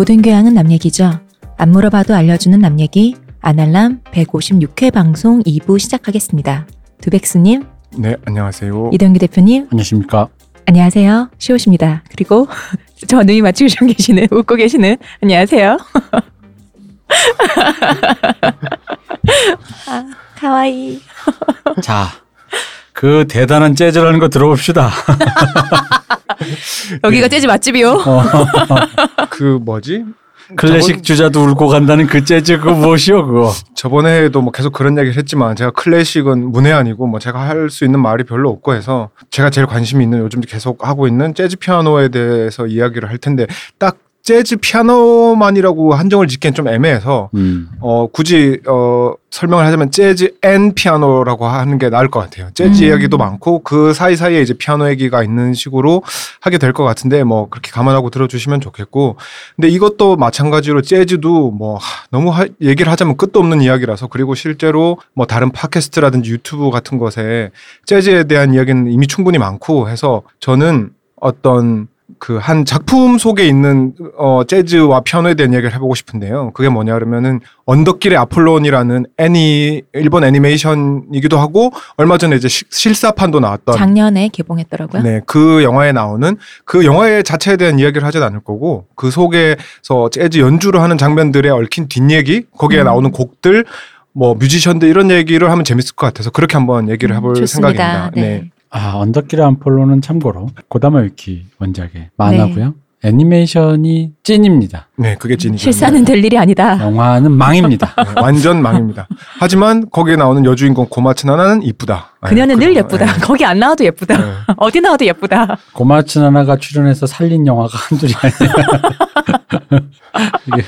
모든 교양은 남 얘기죠. 안 물어봐도 알려주는 남 얘기 아날람 156회 방송 2부 시작하겠습니다. 두백수님, 네, 안녕하세요. 이동규 대표님, 안녕하십니까. 안녕하세요. 시옷입니다. 그리고 저 눈이 맞추고 계시는 웃고 계시는 안녕하세요. 아, 가와이. 자, 그 대단한 재즈라는 거 들어봅시다. 여기가 재즈 맛집이요. 어, 그 뭐지? 클래식 저번- 주자도 울고 간다는 그 재즈 그거 무엇이요 그거. 저번에도 뭐 계속 그런 얘기를 했지만 제가 클래식은 문외한이고 뭐 제가 할 수 있는 말이 별로 없고 해서 제가 제일 관심이 있는 요즘 계속 하고 있는 재즈 피아노에 대해서 이야기를 할 텐데 딱 재즈 피아노만이라고 한정을 짓기엔 좀 애매해서 음. 어 굳이 어 설명을 하자면 재즈 and 피아노라고 하는 게 나을 것 같아요. 재즈 음. 이야기도 많고 그 사이사이에 이제 피아노 얘기가 있는 식으로 하게 될 것 같은데 뭐 그렇게 감안하고 들어주시면 좋겠고 근데 이것도 마찬가지로 재즈도 뭐 하, 너무 하- 얘기를 하자면 끝도 없는 이야기라서 그리고 실제로 뭐 다른 팟캐스트라든지 유튜브 같은 것에 재즈에 대한 이야기는 이미 충분히 많고 해서 저는 어떤 그 한 작품 속에 있는 어 재즈와 피아노에 대한 이야기를 해보고 싶은데요. 그게 뭐냐 그러면은 언덕길의 아폴론이라는 애니 일본 애니메이션이기도 하고 얼마 전에 이제 시- 실사판도 나왔던 작년에 개봉했더라고요. 네, 그 영화에 나오는 그 영화의 자체에 대한 이야기를 하진 않을 거고 그 속에서 재즈 연주를 하는 장면들에 얽힌 뒷얘기 거기에 음. 나오는 곡들 뭐 뮤지션들 이런 얘기를 하면 재밌을 것 같아서 그렇게 한번 얘기를 해볼 음, 좋습니다. 생각입니다. 네. 아 언덕길 안폴로는 참고로 고다마 유키 원작의 만화고요. 애니메이션이 찐입니다. 네, 그게 찐이죠. 실사는 될 일이 아니다. 영화는 망입니다. 네, 완전 망입니다. 하지만 거기에 나오는 여주인공 고마츠 나나는 이쁘다. 네, 그녀는 늘 그런 거. 예쁘다. 네. 거기 안 나와도 예쁘다. 네. 어디 나와도 예쁘다. 고마츠 나나가 출연해서 살린 영화가 한둘이 아니라 이게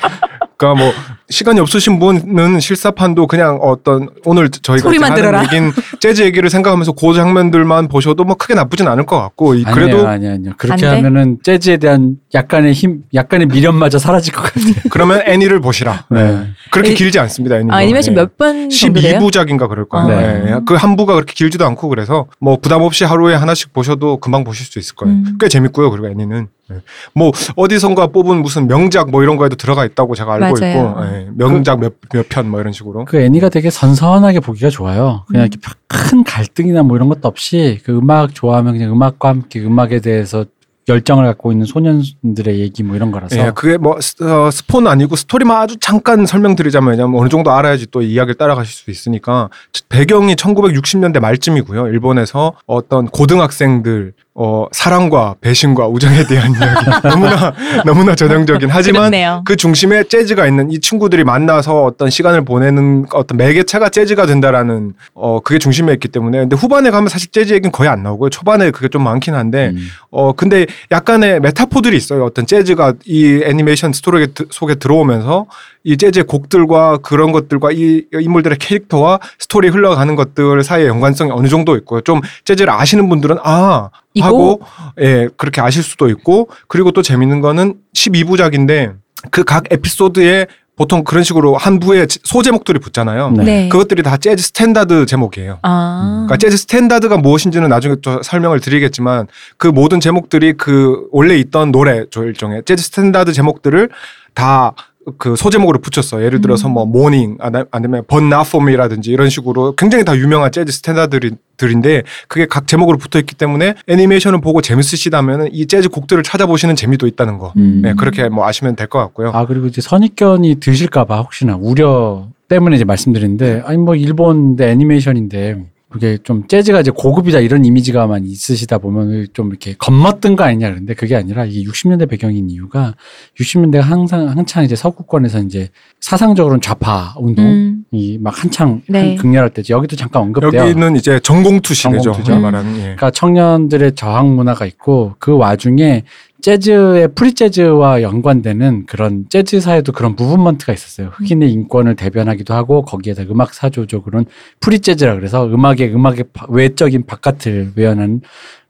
그러니까 뭐 시간이 없으신 분은 실사판도 그냥 어떤 오늘 저희가 하는 들어라. 얘긴 재즈 얘기를 생각하면서 그 장면들만 보셔도 뭐 크게 나쁘진 않을 것 같고 이- 아니에요, 그래도 아니요, 아니요. 안 그렇게 돼? 하면은 재즈에 대한 약간의 힘, 약간의 미련마저 사라질 것 같아요. 그러면 애니를 보시라. 네. 그렇게 애- 길지 않습니다. 애니도. 아, 애니메이션 네. 몇번 정도래요? 12부작인가 그럴 거예요. 아. 네. 그 한 부가 그렇게 길지도 않고 그래서 뭐 부담 없이 하루에 하나씩 보셔도 금방 보실 수 있을 거예요. 음. 꽤 재밌고요. 그리고 애니는 네. 뭐 어디선가 뽑은 무슨 명작 뭐 이런 거에도 들어가 있다고 제가 알고 맞아요. 있고 네. 명작 몇몇편 뭐 이런 식으로. 그 애니가 되게 선선하게 보기가 좋아요. 그냥 음. 이렇게 큰 갈등이나 뭐 이런 것도 없이 그 음악 좋아하면 그냥 음악과 함께 음악에 대해서 열정을 갖고 있는 소년들의 얘기 뭐 이런 거라서 예, 그게 뭐 스, 어, 스포는 아니고 스토리만 아주 잠깐 설명드리자면 왜냐면 어느 정도 알아야지 또이 이야기를 따라가실 수 있으니까 배경이 1960년대 말쯤이고요. 일본에서 어떤 고등학생들 어, 사랑과 배신과 우정에 대한 이야기 너무나 너무나 전형적인 하지만 그렇네요. 그 중심에 재즈가 있는 이 친구들이 만나서 어떤 시간을 보내는 어떤 매개체가 재즈가 된다라는 어 그게 중심에 있기 때문에 근데 후반에 가면 사실 재즈 얘기는 거의 안 나오고요. 초반에 그게 좀 많긴 한데 음. 어 근데 약간의 메타포들이 있어요. 어떤 재즈가 이 애니메이션 스토리 속에 들어오면서 이 재즈의 곡들과 그런 것들과 이 인물들의 캐릭터와 스토리 흘러가는 것들 사이의 연관성이 어느 정도 있고요. 좀 재즈를 아시는 분들은 아 이거? 하고 예 그렇게 아실 수도 있고 그리고 또 재밌는 거는 12부작인데 그 각 에피소드에 보통 그런 식으로 한 부에 소제목들이 붙잖아요. 네. 네. 그것들이 다 재즈 스탠다드 제목이에요. 아. 그러니까 재즈 스탠다드가 무엇인지는 나중에 또 설명을 드리겠지만 그 모든 제목들이 그 원래 있던 노래 조 일종의 재즈 스탠다드 제목들을 다 그 소제목으로 붙였어. 예를 들어서 음. 뭐 모닝 아니면 번나폼이라든지 이런 식으로 굉장히 다 유명한 재즈 스탠다드들인데 그게 각 제목으로 붙어 있기 때문에 애니메이션을 보고 재밌으시다면 이 재즈 곡들을 찾아보시는 재미도 있다는 거. 음. 네, 그렇게 뭐 아시면 될 것 같고요. 아 그리고 이제 선입견이 드실까봐 혹시나 우려 때문에 이제 말씀드리는데 아니 뭐 일본인데 애니메이션인데 그게 좀 재즈가 이제 고급이다 이런 이미지가만 있으시다 보면 좀 이렇게 겁먹던 거 아니냐 그런데 그게 아니라 이게 60년대 배경인 이유가 60년대가 항상 한창 이제 서구권에서 이제 사상적으로는 좌파 운동 이 음. 막 한창 네. 극렬할 때죠. 여기도 잠깐 언급돼요. 여기는 이제 전공투 시대죠. 전공투죠. 우리가 말하는. 예. 그러니까 청년들의 저항 문화가 있고 그 와중에 재즈의 프리 재즈와 연관되는 그런 재즈 사에도 그런 movement가 있었어요. 흑인의 인권을 대변하기도 하고 거기에다 음악 사조적으로는 프리 재즈라 그래서 음악의 음악의 바- 외적인 바깥을 외연한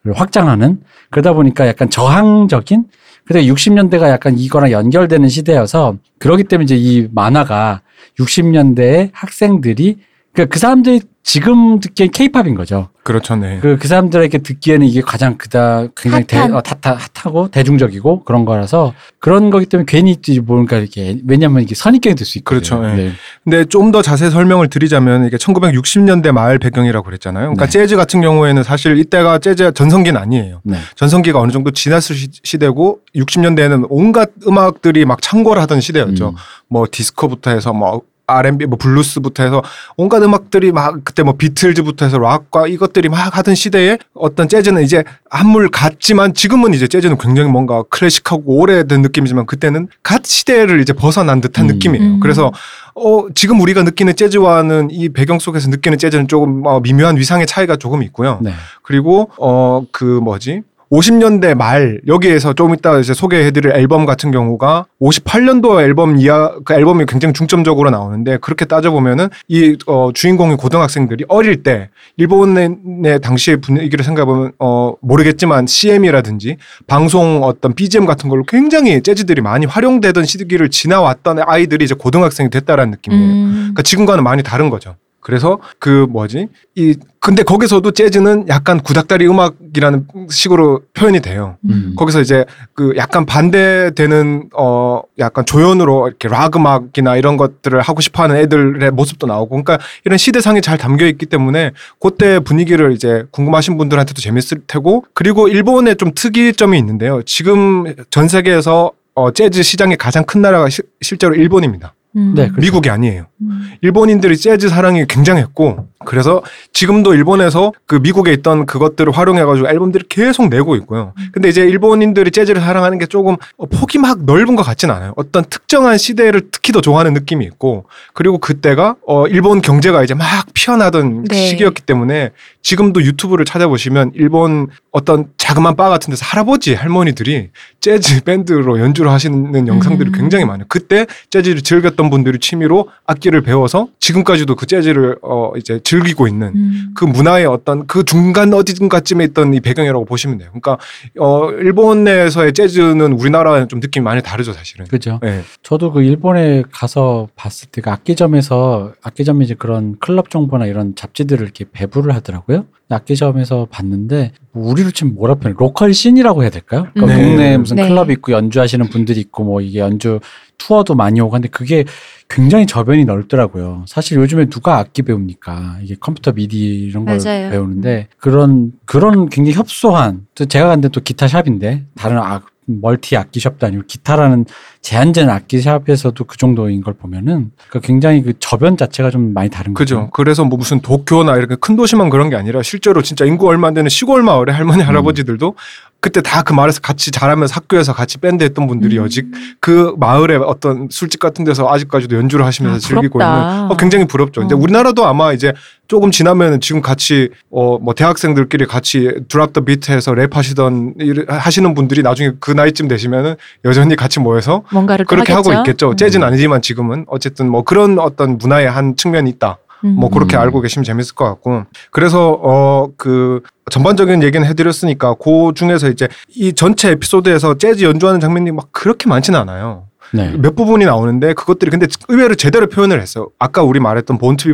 를 확장하는 그러다 보니까 약간 저항적인 근데 60년대가 약간 이거랑 연결되는 시대여서 그러기 때문에 이제 이 만화가 60년대의 학생들이 그러니까 그 사람들이 지금 듣기엔 케이팝인 거죠. 그렇죠, 네. 그, 그 사람들에게 듣기에는 이게 가장 그다 굉장히 대, 핫한. 어, 핫하, 핫하고 대중적이고 그런 거라서 그런 거기 때문에 괜히 뭔가 이렇게 왜냐면 이게 선입견이 될 수 있거든요. 그렇죠, 예. 네. 근데 좀 더 자세히 설명을 드리자면 이게 1960년대 말 배경이라고 그랬잖아요. 그러니까 네. 재즈 같은 경우에는 사실 이때가 재즈 전성기는 아니에요. 네. 전성기가 어느 정도 지났을 시- 시대고 60년대에는 온갖 음악들이 막 창궐하던 시대였죠. 음. 뭐 디스코부터 해서 뭐 R&B, 뭐 블루스부터 해서 온갖 음악들이 막 그때 뭐 비틀즈부터 해서 락과 이것들이 막 하던 시대에 어떤 재즈는 이제 한물 같지만 지금은 이제 재즈는 굉장히 뭔가 클래식하고 오래된 느낌이지만 그때는 갓 시대를 이제 벗어난 듯한 음. 느낌이에요. 음. 그래서 어 지금 우리가 느끼는 재즈와는 이 배경 속에서 느끼는 재즈는 조금 어, 미묘한 위상의 차이가 조금 있고요. 네. 그리고 어 그 뭐지 50년대 말 여기에서 좀 이따 이제 소개해드릴 앨범 같은 경우가 58년도 앨범 이야 그 앨범이 굉장히 중점적으로 나오는데 그렇게 따져 보면은 이 어, 주인공의 고등학생들이 어릴 때 일본의 당시의 분위기를 생각해 보면 어 모르겠지만 CM이라든지 방송 어떤 BGM 같은 걸로 굉장히 재즈들이 많이 활용되던 시기를 지나왔던 아이들이 이제 고등학생이 됐다라는 느낌이에요. 음. 그러니까 지금과는 많이 다른 거죠. 그래서 그 뭐지 이 근데 거기서도 재즈는 약간 구닥다리 음악이라는 식으로 표현이 돼요. 음. 거기서 이제 그 약간 반대되는 어 약간 조연으로 이렇게 락 음악이나 이런 것들을 하고 싶어 하는 애들의 모습도 나오고 그러니까 이런 시대상이 잘 담겨 있기 때문에 그때 분위기를 이제 궁금하신 분들한테도 재밌을 테고 그리고 일본의 좀 특이점이 있는데요. 지금 전 세계에서 어 재즈 시장이 가장 큰 나라가 시- 실제로 일본입니다. 음. 네, 그렇죠. 미국이 아니에요. 음. 일본인들이 재즈 사랑이 굉장했고 그래서 지금도 일본에서 그 미국에 있던 그것들을 활용해가지고 앨범들을 계속 내고 있고요. 근데 이제 일본인들이 재즈를 사랑하는 게 조금 어, 폭이 막 넓은 것 같진 않아요. 어떤 특정한 시대를 특히 더 좋아하는 느낌이 있고 그리고 그때가 어 일본 경제가 이제 막 피어나던 네. 시기였기 때문에 지금도 유튜브를 찾아보시면 일본 어떤 자그마한 바 같은 데서 할아버지 할머니들이 재즈 밴드로 연주를 하시는 영상들이 음. 굉장히 많아요. 그때 재즈를 즐겼던 분들이 취미로 악기를 배워서 지금까지도 그 재즈를 어 이제 즐기고 있는 음. 그 문화의 어떤 그 중간 어딘가쯤에 있던 이 배경이라고 보시면 돼요. 그러니까 어 일본 내에서의 재즈는 우리나라와는 좀 느낌이 많이 다르죠, 사실은. 그죠. 네. 저도 그 일본에 가서 봤을 때 그 악기점에서 악기점에 이제 그런 클럽 정보나 이런 잡지들을 이렇게 배부를 하더라고요. 악기점에서 봤는데 뭐 우리로 치면 뭐라 표현? local scene이라고 해야 될까요? 그러니까 네. 동네에 무슨 네. 클럽 있고 연주하시는 분들이 있고 뭐 이게 연주 투어도 많이 오고 근데 그게 굉장히 저변이 넓더라고요. 사실 요즘에 누가 악기 배웁니까? 이게 컴퓨터 미디 이런 걸 맞아요. 배우는데 그런 그런 굉장히 협소한 또 제가 갔는데 또 기타 샵인데 다른 악 멀티 악기 샵도 아니고 기타라는 제한된 악기 샵에서도 그 정도인 걸 보면은 그 굉장히 그 저변 자체가 좀 많이 다른 그죠. 거죠. 그래서 뭐 무슨 도쿄나 이렇게 큰 도시만 그런 게 아니라 실제로 진짜 인구 얼마 안 되는 시골 마을의 할머니 할아버지들도 그때 다 그 마을에서 같이 자라면서 학교에서 같이 밴드 했던 분들이 음. 여직 그 마을의 어떤 술집 같은 데서 아직까지도 연주를 하시면서 아, 즐기고. 있는 어, 굉장히 부럽죠. 이제 어. 우리나라도 아마 이제 조금 지나면 지금 같이 어 뭐 대학생들끼리 같이 drop the beat해서 랩 하시던 일- 하시는 분들이 나중에 그 나이쯤 되시면은 여전히 같이 모여서 뭔가를 또 그렇게 하고? 있겠죠. 음. 재즈는 아니지만 지금은 어쨌든 뭐 그런 어떤 문화의 한 측면이 있다. 뭐 음. 그렇게 음. 알고 계시면 재밌을 것 같고 그래서 어 그 전반적인 얘기는 해드렸으니까 그 중에서 이제 이 전체 에피소드에서 재즈 연주하는 장면이 막 그렇게 많지는 않아요. 네. 몇 부분이 나오는데 그것들이 근데 의외로 제대로 표현을 했어요. 아까 우리 말했던 Born to Be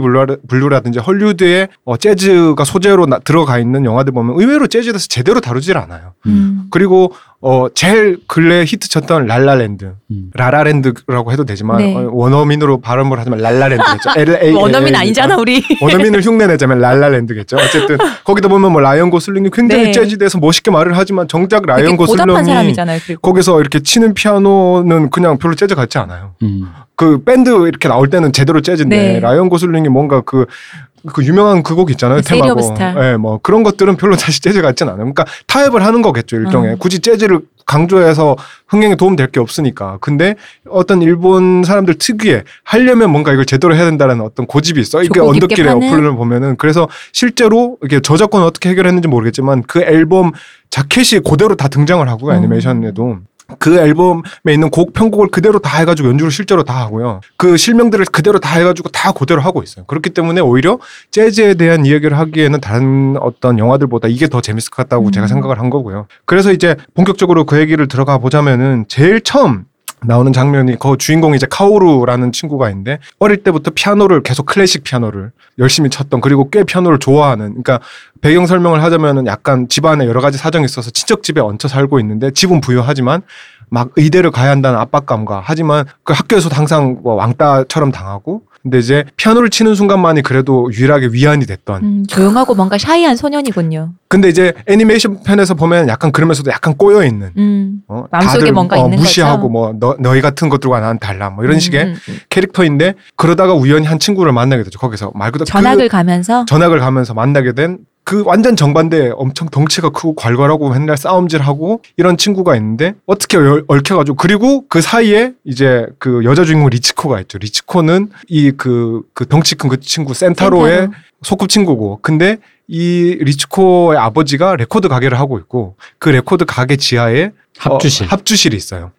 Blue라든지 헐리우드의 어, 재즈가 소재로 나- 들어가 있는 영화들 보면 의외로 재즈에 대해서 제대로 다루질 않아요. 음. 그리고 어 제일 근래 히트 쳤던 랄라랜드, 음. 라라랜드라고 해도 되지만 네. 어, 원어민으로 발음을 하자면 랄라랜드겠죠. L-A-L-L. 원어민 아니잖아 우리. 원어민을 흉내내자면 랄라랜드겠죠. 어쨌든 거기다 보면 뭐 라이언 고슬링이 굉장히 네. 재즈에 대해서 멋있게 말을 하지만 정작 라이언 고슬링이 사람이잖아요. 그리고 거기서 이렇게 치는 피아노는 그냥 별로 재즈 같지 않아요. 음. 그 밴드 이렇게 나올 때는 제대로 재즈인데 네. 라이언 고슬링이 뭔가 그, 그 유명한 그 곡 있잖아요. 세리 테마곡. 예, 뭐 그런 것들은 별로 다시 재즈 같진 않아요. 그러니까 타협을 하는 거겠죠, 일종의. 음. 굳이 재즈를 강조해서 흥행에 도움 될 게 없으니까. 근데 어떤 일본 사람들 특유의 하려면 뭔가 이걸 제대로 해야 된다는 어떤 고집이 있어. 이게 언덕길의? 어플을 보면은 그래서 실제로 이게 저작권 어떻게 해결했는지 모르겠지만 그 앨범 자켓이 그대로 다 등장을 하고요, 음. 애니메이션에도. 그 앨범에 있는 곡 편곡을 그대로 다 해가지고 연주를 실제로 다 하고요. 그 실명들을 그대로 다 해가지고 다 그대로 하고 있어요. 그렇기 때문에 오히려 재즈에 대한 이야기를 하기에는 다른 어떤 영화들보다 이게 더 재밌을 것 같다고 음. 제가 생각을 한 거고요. 그래서 이제 본격적으로 그 얘기를 들어가 보자면은 제일 처음 나오는 장면이 그 주인공이 이제 카오루라는 친구가 있는데 어릴 때부터 피아노를 계속 클래식 피아노를 열심히 쳤던 그리고 꽤 피아노를 좋아하는 그러니까 배경 설명을 하자면은 약간 집안에 여러 가지 사정이 있어서 친척 집에 얹혀 살고 있는데 집은 부유하지만 막 의대를 가야 한다는 압박감과 하지만 그 학교에서도 항상 뭐 왕따처럼 당하고 근데 이제 피아노를 치는 순간만이 그래도 유일하게 위안이 됐던 음, 조용하고 뭔가 샤이한 소년이군요. 근데 이제 애니메이션 편에서 보면 약간 그러면서도 약간 꼬여 있는 음. 어, 마음속에 뭔가 어, 있는 무시하고 거죠. 뭐 너, 너희 같은 것들과 나는 달라 뭐 이런 음, 식의 음, 음. 캐릭터인데 그러다가 우연히 한 친구를 만나게 되죠 거기서 말 그대로 전학을 그 가면서 전학을 가면서 만나게 된 그 완전 정반대 엄청 덩치가 크고 괄괄하고 맨날 싸움질하고 이런 친구가 있는데 어떻게 얽- 얽혀가지고 그리고 그 사이에 이제 그 여자 주인공 리치코가 있죠 리치코는 이그그 덩치 큰 그 친구 센타로의 센타로. 소꿉 친구고 근데 이 리치코의 아버지가 레코드 가게를 하고 있고 그 레코드 가게 지하에 합주실. 어, 합주실이 있어요.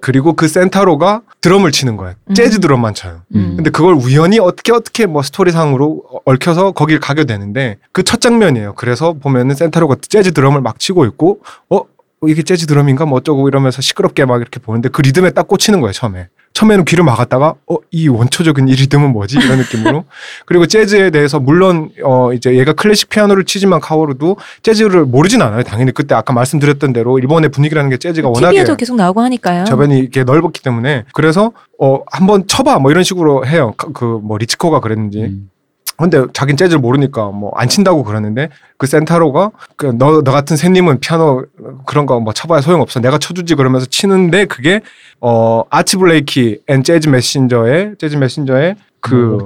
그리고 그 센타로가 드럼을 치는 거예요. 음. 재즈 드럼만 쳐요. 음. 근데 그걸 우연히 어떻게 어떻게 뭐 스토리상으로 얽혀서 거길 가게 되는데 그 첫 장면이에요. 그래서 보면은 센타로가 재즈 드럼을 막 치고 있고 어 이게 재즈 드럼인가 뭐 어쩌고 이러면서 시끄럽게 막 이렇게 보는데 그 리듬에 딱 꽂히는 거예요 처음에. 처음에는 귀를 막았다가 어 이 원초적인 이 리듬은 뭐지? 이런 느낌으로. 그리고 재즈에 대해서 물론 어 이제 얘가 클래식 피아노를 치지만 카오루도 재즈를 모르진 않아요 당연히. 그때 아까 말씀드렸던 대로 일본의 분위기라는 게 재즈가 워낙에 TV에도 계속 나오고 하니까요. 저변이 이렇게 넓었기 때문에. 그래서 어 한번 쳐봐 뭐 이런 식으로 해요. 그 뭐 리치코가 그랬는지. 음. 근데 자긴 재즈를 모르니까 뭐 안 친다고 그러는데 그 센타로가 그 너 너 같은 샌님은 피아노 그런 거 뭐 쳐봐야 소용없어. 내가 쳐주지 그러면서 치는데 그게 어 아트 블레이키 앤 재즈 메신저의 재즈 메신저의 그뭐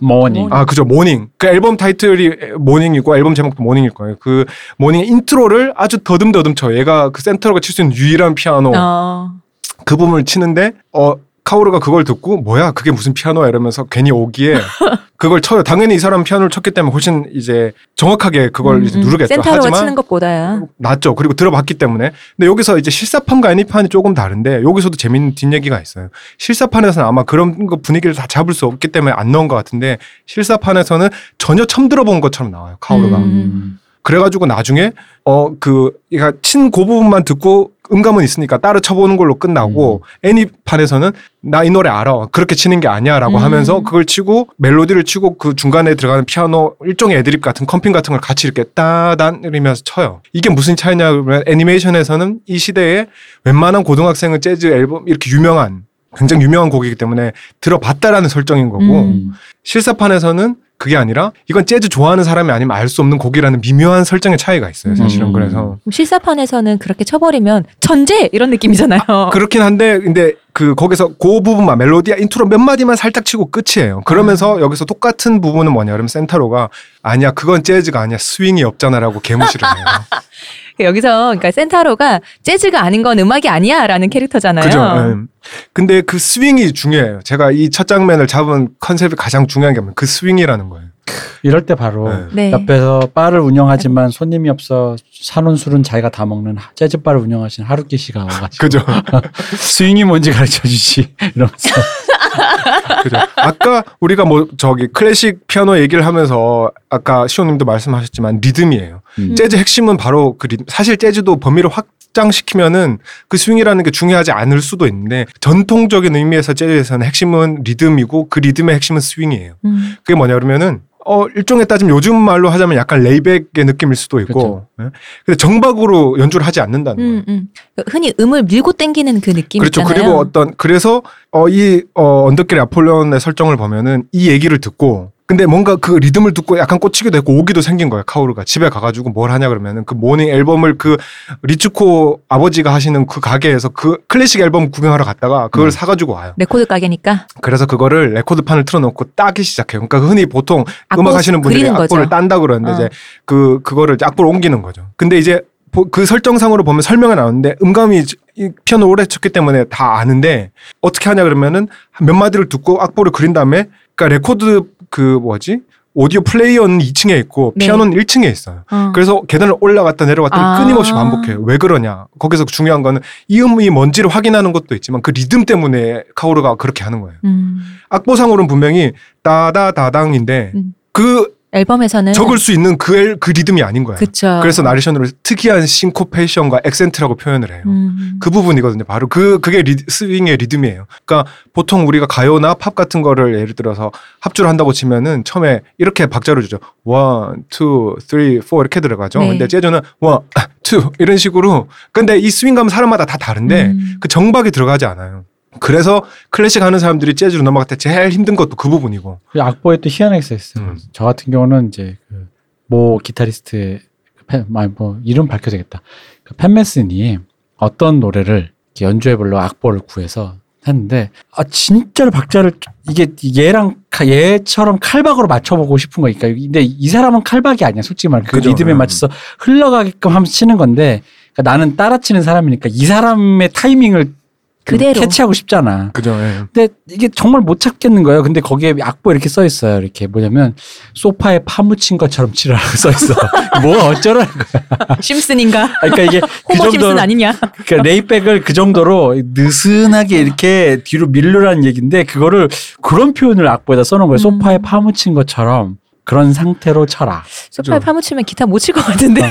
Moanin'. 아 그죠. Moanin'. 그 앨범 타이틀이 Moanin'이고 앨범 제목도 Moanin'일 거예요. 그 Moanin' 인트로를 아주 더듬더듬 쳐 얘가 그 센타로가 칠 수 있는 유일한 피아노. 어. 그 부분을 치는데 어 카오루가 그걸 듣고 뭐야 그게 무슨 피아노야 이러면서 괜히 오기에 그걸 쳐요. 당연히 이 사람 피아노를 쳤기 때문에 훨씬 이제 정확하게 그걸 음, 이제 음. 누르겠죠. 센타로가 하지만 치는 것보다야. 낫죠. 그리고 들어봤기 때문에. 근데 여기서 이제 실사판과 애니판이 조금 다른데 여기서도 재밌는 뒷얘기가 있어요. 실사판에서는 아마 그런 거 분위기를 다 잡을 수 없기 때문에 안 넣은 것 같은데 실사판에서는 전혀 처음 들어본 것처럼 나와요. 카오르가. 음. 음. 그래가지고 나중에 어그 얘가 친그 부분만 듣고 음감은 있으니까 따로 쳐보는 걸로 끝나고 애니판에서는 나 이 노래 알아. 그렇게 치는 게 아니야라고 음. 하면서 그걸 치고 멜로디를 치고 그 중간에 들어가는 피아노 일종의 애드립 같은 컴핑 같은 걸 같이 이렇게 따단이면서 쳐요. 이게 무슨 차이냐 그러면 애니메이션에서는 이 시대에 웬만한 고등학생은 재즈 앨범 이렇게 유명한 굉장히 유명한 곡이기 때문에 들어봤다라는 설정인 거고 음. 실사판에서는 그게 아니라 이건 재즈 좋아하는 사람이 아니면 알 수 없는 곡이라는 미묘한 설정의 차이가 있어요. 사실은 음. 그래서 실사판에서는 그렇게 쳐버리면 천재 이런 느낌이잖아요. 그렇긴 한데 근데 그 거기서 그 부분만 멜로디야 인트로 몇 마디만 살짝 치고 끝이에요. 그러면서 아. 여기서 똑같은 부분은 뭐냐 그러면 센타로가 아니야 그건 재즈가 아니야 스윙이 없잖아라고 개무시를 해요. 여기서 그러니까 센타로가 재즈가 아닌 건 음악이 아니야라는 캐릭터잖아요. 그죠? 예. 근데 그 스윙이 중요해요. 제가 이 첫 장면을 잡은 컨셉이 가장 중요한 게 뭐냐면 그 스윙이라는 거예요. 이럴 때 바로 네. 네. 옆에서 바를 운영하지만 손님이 없어 사놓은 술은 자기가 다 먹는 하- 재즈 바를 운영하시는 하루키 씨가 와가지고 그죠? 스윙이 뭔지 가르쳐 주지 이러면서 그죠. 아까 우리가 뭐 저기 클래식 피아노 얘기를 하면서 아까 시호님도 말씀하셨지만 리듬이에요. 음. 재즈 핵심은 바로 그 리듬. 사실 재즈도 범위를 확장시키면은 그 스윙이라는 게 중요하지 않을 수도 있는데 전통적인 의미에서 재즈에서는 핵심은 리듬이고 그 리듬의 핵심은 스윙이에요. 음. 그게 뭐냐 그러면은 어 일종의 따지면 요즘 말로 하자면 약간 lay back의 느낌일 수도 있고. 예? 근데 정박으로 연주를 하지 않는다는 거예요. 음, 음. 흔히 음을 밀고 땡기는 그 느낌 그렇죠. 있잖아요. 그리고 어떤 그래서 어이 어, 언덕길의 아폴론의 설정을 보면은 이 얘기를 듣고 근데 뭔가 그 리듬을 듣고 약간 꽂히기도 했고 오기도 생긴 거예요. 카오르가 집에 가가지고 뭘 하냐 그러면은 그 Moanin' 앨범을 그 리츠코 아버지가 하시는 그 가게에서 그 클래식 앨범 구경하러 갔다가 그걸 음. 사가지고 와요. 레코드 가게니까 그래서 그거를 레코드판을 틀어놓고 따기 시작해요. 그러니까 흔히 보통 음악 하시는 분들이 악보를 거죠. 딴다 그러는데 어. 이제 그 그거를 이제 악보를 옮기는 거죠. 근데 이제 보- 그 설정상으로 보면 설명이 나오는데 음감이 이 피아노 오래 쳤기 때문에 다 아는데 어떻게 하냐 그러면은 몇 마디를 듣고 악보를 그린 다음에 그러니까 레코드 그 뭐지 오디오 플레이어는 2층에 있고 네. 피아노는 1층에 있어요. 어. 그래서 계단을 올라갔다 내려갔다 아. 끊임없이 반복해요. 왜 그러냐? 거기서 중요한 거는 이 음이 뭔지를 확인하는 것도 있지만 그 리듬 때문에 카오르가 그렇게 하는 거예요. 음. 악보상으로는 분명히 따다다당인데 음. 그 앨범에서는 적을 수 있는 그, 엘- 그 리듬이 아닌 거야. 그쵸. 그래서 나레이션으로 특이한 싱코페이션과 액센트라고 표현을 해요. 음. 그 부분이거든요. 바로 그 그게 리, 스윙의 리듬이에요. 그러니까 보통 우리가 가요나 팝 같은 거를 예를 들어서 합주를 한다고 치면은 처음에 이렇게 박자를 주죠. one, two, three, four 이렇게 들어가죠. 네. 근데 재즈는 one, two 이런 식으로. 근데 이 스윙감은 사람마다 다 다른데 음. 그 정박이 들어가지 않아요. 그래서 클래식 하는 사람들이 재즈로 넘어갈 때 제일 힘든 것도 그 부분이고. 그 악보에 또 희한하게 써 있어요. 음. 저 같은 경우는 이제 그 모 기타리스트의 그 팬, 아니 뭐 이름 밝혀야 되겠다. 그 팻 메스니 어떤 노래를 연주해 보려고 악보를 구해서 했는데 아 진짜로 박자를 이게 얘랑 카- 얘처럼 칼박으로 맞춰보고 싶은 거니까 근데 이 사람은 칼박이 아니야 솔직히 말해 그 그죠. 리듬에 음. 맞춰서 흘러가게끔 하면서 치는 건데 그러니까 나는 따라 치는 사람이니까 이 사람의 타이밍을 그 그대로. 캐치하고 싶잖아. 그죠. 예. 근데 이게 정말 못 찾겠는 거예요. 근데 거기에 악보 이렇게 써 있어요. 이렇게 뭐냐면 소파에 파묻힌 것처럼 치라고 써 있어. 뭐 어쩌라는 거야. 심슨인가? 아, 그러니까 이게 그 호머 심슨 아니냐? 그러니까 lay back을 그 정도로 느슨하게 이렇게 뒤로 밀르라는 얘기인데 그거를 그런 표현을 악보에다 써놓은 거예요. 음. 소파에 파묻힌 것처럼 그런 상태로 쳐라. 소파에 그죠. 파묻히면 기타 못 칠 것 같은데.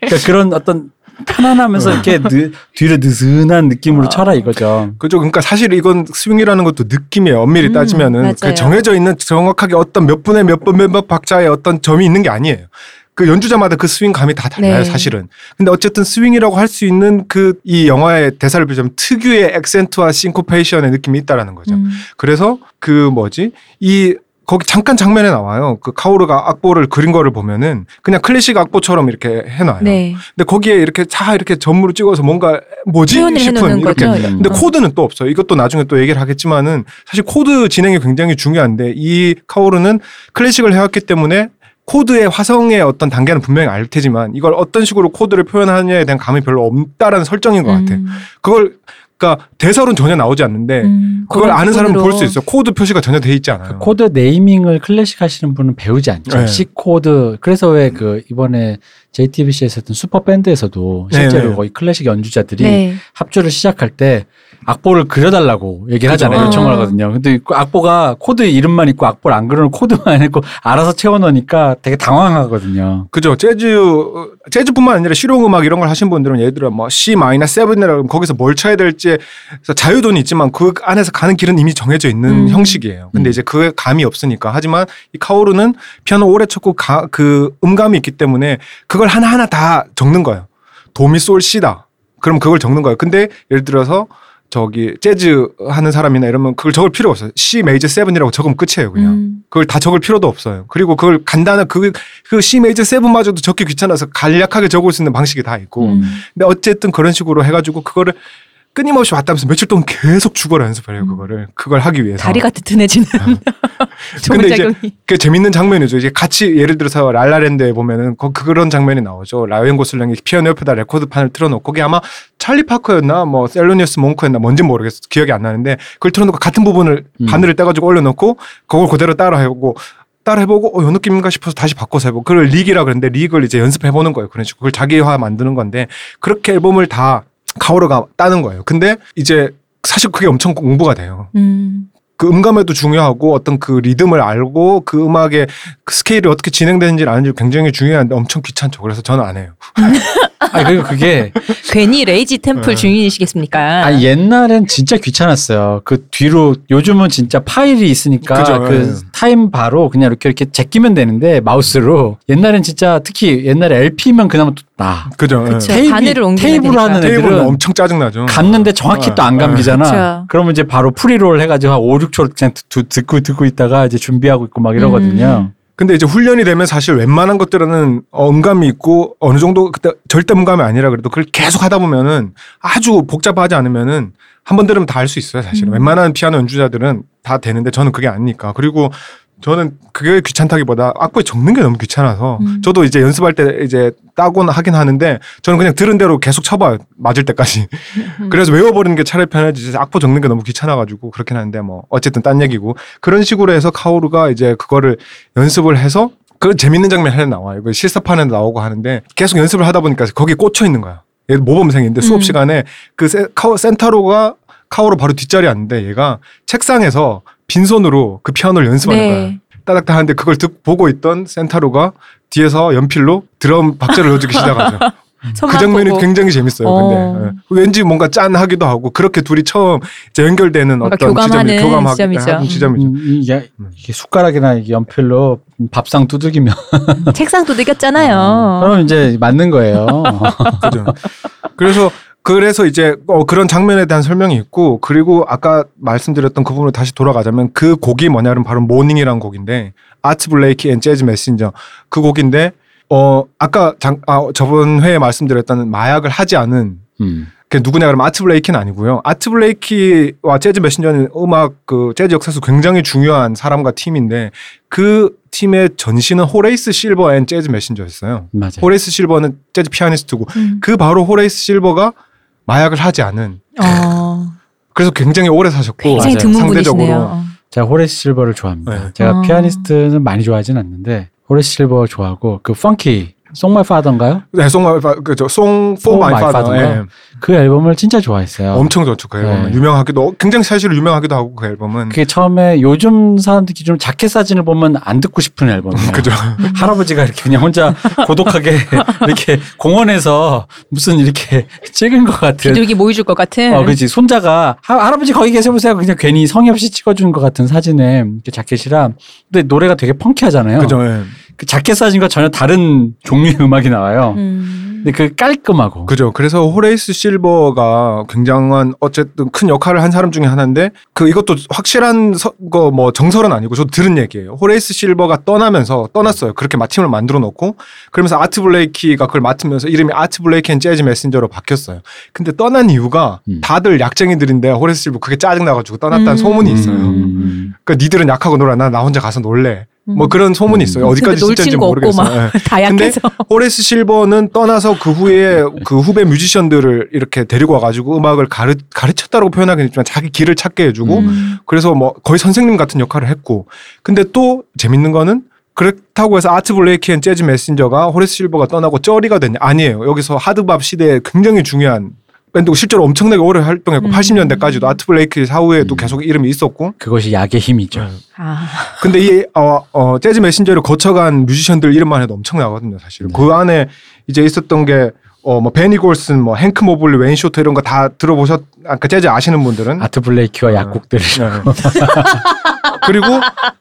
그러니까 그런 어떤 편안하면서 이렇게 느, 뒤로 느슨한 느낌으로 쳐라 이거죠. 그죠. 그러니까 사실 이건 스윙이라는 것도 느낌이에요. 엄밀히 음, 따지면은. 그 정해져 있는 정확하게 어떤 몇 분에 몇번몇번 박자의 어떤 점이 있는 게 아니에요. 그 연주자마다 그 스윙 감이 다 달라요, 네. 사실은. 근데 어쨌든 스윙이라고 할 수 있는 그 이 영화의 대사를 빌자면 특유의 액센트와 싱코페이션의 느낌이 있다라는 거죠. 음. 그래서 그 뭐지? 이 거기 잠깐 장면에 나와요. 그 카오르가 악보를 그린 거를 보면은 그냥 클래식 악보처럼 이렇게 해놔요. 네. 근데 거기에 이렇게 자 이렇게 점을 찍어서 뭔가 뭐지 싶은 이렇게 거죠. 근데 어. 코드는 또 없어요. 이것도 나중에 또 얘기를 하겠지만은 사실 코드 진행이 굉장히 중요한데 이 카오르는 클래식을 해왔기 때문에 코드의 화성의 어떤 단계는 분명히 알 테지만 이걸 어떤 식으로 코드를 표현하느냐에 대한 감이 별로 없다라는 설정인 것 같아. 음. 그걸 그러니까 대사로는 전혀 나오지 않는데 음, 그걸 아는 사람은 볼. 수 있어. 코드 표시가 전혀 돼 있지 않아요. 그 코드 naming을 클래식 하시는 분은 배우지 않죠. 네. C 코드. 그래서 왜 그 이번에 JTBC에서 했던 슈퍼 밴드에서도 실제로 네, 네. 거의 클래식 연주자들이 네. 합주를 시작할 때 악보를 그려달라고 얘기를. 하잖아요. 요청을 어. 하거든요. 근데 그 악보가 코드 이름만 있고 악보를 안 그려놓고 코드만 있고 알아서 채워넣으니까 되게 당황하거든요. 그죠. 재즈 어, 재즈뿐만 아니라 실용 음악 이런 걸 하신 분들은 예를 들어 뭐 C 마이너 7이라 그러면 거기서 뭘 쳐야 될지 자유도는 있지만 그 안에서 가는 길은 이미 정해져 있는 음. 형식이에요. 근데 음. 이제 그 감이 없으니까 하지만 이 카오르는 피아노 오래 쳤고 가, 그 음감이 있기 때문에 그걸 하나하나 다 적는 거예요. 도미솔 시다. 그럼 그걸 적는 거예요. 근데 예를 들어서 저기 재즈 하는 사람이나 이러면 그걸 적을 필요 없어요. C 메이저 7이라고 적으면 끝이에요, 그냥. 음. 그걸 다 적을 필요도 없어요. 그리고 그걸 간단한 그, 그 C 메이저 세븐마저도 적기 귀찮아서 간략하게 적을 수 있는 방식이 다 있고. 음. 근데 어쨌든 그런 식으로 해가지고 그거를 끊임없이 왔다면서 며칠 동안 계속 죽어라 연습을 해요, 음. 그거를. 그걸 하기 위해서. 다리가 튼튼해지는 좋은 근데 이제. 그 재밌는 장면이죠. 이제 같이 예를 들어서 라라랜드에 보면은 거- 그런 장면이 나오죠. 라이언 고슬링이 피아노 옆에다 레코드판을 틀어놓고 거기 아마 찰리 파커였나 뭐 셀로니어스 몽크였나 뭔지 모르겠어. 기억이 안 나는데 그걸 틀어놓고 같은 부분을 음. 바늘을 떼가지고 올려놓고 그걸 그대로 따라해보고 따라해보고 어, 요 느낌인가 싶어서 다시 바꿔서 해보고 그걸 lick이라 그러는데 lick을 이제 연습해보는 거예요. 그런 식으로 그걸 자기화 만드는 건데 그렇게 앨범을 다 카오르가 따는 거예요. 근데 이제 사실 그게 엄청 공부가 돼요. 음. 그 음감에도 중요하고 어떤 그 리듬을 알고 그 음악의 그 스케일이 어떻게 진행되는지 아는지 굉장히 중요한데 엄청 귀찮죠. 그래서 저는 안 해요. 아니 그리고 그게 괜히 레이지 템플 네. 주인이시겠습니까? 아 옛날엔 진짜 귀찮았어요. 그 뒤로 요즘은 진짜 파일이 있으니까 그죠, 그 예. 타임 바로 그냥 이렇게 이렇게 제끼면 되는데 마우스로 옛날엔 진짜 특히 옛날에 LP면 그나마 또 나. 그죠. 예. 그쵸. 바늘을 옮기면 테이프로 되니까. 하는 테이프는 애들은 엄청 짜증나죠. 갔는데 정확히 또안 예. 감기잖아. 그쵸. 그러면 이제 바로 프리롤 해가지고 한 5, 6초 그냥 듣- 듣고 듣고 있다가 이제 준비하고 있고 막 이러거든요. 근데 이제 훈련이 되면 사실 웬만한 것들은 어, 음감이 있고 어느 정도 그때 절대 음감이 아니라 그래도 그걸 계속 하다 보면은 아주 복잡하지 않으면은 한 번 들으면 다알수 있어요. 사실은 음. 웬만한 피아노 연주자들은 다 되는데 저는 그게 아니니까. 그리고 저는 그게 귀찮다기보다 악보에 적는 게 너무 귀찮아서 음. 저도 이제 연습할 때 이제 따곤 하긴 하는데 저는 그냥 들은 대로 계속 쳐봐요 맞을 때까지 음. 그래서 외워버리는 게 차라리 편하지 악보 적는 게 너무 귀찮아가지고 그렇긴 하는데 뭐 어쨌든 딴 얘기고 그런 식으로 해서 카오루가 이제 그거를 연습을 해서 그 재밌는 장면이 하나 나와요. 그 실사판에 나오고 하는데 계속 연습을 하다 보니까 거기에 꽂혀 있는 거야. 얘 모범생인데 수업 음. 시간에 그 세, 카오, 센타로가 카오로 바로 뒷자리에 앉는데 얘가 책상에서 빈손으로 그 피아노를 연습하는 거야. 네. 따닥따닥 하는데 그걸 듣 보고 있던 센타로가 뒤에서 연필로 드럼 박자를 넣어주기 시작하죠. 그 장면이 보고. 굉장히 재밌어요. 어. 근데 예. 왠지 뭔가 짠하기도 하고 그렇게 둘이 처음 이제 연결되는 어떤 교감하는 지점이 교감하기 지점이죠. 하는 지점이죠. 음, 이게, 이게 숟가락이나 이게 연필로 밥상 두들기면 책상도 느꼈잖아요. 어. 그럼 이제 맞는 거예요. 그죠. 그래서 그래서 이제 어, 그런 장면에 대한 설명이 있고 그리고 아까 말씀드렸던 그 부분으로 다시 돌아가자면 그 곡이 뭐냐면 바로 Moanin'이라는 곡인데 아트 블레이키 and 재즈 메신저 그 곡인데 어 아까 장, 아, 저번 회에 말씀드렸던 마약을 하지 않은 음. 그 누구냐 그러면 아트 블레이키는 아니고요. 아트 블레이키와 재즈 메신저는 음악 그 재즈 역사에서 굉장히 중요한 사람과 팀인데 그 팀의 전신은 호레이스 실버 and 재즈 메신저였어요. 맞아요. 호레이스 실버는 재즈 피아니스트고 음. 그 바로 호레이스 실버가 마약을 하지 않은 어, 그래서 굉장히 오래 사셨고 굉장히 상대적으로 분이시네요. 어. 제가 호레스 실버를 좋아합니다. 네. 제가 어. 피아니스트는 많이 좋아하진 않는데 호레스 실버 좋아하고 그 펑키 Song My Father인가요? 네, Song 그죠 송 For 포 마이 My 파더 Father인가? 그 앨범을 진짜 좋아했어요. 엄청 좋죠 그 앨범은 네. 유명하기도 굉장히 사실 유명하기도 하고 그 앨범은 그게 처음에 요즘 사람들 기준 자켓 사진을 보면 안 듣고 싶은 앨범이에요. 그죠 할아버지가 이렇게 그냥 혼자 고독하게 이렇게 공원에서 무슨 이렇게 찍은 것 같은. 비둘기 모이 줄 것 같은. 어, 그렇지. 손자가 하, 할아버지 거기 계셔보세요. 그냥 괜히 성의 없이 찍어준 것 같은 사진에 이렇게 자켓이랑. 근데 노래가 되게 펑키하잖아요. 그죠 예. 그 자켓 사진과 전혀 다른 종류의 음악이 나와요. 음. 근데 그 깔끔하고. 그죠. 그래서 호레이스 실버가 굉장한 어쨌든 큰 역할을 한 사람 중에 하나인데 그 이것도 확실한 거 뭐 정설은 아니고 저도 들은 얘기예요. 호레이스 실버가 떠나면서 떠났어요. 그렇게 팀을 만들어 놓고 그러면서 아트 블레이키가 그걸 맡으면서 이름이 아트 블레이키 and 재즈 메신저로 바뀌었어요. 근데 떠난 이유가 음. 다들 약쟁이들인데 호레이스 실버 그게 짜증 나가지고 떠났다는 음. 소문이 있어요. 음. 그러니까 니들은 약하고 놀아 나 나 혼자 가서 놀래. 뭐 음. 그런 소문이 있어요. 음. 어디까지 근데 놀 진짜인지 모르겠어요. 막 예. 다 약해서. 호레스 실버는 떠나서 그 후에 그 후배 뮤지션들을 이렇게 데리고 와가지고 음악을 가르, 가르쳤다고 표현하기는 있지만 자기 길을 찾게 해주고 음. 그래서 뭐 거의 선생님 같은 역할을 했고 근데 또 재밌는 거는 그렇다고 해서 아트 블레이키 and 재즈 메신저가 호레스 실버가 떠나고 쩌리가 됐냐 아니에요 여기서 hard bop 시대에 굉장히 중요한 밴드고 실제로 엄청나게 오래 활동했고 음. 80년대까지도 아트 블레이키 사후에도 음. 계속 이름이 있었고 그것이 약의 힘이죠. 아, 근데 이 어, 어, 재즈 메신저를 거쳐간 뮤지션들 이름만 해도 엄청나거든요, 사실. 네. 그 안에 이제 있었던 게 어, 뭐 베니 골슨, 뭐 행크 모블리, 웨인 쇼터 이런 거 다 들어보셨 아까 재즈 아시는 분들은 아트 블레이키와 어. 약곡들을. 네. 그리고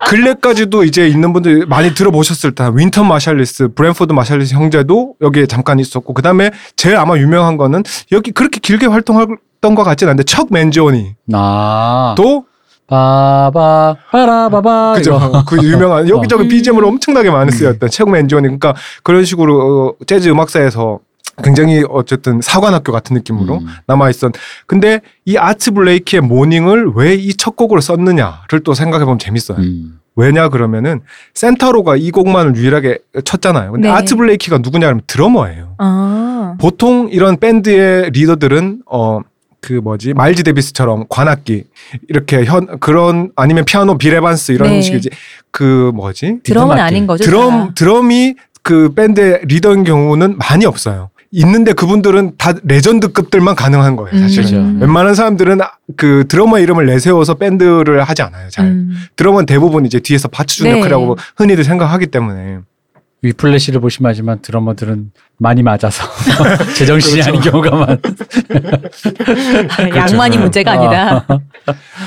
근래까지도 이제 있는 분들 많이 들어보셨을 때 윈턴 마샬리스, 브랜포드 마샬리스 형제도 여기에 잠깐 있었고 그다음에 제일 아마 유명한 거는 여기 그렇게 길게 활동했던 것 같진 않은데 척 맨지오니 아. 도 바바 바라바바 그죠. 그 유명한 여기저기 음. BGM으로 엄청나게 많이 쓰였던 척 맨지오니 그러니까 그런 식으로 어, 재즈 음악사에서 굉장히 어쨌든 사관학교 같은 느낌으로 음. 남아 있었. 근데 이 아트 블레이키의 Moanin'을 왜 이 첫 곡으로 썼느냐를 또 생각해 보면 재밌어요. 음. 왜냐 그러면은 센타로가 이 곡만을 유일하게 쳤잖아요. 근데 네. 아트 블레이키가 누구냐 하면 드러머예요. 아. 보통 이런 밴드의 리더들은 어 그 뭐지 마일즈 데비스처럼 관악기 이렇게 현 그런 아니면 피아노 빌 에반스 이런 네. 식이지 그 뭐지 드럼은 아닌. 거죠. 드럼 다. 드럼이 그 밴드의 리더인 경우는 많이 없어요. 있는데 그분들은 다 레전드급들만 가능한 거예요. 사실은. 음. 웬만한 사람들은 그 드러머 이름을 내세워서 밴드를 하지 않아요. 잘. 음. 드럼은 대부분 이제 뒤에서 받쳐주는 네. 역할이라고 흔히들 생각하기 때문에. 위플래시를 보시면 알지만 드러머들은 많이 맞아서 제정신이 그렇죠. 아닌 경우가 많. 양만이 문제가 아니다.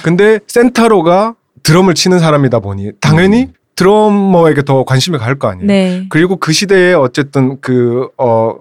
근데 센타로가 드럼을 치는 사람이다 보니 당연히 음. 드러머에게 더 관심이 갈 거 아니에요. 네. 그리고 그 시대에 어쨌든 그, 어,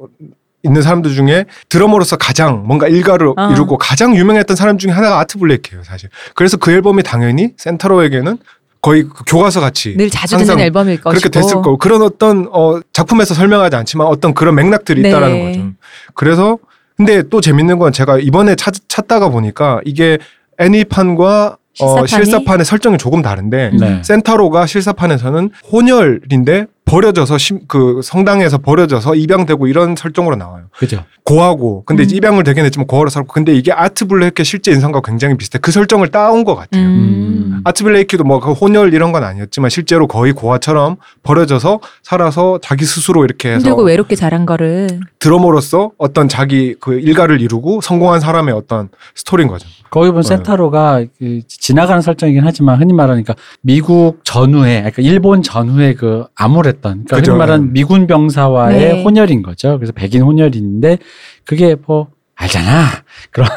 있는 사람들 중에 드러머로서 가장 뭔가 일가를 어. 이루고 가장 유명했던 사람 중에 하나가 아트 블레이크예요, 사실. 그래서 그 앨범이 당연히 센타로에게는 거의 그 교과서 같이 늘 자주 듣는 앨범일 것이고. 그렇게 됐을 거고 그런 어떤 어 작품에서 설명하지 않지만 어떤 그런 맥락들이 네. 있다라는 거죠. 그래서 근데 또 재밌는 건 제가 이번에 찾, 찾다가 보니까 이게 애니판과 어, 실사판이? 실사판의 설정이 조금 다른데 음. 네. 센타로가 실사판에서는 혼혈인데 버려져서 심, 그 성당에서 버려져서 입양되고 이런 설정으로 나와요. 그죠. 고하고 근데 음. 입양을 되긴 했지만 고아로 살고 근데 이게 아트 블레이크의 실제 인상과 굉장히 비슷해. 그 설정을 따온 것 같아요. 음. 아트 블레이크도 뭐그 혼혈 이런 건 아니었지만 실제로 거의 고아처럼 버려져서 살아서 자기 스스로 이렇게 해서 힘들고 외롭게 자란 거를 드러머로서 어떤 자기 그 일가를 이루고 성공한 사람의 어떤 스토리인 거죠. 거기 보면 네. 센타로가 그 지나가는 설정이긴 하지만 흔히 말하니까 미국 전후에 그러니까 일본 전후에 그 암울 했던 그러니까 그죠. 흔히 말하는 미군 병사와의 네. 혼혈인 거죠. 그래서 백인 혼혈인데 그게 뭐 알잖아 그런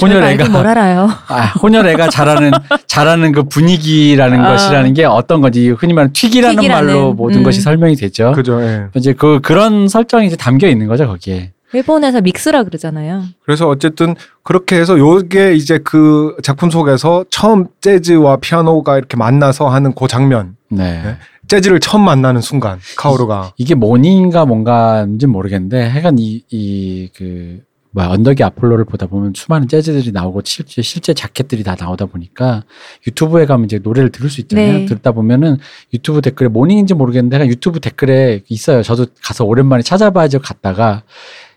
혼혈애가 뭘 알아요. 아, 혼혈애가 잘하는 잘하는 그 분위기라는 아. 것이라는 게 어떤 건지 흔히 말하는 튀기라는 튀기라는, 말로 모든 음. 것이 설명이 되죠. 그죠. 예. 이제 그 그런 설정이 이제 담겨 있는 거죠 거기에. 일본에서 믹스라 그러잖아요. 그래서 어쨌든 그렇게 해서 요게 이제 그 작품 속에서 처음 재즈와 피아노가 이렇게 만나서 하는 그 장면. 네. 네. 재즈를 처음 만나는 순간 카오루가 이게 모닝인가 뭔가인지 모르겠는데 하여간 이이그 뭐야 언덕길의 아폴론을 보다 보면 수많은 재즈들이 나오고 실제 실제 자켓들이 다 나오다 보니까 유튜브에 가면 이제 노래를 들을 수 있잖아요. 네. 듣다 보면은 유튜브 댓글에 Moanin'인지 모르겠는데 하여간 유튜브 댓글에 있어요. 저도 가서 오랜만에 찾아봐야죠. 갔다가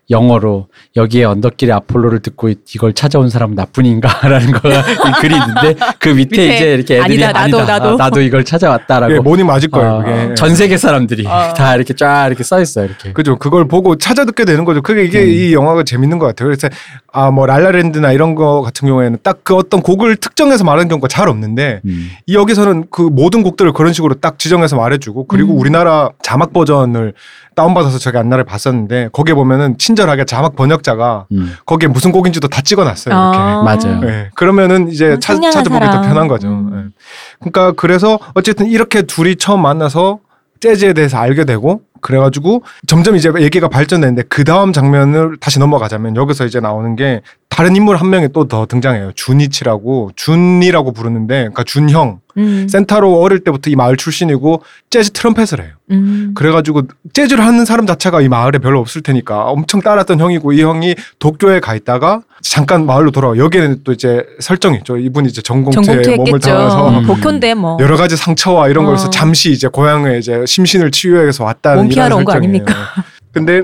영어로 여기에 언덕길의 아폴론을 듣고 이걸 찾아온 사람은 나뿐인가라는 거가 이 글이 있는데 그 밑에, 밑에 이제 이렇게 애들이 아니다, 나도, 아니다, 나도. 아, 나도 이걸 찾아왔다라고 예, Moanin' 맞을 거예요. 어, 그게. 전 세계 사람들이 어. 다 이렇게 쫙 이렇게 써 있어요. 이렇게. 그죠. 그걸 보고 찾아 듣게 되는 거죠. 그게 이게 음. 이 영화가 재밌는 것 같아요. 그래서 아 뭐 랄라랜드나 이런 거 같은 경우에는 딱 그 어떤 곡을 특정해서 말하는 경우가 잘 없는데 음. 이 여기서는 그 모든 곡들을 그런 식으로 딱 지정해서 말해주고 그리고 음. 우리나라 자막 버전을 다운받아서 제가 옛날에 봤었는데 거기에 보면은 친 절하게 자막 번역자가 음. 거기에 무슨 곡인지도 다 찍어놨어요. 이렇게. 아. 맞아요. 네. 그러면은 이제 아, 찾, 상냥한 찾아보기 더 사람. 편한 거죠. 음. 네. 그러니까 그래서 어쨌든 이렇게 둘이 처음 만나서 재즈에 대해서 알게 되고 그래가지고 점점 이제 얘기가 발전되는데 그 다음 장면을 다시 넘어가자면 여기서 이제 나오는 게 다른 인물 한 명이 또 더 등장해요. 준이치라고 준이라고 부르는데 그러니까 준형 음. 센타로 어릴 때부터 이 마을 출신이고 재즈 트럼펫을 해요. 음. 그래가지고 재즈를 하는 사람 자체가 이 마을에 별로 없을 테니까 엄청 따랐던 형이고 이 형이 도쿄에 가 있다가 잠깐 마을로 돌아와 여기에는 또 이제 설정이 있죠. 이분이 이제 전공투에 몸을 담아서 음. 복현대 뭐 여러 가지 상처와 이런 거에서 어. 잠시 이제 고향에 이제 심신을 치유하기 위해서 왔다는 이런 설정이에요. 아닙니까? 근데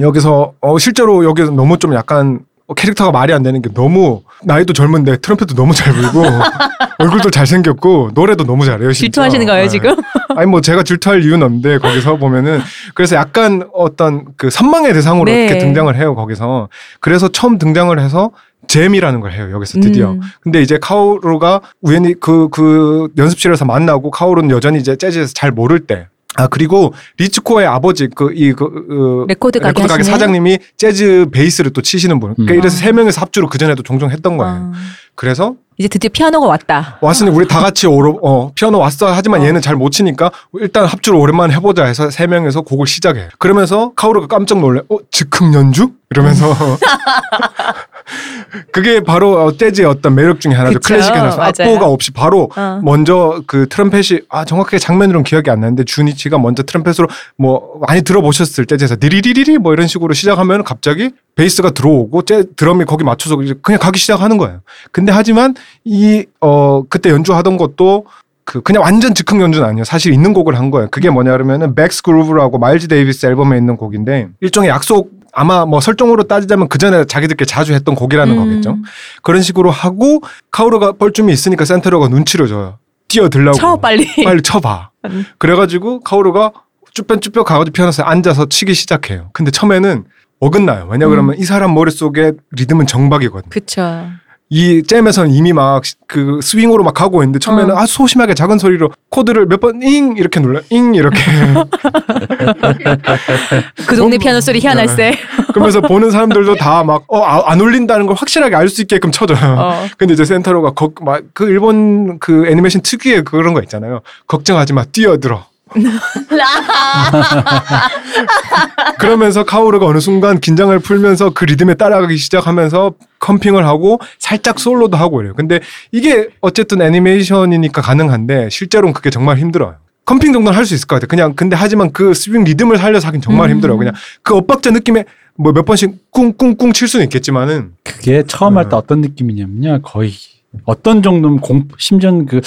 여기서 어 실제로 여기서 너무 좀 약간 어, 캐릭터가 말이 안 되는 게 너무 나이도 젊은데 트럼펫도 너무 잘 불고 얼굴도 잘 생겼고 노래도 너무 잘해요. 진짜. 질투하시는 거예요 네. 지금? 아니 뭐 제가 질투할 이유는 없는데 거기서 보면은 그래서 약간 어떤 그 선망의 대상으로 네. 이렇게 등장을 해요 거기서 그래서 처음 등장을 해서 잼이라는 걸 해요 여기서 드디어 음. 근데 이제 카오루가 우연히 그, 그 연습실에서 만나고 카오루는 여전히 이제 재즈에서 잘 모를 때. 아, 그리고 리츠코의 아버지, 그, 이, 그, 그 레코드 가게 가게 하시네? 사장님이 재즈 베이스를 또 치시는 분. 그러니까 음. 이래서 세 명에서 합주로 그 전에도 종종 했던 거예요. 아, 그래서 이제 드디어 피아노가 왔다. 왔으니 우리 다 같이 오로, 어, 피아노 왔어. 하지만 어. 얘는 잘 못 치니까 일단 합주로 오랜만에 해보자 해서 세 명에서 곡을 시작해. 그러면서 카오루가 깜짝 놀래. 어, 즉흥 연주? 이러면서. 그게 바로 어, 재즈의 어떤 매력 중에 하나죠. 그쵸. 클래식에서. 악보가 없이 바로 어. 먼저 그 트럼펫이 아 정확하게 장면으로는 기억이 안 나는데 준이치가 먼저 트럼펫으로 뭐 많이 들어보셨을 재즈에서 니리리리리 뭐 이런 식으로 시작하면 갑자기 베이스가 들어오고 재 드럼이 거기 맞춰서 그냥 가기 시작하는 거예요. 근데 하지만 이 어 그때 연주하던 것도 그 그냥 완전 즉흥 연주는 아니에요. 사실 있는 곡을 한 거예요. 그게 뭐냐 그러면은 Bags' Groove라고 마일즈 데이비스 앨범에 있는 곡인데 일종의 약속 아마 뭐 설정으로 따지자면 그 전에 자기들끼리 자주 했던 곡이라는 음. 거겠죠. 그런 식으로 하고 카오루가 뻘쭘이 있으니까 센타로가 눈치를 줘요. 뛰어들라고. 쳐 빨리. 빨리 쳐봐. 음. 그래가지고 카오루가 쭈뼛쭈뼛 가가지고 피아노에 앉아서 치기 시작해요. 근데 처음에는 어긋나요. 왜냐 그러면 이 사람 머릿속에 리듬은 정박이거든요. 그쵸. 이 잼에서는 이미 막 그 스윙으로 막 가고 있는데 처음에는 어. 아 소심하게 작은 소리로 코드를 몇 번 잉 이렇게 눌러 잉 이렇게 그 동네 피아노 소리 희한할세. 그러면서 보는 사람들도 다 막 어안 울린다는 걸 확실하게 알 수 있게끔 쳐줘요. 어. 근데 이제 센터로가 막 그 일본 그 애니메이션 특유의 그런 거 있잖아요. 걱정하지 마 뛰어들어. 그러면서 카오르가 어느 순간 긴장을 풀면서 그 리듬에 따라가기 시작하면서 컴핑을 하고 살짝 솔로도 하고 이래요. 근데 이게 어쨌든 애니메이션이니까 가능한데 실제로는 그게 정말 힘들어요. 컴핑 정도는 할 수 있을 것 같아요. 그냥 근데 하지만 그 스윙 리듬을 살려서 하긴 정말 음. 힘들어요. 그냥 그 엇박자 느낌에 뭐 몇 번씩 꿍꿍꿍 칠 수는 있겠지만은 그게 처음 할때 어. 어떤 느낌이냐면요. 거의 어떤 정도면 공 심지어 그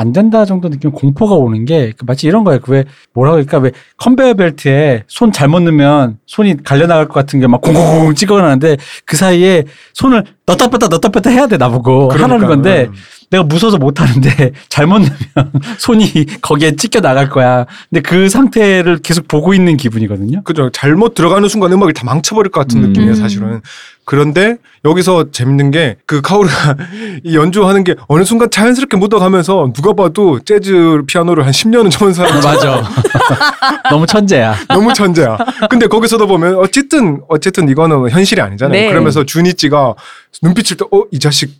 안 된다 정도 느낌 공포가 오는 게그 마치 이런 거예요. 그 왜 뭐라 그럴까 왜 컨베이어 벨트에 손 잘못 넣으면 손이 갈려 나갈 것 같은 게 막 공공공 찍어나는데 그 사이에 손을 넣다 뺐다 넣다 뺐다 해야 돼 나보고 하라는 그러니까, 건데 음. 내가 무서워서 못 하는데 잘못 넣으면 손이 거기에 찢겨 나갈 거야. 근데 그 상태를 계속 보고 있는 기분이거든요. 그죠. 잘못 들어가는 순간 음악을 다 망쳐버릴 것 같은 음. 느낌이에요, 음. 사실은. 그런데 여기서 재밌는 게 그 카오르가 이 연주하는 게 어느 순간 자연스럽게 묻어가면서 누가 봐도 재즈 피아노를 한 10년은 쳐본 사람 맞아. 너무 천재야. 너무 천재야. 근데 거기서도 보면 어쨌든 어쨌든 이거는 현실이 아니잖아요. 네. 그러면서 주니찌가 눈빛을 또 어 이 자식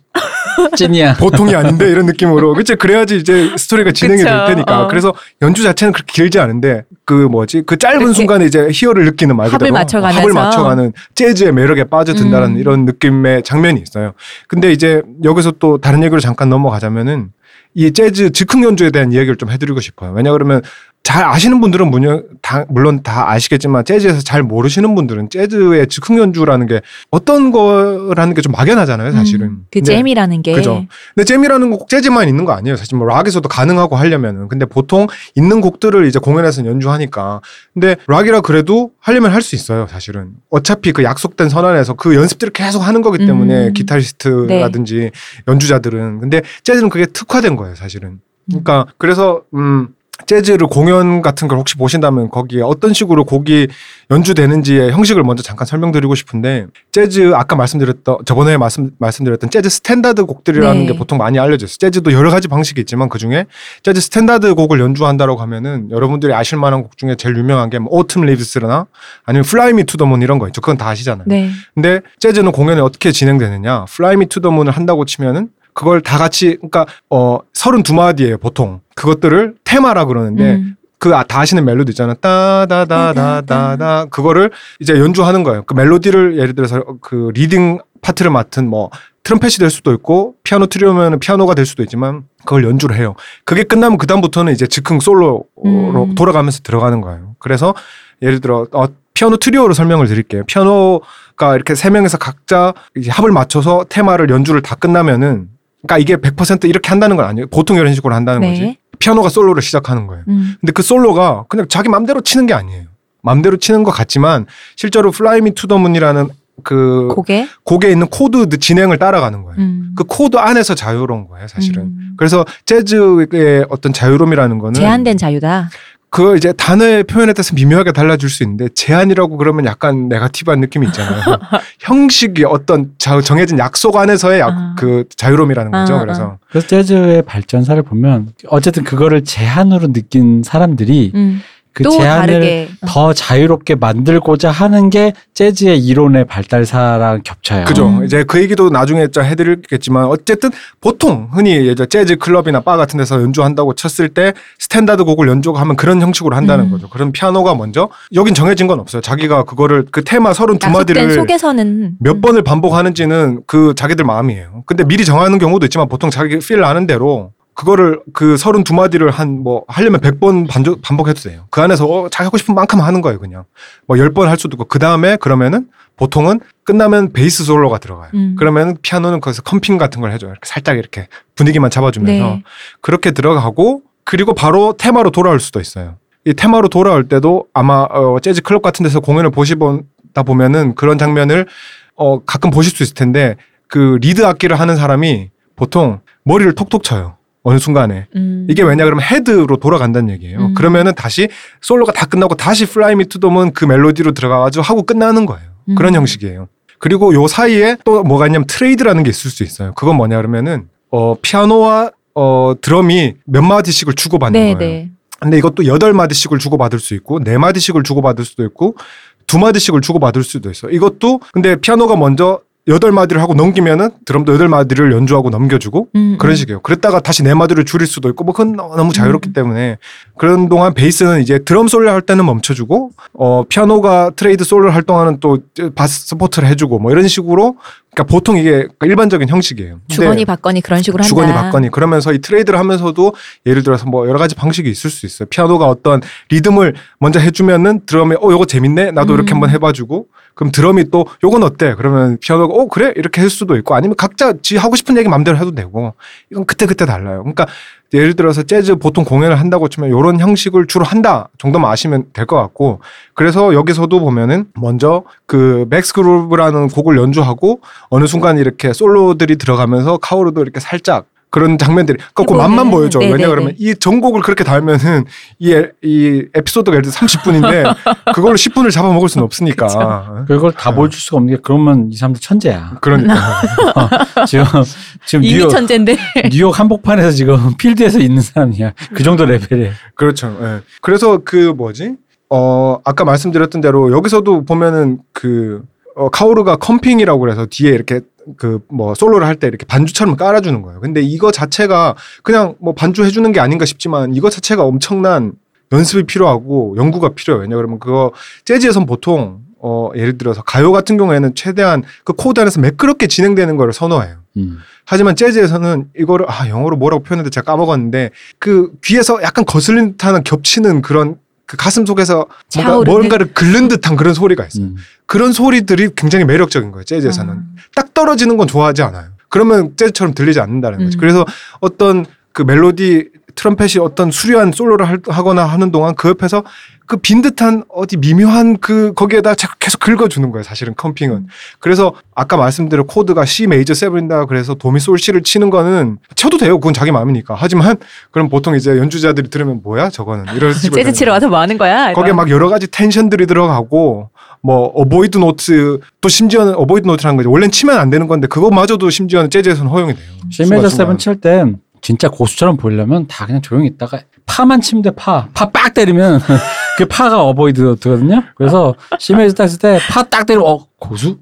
찐이야. 보통이 아닌데 이런 느낌으로 그치 그래야지 이제 스토리가 진행이 그쵸. 될 테니까 어. 그래서 연주 자체는 그렇게 길지 않은데 그 뭐지 그 짧은 순간에 이제 희열을 느끼는 말 합을 그대로 맞춰가면서. 합을 맞춰가는 재즈의 매력에 빠져든다는 음. 이런 느낌의 장면이 있어요. 근데 이제 여기서 또 다른 얘기로 잠깐 넘어가자면은 이 재즈 즉흥 연주에 대한 이야기를 좀 해드리고 싶어요. 왜냐 그러면 잘 아시는 분들은 물론 다, 물론 다 아시겠지만 재즈에서 잘 모르시는 분들은 재즈의 즉흥 연주라는 게 어떤 거라는 게 좀 막연하잖아요, 사실은. 음, 그 잼이라는 게 그죠. 근데 잼이라는 건 꼭 재즈만 있는 거 아니에요. 사실 뭐 락에서도 가능하고 하려면은. 근데 보통 있는 곡들을 이제 공연에서 연주하니까. 근데 락이라 그래도 하려면 할 수 있어요. 사실은. 어차피 그 약속된 선언에서 그 연습들을 계속 하는 거기 때문에 음. 기타리스트라든지 연주자들은. 근데 재즈는 그게 특화된 거예요. 사실은. 그러니까 그래서 음. 재즈를 공연 같은 걸 혹시 보신다면 거기에 어떤 식으로 곡이 연주되는지의 형식을 먼저 잠깐 설명드리고 싶은데 재즈 아까 말씀드렸던 저번에 말씀 말씀드렸던 재즈 스탠다드 곡들이라는 네. 게 보통 많이 알려져 있어요. 재즈도 여러 가지 방식이 있지만 그 중에 재즈 스탠다드 곡을 연주한다라고 하면은 여러분들이 아실 만한 곡 중에 제일 유명한 게 뭐 Autumn Leaves나 아니면 Fly Me to the Moon 이런 거 있죠. 그건 다 아시잖아요. 네. 근데 재즈는 공연이 어떻게 진행되느냐? Fly Me to the Moon을 한다고 치면은 그걸 다 같이 그러니까 어 32마디예요, 보통. 그것들을 테마라 그러는데 음. 그다 아시는 멜로디 있잖아. 따다다다다다 그거를 이제 연주하는 거예요. 그 멜로디를 예를 들어서 그 leading 파트를 맡은 뭐 트럼펫이 될 수도 있고 피아노 트리오면 피아노가 될 수도 있지만 그걸 연주를 해요. 그게 끝나면 그 다음부터는 이제 즉흥 솔로로 음. 돌아가면서 들어가는 거예요. 그래서 예를 들어 어, 피아노 트리오로 설명을 드릴게요. 피아노가 이렇게 세 명에서 각자 이제 합을 맞춰서 테마를 연주를 다 끝나면은 그러니까 이게 100% 이렇게 한다는 건 아니에요. 보통 이런 식으로 한다는 네. 거지. 피아노가 솔로를 시작하는 거예요. 음. 근데 그 솔로가 그냥 자기 맘대로 치는 게 아니에요. 맘대로 치는 것 같지만 실제로 Fly Me to the Moon이라는 그 고개. 곡에 있는 코드 진행을 따라가는 거예요. 음. 그 코드 안에서 자유로운 거예요, 사실은. 음. 그래서 재즈의 어떤 자유로움이라는 거는 제한된 자유다. 그거 이제 단어의 표현에 따라서 미묘하게 달라질 수 있는데 제한이라고 그러면 약간 negative한 느낌이 있잖아요. 형식이 어떤 자- 정해진 약속 안에서의 약- 아. 그 자유로움이라는 거죠. 아, 그래서 그래서 재즈의 발전사를 보면 어쨌든 그거를 제한으로 느낀 사람들이 음. 그또 제한을 다르게. 어. 더 자유롭게 만들고자 하는 게 재즈의 이론의 발달사랑 겹쳐요. 그죠. 음. 이제 그 얘기도 나중에 좀 해드리겠지만 어쨌든 보통 흔히 이제 재즈 클럽이나 바 같은 데서 연주한다고 쳤을 때 standard 곡을 연주하면 그런 형식으로 한다는 음. 거죠. 그럼 피아노가 먼저 여긴 정해진 건 없어요. 자기가 그거를 그 테마 서른 두 약속된 마디를 속에서는 몇 음. 번을 반복하는지는 그 자기들 마음이에요. 근데 미리 정하는 경우도 있지만 보통 자기 필 나는 대로 그거를 그 서른 두 마디를 한 뭐 하려면 백번 반복해도 돼요. 그 안에서 어, 자기 하고 싶은 만큼 하는 거예요, 그냥. 뭐열번할 수도 있고 그 다음에 그러면은 보통은 끝나면 베이스 솔로가 들어가요. 음. 그러면 피아노는 거기서 컴핑 같은 걸 해줘요. 이렇게 살짝 이렇게 분위기만 잡아주면서 네. 그렇게 들어가고 그리고 바로 테마로 돌아올 수도 있어요. 이 테마로 돌아올 때도 아마 어, 재즈 클럽 같은 데서 공연을 보시다 보면은 그런 장면을 어, 가끔 보실 수 있을 텐데 그 리드 악기를 하는 사람이 보통 머리를 톡톡 쳐요. 어느 순간에. 음. 이게 왜냐 그러면 헤드로 돌아간다는 얘기예요. 음. 그러면은 다시 솔로가 다 끝나고 다시 Fly Me to the Moon 그 멜로디로 들어가가지고 하고 끝나는 거예요. 그런 음. 형식이에요. 그리고 요 사이에 또 뭐가 있냐면 트레이드라는 게 있을 수 있어요. 그건 뭐냐 그러면은 어 피아노와 어 드럼이 몇 마디씩을 주고받는 네, 거예요. 네. 근데 이것도 여덟 마디씩을 주고받을 수 있고 네 마디씩을 주고받을 수도 있고 두 마디씩을 주고받을 수도 있어. 요 이것도 근데 피아노가 먼저 여덟 마디를 하고 넘기면은 드럼도 여덟 마디를 연주하고 넘겨주고 음, 그런 음. 식이에요. 그랬다가 다시 네 마디를 줄일 수도 있고 뭐 그건 너무 자유롭기 음. 때문에 그런 동안 베이스는 이제 드럼 솔로 할 때는 멈춰주고 어 피아노가 트레이드 솔로 할 동안은 또 베이스 support를 해주고 뭐 이런 식으로 그러니까 보통 이게 일반적인 형식이에요. 주거니 받거니 그런 식으로 한다. 주거니 받거니 그러면서 이 트레이드를 하면서도 예를 들어서 뭐 여러 가지 방식이 있을 수 있어요. 피아노가 어떤 리듬을 먼저 해주면은 드럼이 어 이거 재밌네 나도 이렇게 음. 한번 해봐주고 그럼 드럼이 또 요건 어때? 그러면 피아노가 어 그래 이렇게 할 수도 있고 아니면 각자 지 하고 싶은 얘기 마음대로 해도 되고 이건 그때 그때 달라요. 그러니까 예를 들어서 재즈 보통 공연을 한다고 치면 이런 형식을 주로 한다 정도만 아시면 될 것 같고 그래서 여기서도 보면은 먼저 그 Bags' Groove라는 곡을 연주하고 어느 순간 이렇게 솔로들이 들어가면서 카오루도 이렇게 살짝 그런 장면들이 그러니까 그 맛만 보여줘. 네네네. 왜냐 그러면 이 전곡을 그렇게 달면은 이, 에- 이 에피소드가 예를 들어 30분인데 그걸로 10분을 잡아먹을 수는 없으니까. 그걸 다 보여줄 수가 없는 게 그러면 이 사람들 천재야. 그러니까 지금 지금 이미 뉴욕 천재인데. 뉴욕 한복판에서 지금 필드에서 있는 사람이야. 그 정도 레벨에. 그렇죠. 예. 그래서 그 뭐지? 어 아까 말씀드렸던 대로 여기서도 보면은 그 어, 카오르가 컴핑이라고 그래서 뒤에 이렇게 그 뭐 솔로를 할 때 이렇게 반주처럼 깔아주는 거예요. 근데 이거 자체가 그냥 뭐 반주 해주는 게 아닌가 싶지만 이거 자체가 엄청난 연습이 필요하고 연구가 필요해요. 왜냐 그러면 그거 재즈에선 보통 어 예를 들어서 가요 같은 경우에는 최대한 그 코드 안에서 매끄럽게 진행되는 거를 선호해요. 음. 하지만 재즈에서는 이거를 아 영어로 뭐라고 표현했는데 제가 까먹었는데 그 귀에서 약간 거슬린 듯한 겹치는 그런 그 가슴 속에서 뭔가? 뭔가를 긁는 듯한 그런 소리가 있어요. 음. 그런 소리들이 굉장히 매력적인 거예요. 재즈에서는 음. 딱 떨어지는 건 좋아하지 않아요. 그러면 재즈처럼 들리지 않는다는 거죠. 음. 그래서 어떤 그 멜로디 트럼펫이 어떤 수려한 솔로를 할- 하거나 하는 동안 그 옆에서 그 빈 듯한 어디 미묘한 그 거기에다 자꾸 계속 긁어주는 거예요. 사실은 컴핑은. 음. 그래서 아까 말씀드린 코드가 C 메이저 세븐이다 그래서 도미 솔 C를 치는 거는 쳐도 돼요. 그건 자기 마음이니까. 하지만 그럼 보통 이제 연주자들이 들으면 뭐야 저거는 이럴 수 재즈 치러 와서 뭐 하는 거야? 거기에 막 여러 가지 tension들이 들어가고 뭐 avoid note 또 심지어는 avoid note라는 거죠. 원래는 치면 안 되는 건데 그것마저도 심지어는 재즈에서는 허용이 돼요. 시메저 순간, 세븐 칠땐 진짜 고수처럼 보이려면 다 그냥 조용히 있다가 파만 돼 파. 파 빡 때리면 그 파가 avoid note거든요. 그래서 딱 했을 때 파 딱 때리면 어 고수?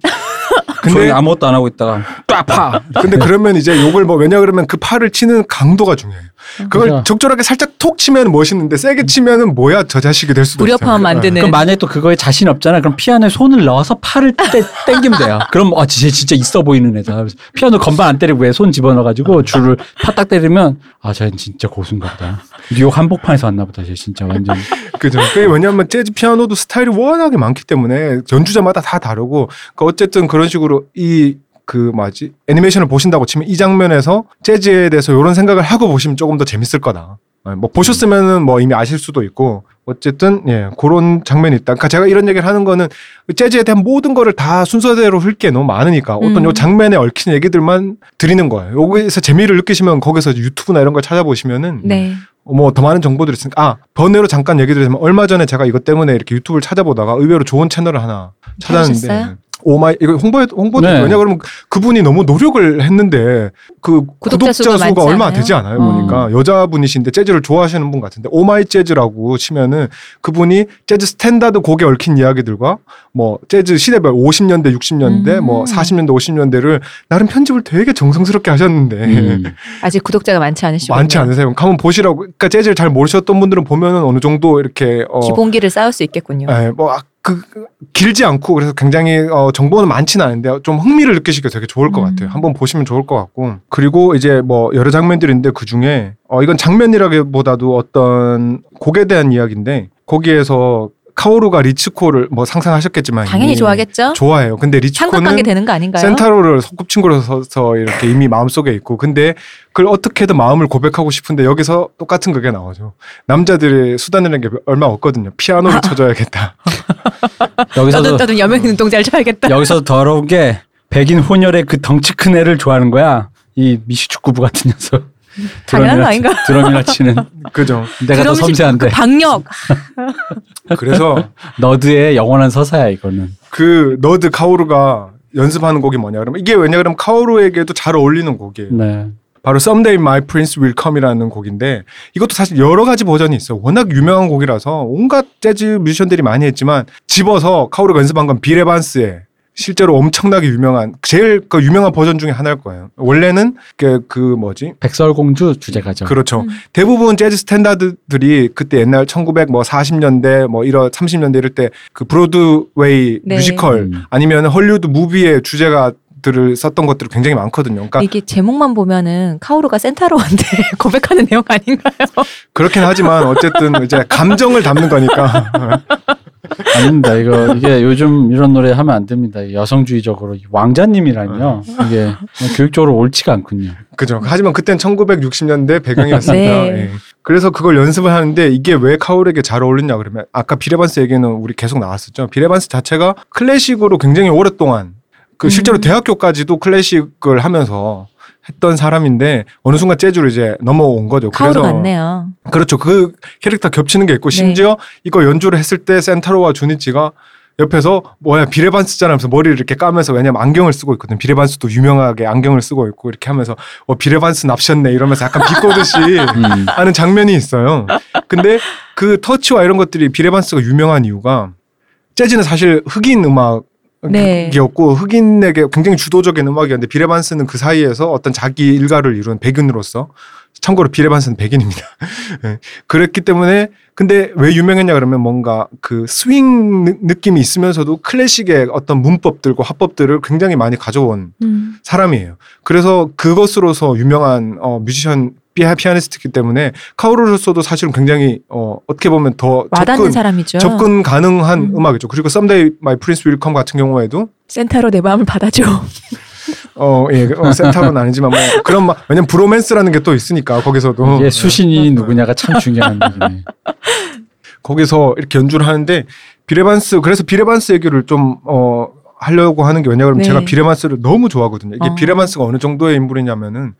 근데- 아무것도 안 하고 있다가 딱 파. 근데 그러면 이제 욕을 뭐 왜냐 그러면 그 파를 치는 강도가 중요해요. 그걸 그죠. 적절하게 살짝 톡 치면 멋있는데 세게 치면은 뭐야 저 자식이 될 수도 있어요. 불협화음 만드는. 그럼 만약에 또 그거에 자신 없잖아. 그럼 피아노에 손을 넣어서 팔을 떼, 땡기면 돼요. 그럼 아 진짜 진짜 있어 보이는 애다. 피아노 건반 안 때리고 왜 손 집어넣어가지고 줄을 파딱 때리면 아 쟤는 진짜 고수인가 보다. 뉴욕 한복판에서 왔나 보다. 쟤 진짜 완전. 그죠. 왜냐하면 재즈 피아노도 스타일이 워낙에 많기 때문에 연주자마다 다 다르고 그 어쨌든 그런 식으로 이 그 뭐지 애니메이션을 보신다고 치면 이 장면에서 재즈에 대해서 이런 생각을 하고 보시면 조금 더 재밌을 거다. 어, 뭐 보셨으면은 뭐 이미 아실 수도 있고 어쨌든 예 그런 장면이 있다. 그러니까 제가 이런 얘기를 하는 거는 재즈에 대한 모든 거를 다 순서대로 훑게 너무 많으니까 어떤 음. 요 장면에 얽힌 얘기들만 드리는 거예요. 여기서 재미를 느끼시면 거기서 유튜브나 이런 걸 찾아보시면은 네. 뭐더 많은 정보들이 있으니까 아 번외로 잠깐 얘기 드리자면 얼마 전에 제가 이것 때문에 이렇게 유튜브를 찾아보다가 의외로 좋은 채널을 하나 찾았는데? 오마이 이거 홍보 홍보도 네. 왜냐 그러면 그분이 너무 노력을 했는데 그 구독자 구독자, 수가 수가, 얼마? 되지 않아요 어. 보니까 여자분이신데 재즈를 좋아하시는 분 같은데 Oh My Jazz라고 치면은 그분이 재즈 standard 곡에 얽힌 이야기들과 뭐 재즈 시대별 50년대 60년대 음. 뭐 40년대 50년대를 나름 편집을 되게 정성스럽게 하셨는데 음. 아직 구독자가 많지 않으시고 많지 않으세요. 한번 보시라고. 그러니까 재즈를 잘 모르셨던 분들은 보면은 어느 정도 이렇게 어 기본기를 쌓을 수 있겠군요. 예, 뭐 그 길지 않고 그래서 굉장히 어 정보는 많지는 않은데 좀 흥미를 느끼시기 되게 좋을 것 음. 같아요. 한번 보시면 좋을 것 같고. 그리고 이제 뭐 여러 장면들인데 그 중에 어 이건 장면이라기보다도 어떤 곡에 대한 이야기인데 거기에서 카오루가 리츠코를 뭐 상상하셨겠지만 당연히 좋아하겠죠. 좋아해요. 근데 리츠코는 되는 거 아닌가요? 센타로를 소꿉친구로서 이렇게 이미 마음속에 있고 근데 그걸 어떻게든 마음을 고백하고 싶은데 여기서 똑같은 그게 나오죠. 남자들의 수단이라는 게 얼마 없거든요. 피아노를 쳐줘야겠다. 여기서도 나도 나도 여명 눈동자를 쳐야겠다. 여기서 더러운 게 백인 혼혈의 그 덩치 큰 애를 좋아하는 거야. 이 미식축구부 같은 녀석. 당연한 거 드럼이나 아닌가? 치- 드럼이나 치는 그죠. 내가 더 섬세한데 그 박력. 그래서 nerd의 영원한 서사야 이거는. 그 nerd 카오루가 연습하는 곡이 뭐냐 그러면 이게 왜냐 그러면 카오루에게도 잘 어울리는 곡이에요. 네. 바로 Someday My Prince Will Come이라는 곡인데 이것도 사실 여러 가지 버전이 있어요. 워낙 유명한 곡이라서 온갖 재즈 뮤지션들이 많이 했지만 여기서 카오루가 연습한 건 빌 에반스의 실제로 엄청나게 유명한 제일 그 유명한 버전 중에 하나일 거예요. 원래는 그, 그 뭐지? 백설공주 주제가죠. 그렇죠. 음. 대부분 재즈 standard들이 그때 옛날 1940년대 뭐 이런 30년대 이럴 때 그 브로드웨이 네. 뮤지컬 음. 아니면 헐리우드 무비의 주제가 들을 썼던 것들이 굉장히 많거든요. 그러니까 이게 제목만 보면은 카오루가 센타로한테 고백하는 내용 아닌가요? 그렇긴 하지만 어쨌든 이제 감정을 담는 거니까 아닙니다. 이거 이게 요즘 이런 노래 하면 안 됩니다. 여성주의적으로 왕자님이라뇨. 이게 교육적으로 옳지가 않군요. 그죠. 하지만 그땐 1960년대 배경이었습니다. 네. 예. 그래서 그걸 연습을 하는데 이게 왜 카울에게 잘 어울리냐 그러면 아까 비레반스 얘기는 우리 계속 나왔었죠. 비레반스 자체가 클래식으로 굉장히 오랫동안 그 실제로 음. 대학교까지도 클래식을 하면서 했던 사람인데 어느 순간 재즈로 이제 넘어온 거죠. 카오로 같네요. 그렇죠. 그 캐릭터 겹치는 게 있고 네. 심지어 이거 연주를 했을 때 센타로와 주니치가 옆에서 뭐야 비레반스잖아 하면서 머리를 이렇게 까면서 왜냐면 안경을 쓰고 있거든. 비레반스도 유명하게 안경을 쓰고 있고 이렇게 하면서 어 비레반스 납셨네 이러면서 약간 비꼬듯이 음. 하는 장면이 있어요. 근데 그 터치와 이런 것들이 비레반스가 유명한 이유가 재즈는 사실 흑인 음악 네. 이었고 흑인에게 굉장히 주도적인 음악이었는데 빌 에반스는 그 사이에서 어떤 자기 일가를 이룬 백인으로서 참고로 빌 에반스는 백인입니다. 예. 그랬기 때문에 근데 왜 유명했냐 그러면 뭔가 그 스윙 느- 느낌이 있으면서도 클래식의 어떤 문법들과 화법들을 굉장히 많이 가져온 음. 사람이에요. 그래서 그것으로서 유명한 어, 뮤지션 피아- 피아니스트이기 때문에 카오루로서도 사실은 굉장히 어, 어떻게 보면 더 접근 사람이죠. 접근 가능한 음. 음. 악이죠 그리고 Someday My Prince Will Come 같은 경우에도 센타로 내 마음을 받아줘. 어, 예, 어, 센타로는 아니지만 뭐 그런 막 왜냐면 브로맨스라는 게 또 있으니까 거기서도 이게 수신이 누구냐가 참 중요한 얘기네. 거기서 이렇게 연주를 하는데 빌 에반스 그래서 빌 에반스 얘기를 좀 어. 하려고 하는 게 왜냐하면 네. 제가 빌 에반스를 너무 좋아하거든요. 이게 어. 빌 에반스가 어느 정도의 인물이냐면은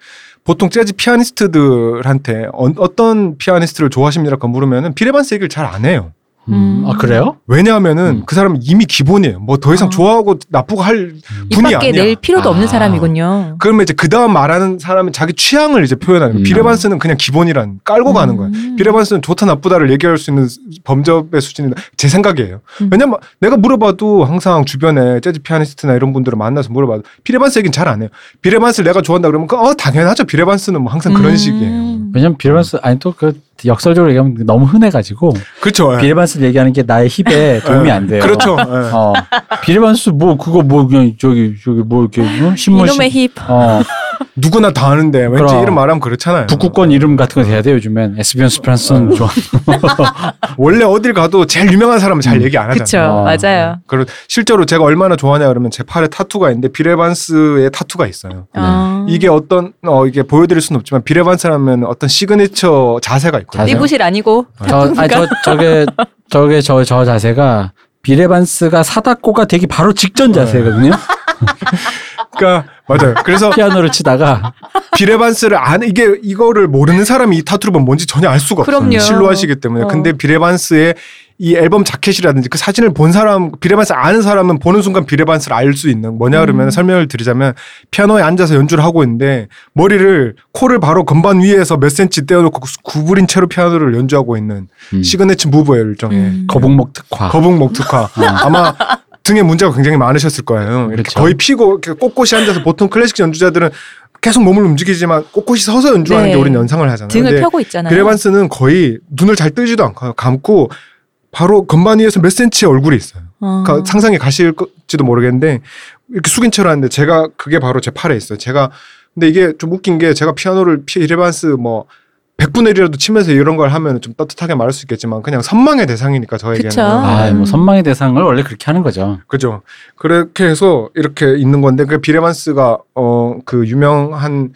보통 재즈 피아니스트들한테 어, 떤 피아니스트를 좋아하십니까 물으면은 빌 에반스 얘기를 잘 안 해요. 음. 아 그래요? 왜냐하면은 음. 그 사람은 이미 기본이에요. 뭐 더 이상 어. 좋아하고 나쁘고 할입 분이 아니야. 낼 필요도 없는 아. 사람이군요. 그러면 이제 그 다음 말하는 사람은 자기 취향을 이제 표현하는 거예요. 음. 비레반스는 그냥 기본이란 깔고 가는 거예요. 음. 비레반스는 좋다 나쁘다를 얘기할 수 있는 범접의 수준이 제 생각이에요. 음. 왜냐면 내가 물어봐도 항상 주변에 재즈 피아니스트나 이런 분들을 만나서 물어봐도 비레반스 얘기는 잘 안 해요. 비레반스를 내가 좋아한다 그러면 그, 어 당연하죠. 비레반스는 뭐 항상 그런 음. 식이에요. 왜냐면 비레반스 아니 또 그 역설적으로 얘기하면 너무 흔해가지고 그렇죠. 예. 비레반스 얘기하는 게 나의 힙에 도움이 예. 안 돼요. 그렇죠. 예. 어 비레반스 뭐 그거 뭐 그냥 저기 저기 뭐 이렇게 어? 신문 이놈의 힙. 어 누구나 다 아는데 왠지 그럼. 이름 말하면 그렇잖아요. 북구권 이름 같은 거 돼야 돼 요즘엔 에스비언 스프란슨 좋아. 원래 어딜 가도 제일 유명한 사람은 잘 음. 얘기 안 하잖아요. 어. 맞아요. 그리고 실제로 제가 얼마나 좋아하냐 그러면 제 팔에 타투가 있는데 비레반스의 타투가 있어요. 아. 이게 어떤 어 이게 보여드릴 수는 없지만 비레반스라면 어떤 시그니처 자세가 있거든요. 삐부실 아니고. 저 아니 저 저게 저게 저 저 자세가 비레반스가 사다코가 되기 바로 직전 자세거든요. 그러니까 맞아요. 그래서 피아노를 치다가 비레반스를 안 이게 이거를 모르는 사람이 이 타투를 보면 뭔지 전혀 알 수가 없어요. 그럼요. 실로하시기 때문에. 어. 근데 비레반스의 이 앨범 자켓이라든지 그 사진을 본 사람 비레반스 아는 사람은 보는 순간 비레반스를 알 수 있는 뭐냐 그러면 음. 설명을 드리자면 피아노에 앉아서 연주를 하고 있는데 머리를 코를 바로 건반 위에서 몇 센치 떼어놓고 구부린 채로 피아노를 연주하고 있는 음, 시그네처 무브예요 일종의 음. 거북목 특화. 거북목 특화 아마 등에 문제가 굉장히 많으셨을 거예요. 이렇게 그렇죠. 거의 피고 이렇게 꼿꼿이 앉아서 보통 클래식 연주자들은 계속 몸을 움직이지만 꼿꼿이 서서 연주하는 네. 게 우리는 연상을 하잖아요. 등을 펴고 있잖아요. 비레반스는 거의 눈을 잘 뜨지도 않고 감고 바로 건반 위에서 몇 센치의 얼굴이 있어요. 어. 그러니까 상상이 가실지도 모르겠는데 이렇게 숙인 채로 하는데 제가 그게 바로 제 팔에 있어요. 제가 근데 이게 좀 웃긴 게 제가 피아노를 비레반스 뭐 100분의 1이라도 치면서 이런 걸 하면 좀 떳떳하게 말할 수 있겠지만 그냥 선망의 대상이니까 저에게는 그쵸. 아, 음. 뭐 선망의 대상을 원래 그렇게 하는 거죠. 그죠. 그렇게 해서 이렇게 있는 건데 그 비레반스가 어 그 유명한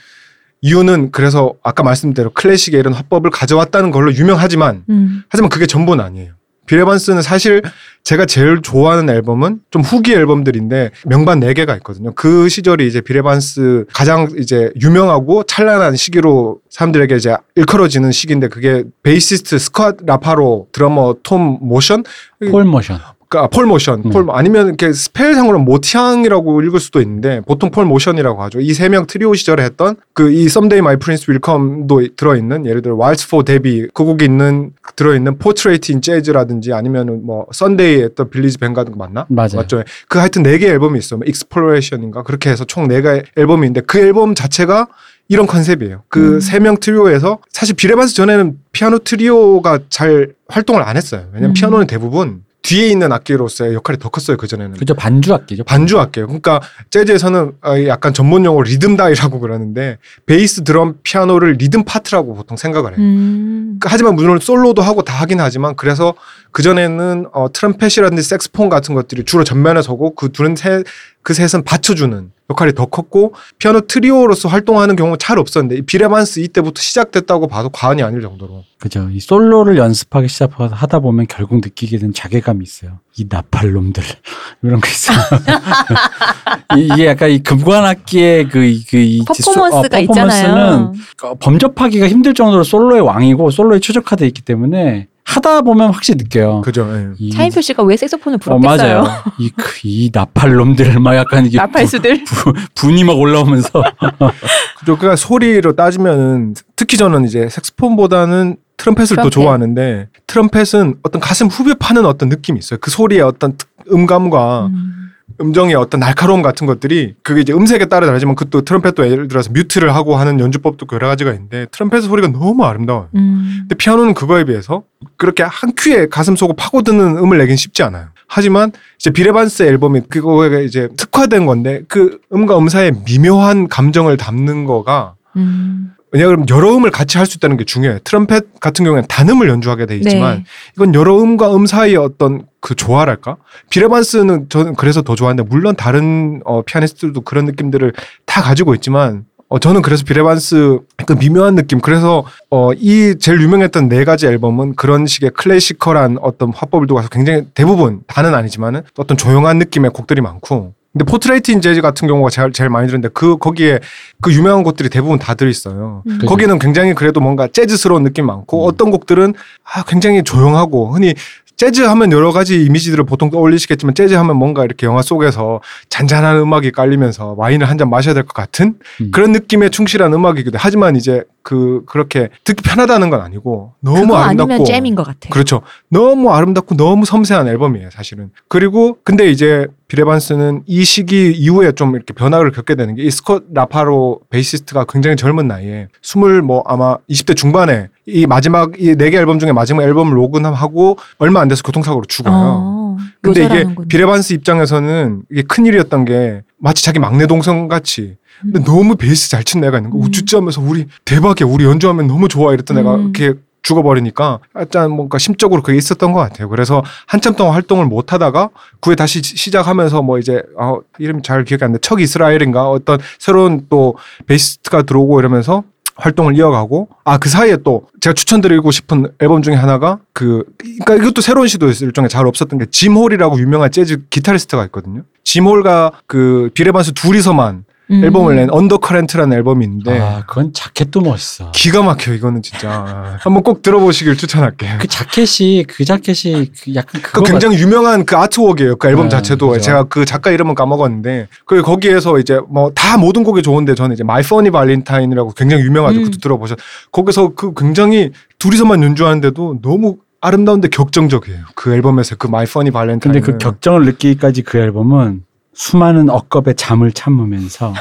이유는 그래서 아까 말씀대로 클래식의 이런 화법을 가져왔다는 걸로 유명하지만 음. 하지만 그게 전부는 아니에요. 빌 에반스는 사실 제가 제일 좋아하는 앨범은 좀 후기 앨범들인데 명반 4개가 있거든요. 그 시절이 이제 빌 에반스 가장 이제 유명하고 찬란한 시기로 사람들에게 이제 일컬어지는 시기인데 그게 베이시스트 스콧 라파로 드러머 톰 모션 폴 모션. 그러니까 폴 모션, 음. 폴 아니면 이렇게 스펠상으로 모티앙이라고 읽을 수도 있는데 보통 폴 모션이라고 하죠. 이 세 명 트리오 시절에 했던 그 이 Someday My Prince Will Come도 들어 있는 예를 들어 Waltz for Debby 그 곡이 있는 들어 있는 Portrait in Jazz라든지 아니면은 뭐 Sunday at the Village Vanguard 같은 거 맞나? 맞아요. 맞죠. 그 하여튼 네 개 앨범이 있어요. 뭐 Exploration인가 그렇게 해서 총 네 개 앨범이 있는데 그 앨범 자체가 이런 컨셉이에요. 그 음. 세명 트리오에서 사실 빌 에반스 전에는 피아노 트리오가 잘 활동을 안 했어요. 왜냐면 음. 피아노는 대부분 뒤에 있는 악기로서의 역할이 더 컸어요 그 전에는. 그죠 반주 악기죠. 반주 악기예요. 그러니까 재즈에서는 어, 약간 전문 용어로 리듬 다이라고 그러는데 베이스, 드럼, 피아노를 리듬 파트라고 보통 생각을 해요. 음. 그 하지만 물론 솔로도 하고 다 하긴 하지만 그래서 그 전에는 어, 트럼펫이라든지 색스폰 같은 것들이 주로 전면에 서고 그 둘은 세, 그 셋은 받쳐주는 역할이 더 컸고 피아노 트리오로서 활동하는 경우는 잘 없었는데 이 빌 에반스 이때부터 시작됐다고 봐도 과언이 아닐 정도로 그죠. 이 솔로를 연습하기 시작하다 보면 결국 느끼게 된 자괴감이 있어요. 이 나팔놈들 이런 거 있어요. 이- 이게 약간 이 금관악기의 그, 이- 그 이- 퍼포먼스가 어, 있잖아요. 어, 범접하기가 힘들 정도로 솔로의 왕이고 솔로에 최적화돼 있기 때문에 하다 보면 확실히 느껴요. 그죠. 예. 이- 차인표 씨가 왜 색소폰을 어, 불었겠어요? 맞아요. 이, 그- 이 나팔 놈들 막 약간 이게 나팔수들. 부- 분이 막 올라오면서 그죠. 그러니까 소리로 따지면은 특히 저는 이제 색스폰보다는 트럼펫을 더 트럼펫. 좋아하는데 트럼펫은 어떤 가슴 후벼 파는 어떤 느낌이 있어요. 그 소리의 어떤 특- 음감과 음. 음정의 어떤 날카로움 같은 것들이 그게 이제 음색에 따라 다르지만 그 또 트럼펫도 예를 들어서 뮤트를 하고 하는 연주법도 여러 가지가 있는데 트럼펫 소리가 너무 아름다워요. 음. 근데 피아노는 그거에 비해서 그렇게 한 큐에 가슴 속을 파고드는 음을 내긴 쉽지 않아요. 하지만 이제 비레반스 앨범이 그거에 이제 특화된 건데 그 음과 음 사이의 미묘한 감정을 담는 거가 음. 왜냐하면 여러 음을 같이 할 수 있다는 게 중요해요. 트럼펫 같은 경우에는 단음을 연주하게 돼 있지만 네. 이건 여러 음과 음 사이의 어떤 그 조화랄까? 비레반스는 저는 그래서 더 좋아하는데 물론 다른 어, 피아니스트들도 그런 느낌들을 다 가지고 있지만 어, 저는 그래서 비레반스 그 미묘한 느낌 그래서 어, 이 제일 유명했던 네 가지 앨범은 그런 식의 classical한 어떤 화법을 두고 가서 굉장히 대부분 다는 아니지만은 어떤 조용한 느낌의 곡들이 많고 근데 Portrait in Jazz 같은 경우가 제일, 제일 많이 들었는데 그 거기에 그 유명한 곡들이 대부분 다 들어있어요. 음. 거기는 굉장히 그래도 뭔가 재즈스러운 느낌 많고 음. 어떤 곡들은 아, 굉장히 조용하고 흔히 재즈 하면 여러 가지 이미지들을 보통 떠올리시겠지만 재즈 하면 뭔가 이렇게 영화 속에서 잔잔한 음악이 깔리면서 와인을 한 잔 마셔야 될 것 같은 음. 그런 느낌에 충실한 음악이거든요. 하지만 이제 그 그렇게 듣기 편하다는 건 아니고 너무 아름답고 잼인 것 같아요. 그렇죠. 너무 아름답고 너무 섬세한 앨범이에요, 사실은. 그리고 근데 이제 빌 에반스는 이 시기 이후에 좀 이렇게 변화를 겪게 되는 게 이 스콧 라파로 베이시스트가 굉장히 젊은 나이에 스물 뭐 아마 20대 중반에 이 마지막 이 네 개 앨범 중에 마지막 앨범을 녹음하고 얼마 안 돼서 교통사고로 죽어요. 어, 근데 이게. 빌 에반스 입장에서는 이게 큰 일이었던 게 마치 자기 막내 동생 같이 근데 음. 너무 베이스 잘 친 애가 있는 거 음. 우쭈쭈하면서 우리 대박이야 우리 연주하면 너무 좋아 이랬던 애가 음. 이렇게 죽어버리니까 약간 뭔가 심적으로 그게 있었던 것 같아요. 그래서 한참 동안 활동을 못 하다가 그에 다시 시- 시작하면서 뭐 이제 아, 이름 잘 기억이 안 나. 척 이스라엘인가 어떤 새로운 또 베이스트가 들어오고 이러면서 활동을 이어가고 아 그 사이에 또 제가 추천드리고 싶은 앨범 중에 하나가 그 그러니까 이것도 새로운 시도였어요 일종의 잘 없었던 게 짐 홀이라고 유명한 재즈 기타리스트가 있거든요. 짐 홀과 그 빌 에반스 둘이서만 음. 앨범을 낸 Undercurrent라는 앨범이 있는데 아 그건 자켓도 멋있어. 기가 막혀 이거는 진짜 한번 꼭 들어보시길 추천할게요. 그 자켓이 그 자켓이 그 약간 그 굉장히 유명한 그 artwork이에요. 그 앨범 네, 자체도 그죠. 제가 그 작가 이름은 까먹었는데 그 거기에서 이제 뭐 다 모든 곡이 좋은데 저는 이제 My Funny Valentine이라고 굉장히 유명하죠. 음. 그것도 들어보셨. 거기서 그 굉장히 둘이서만 연주하는데도 너무 아름다운데 격정적이에요. 그 앨범에서 그 My Funny Valentine. 근데 그 격정을 느끼기까지 그 앨범은 수많은 억겁의 잠을 참으면서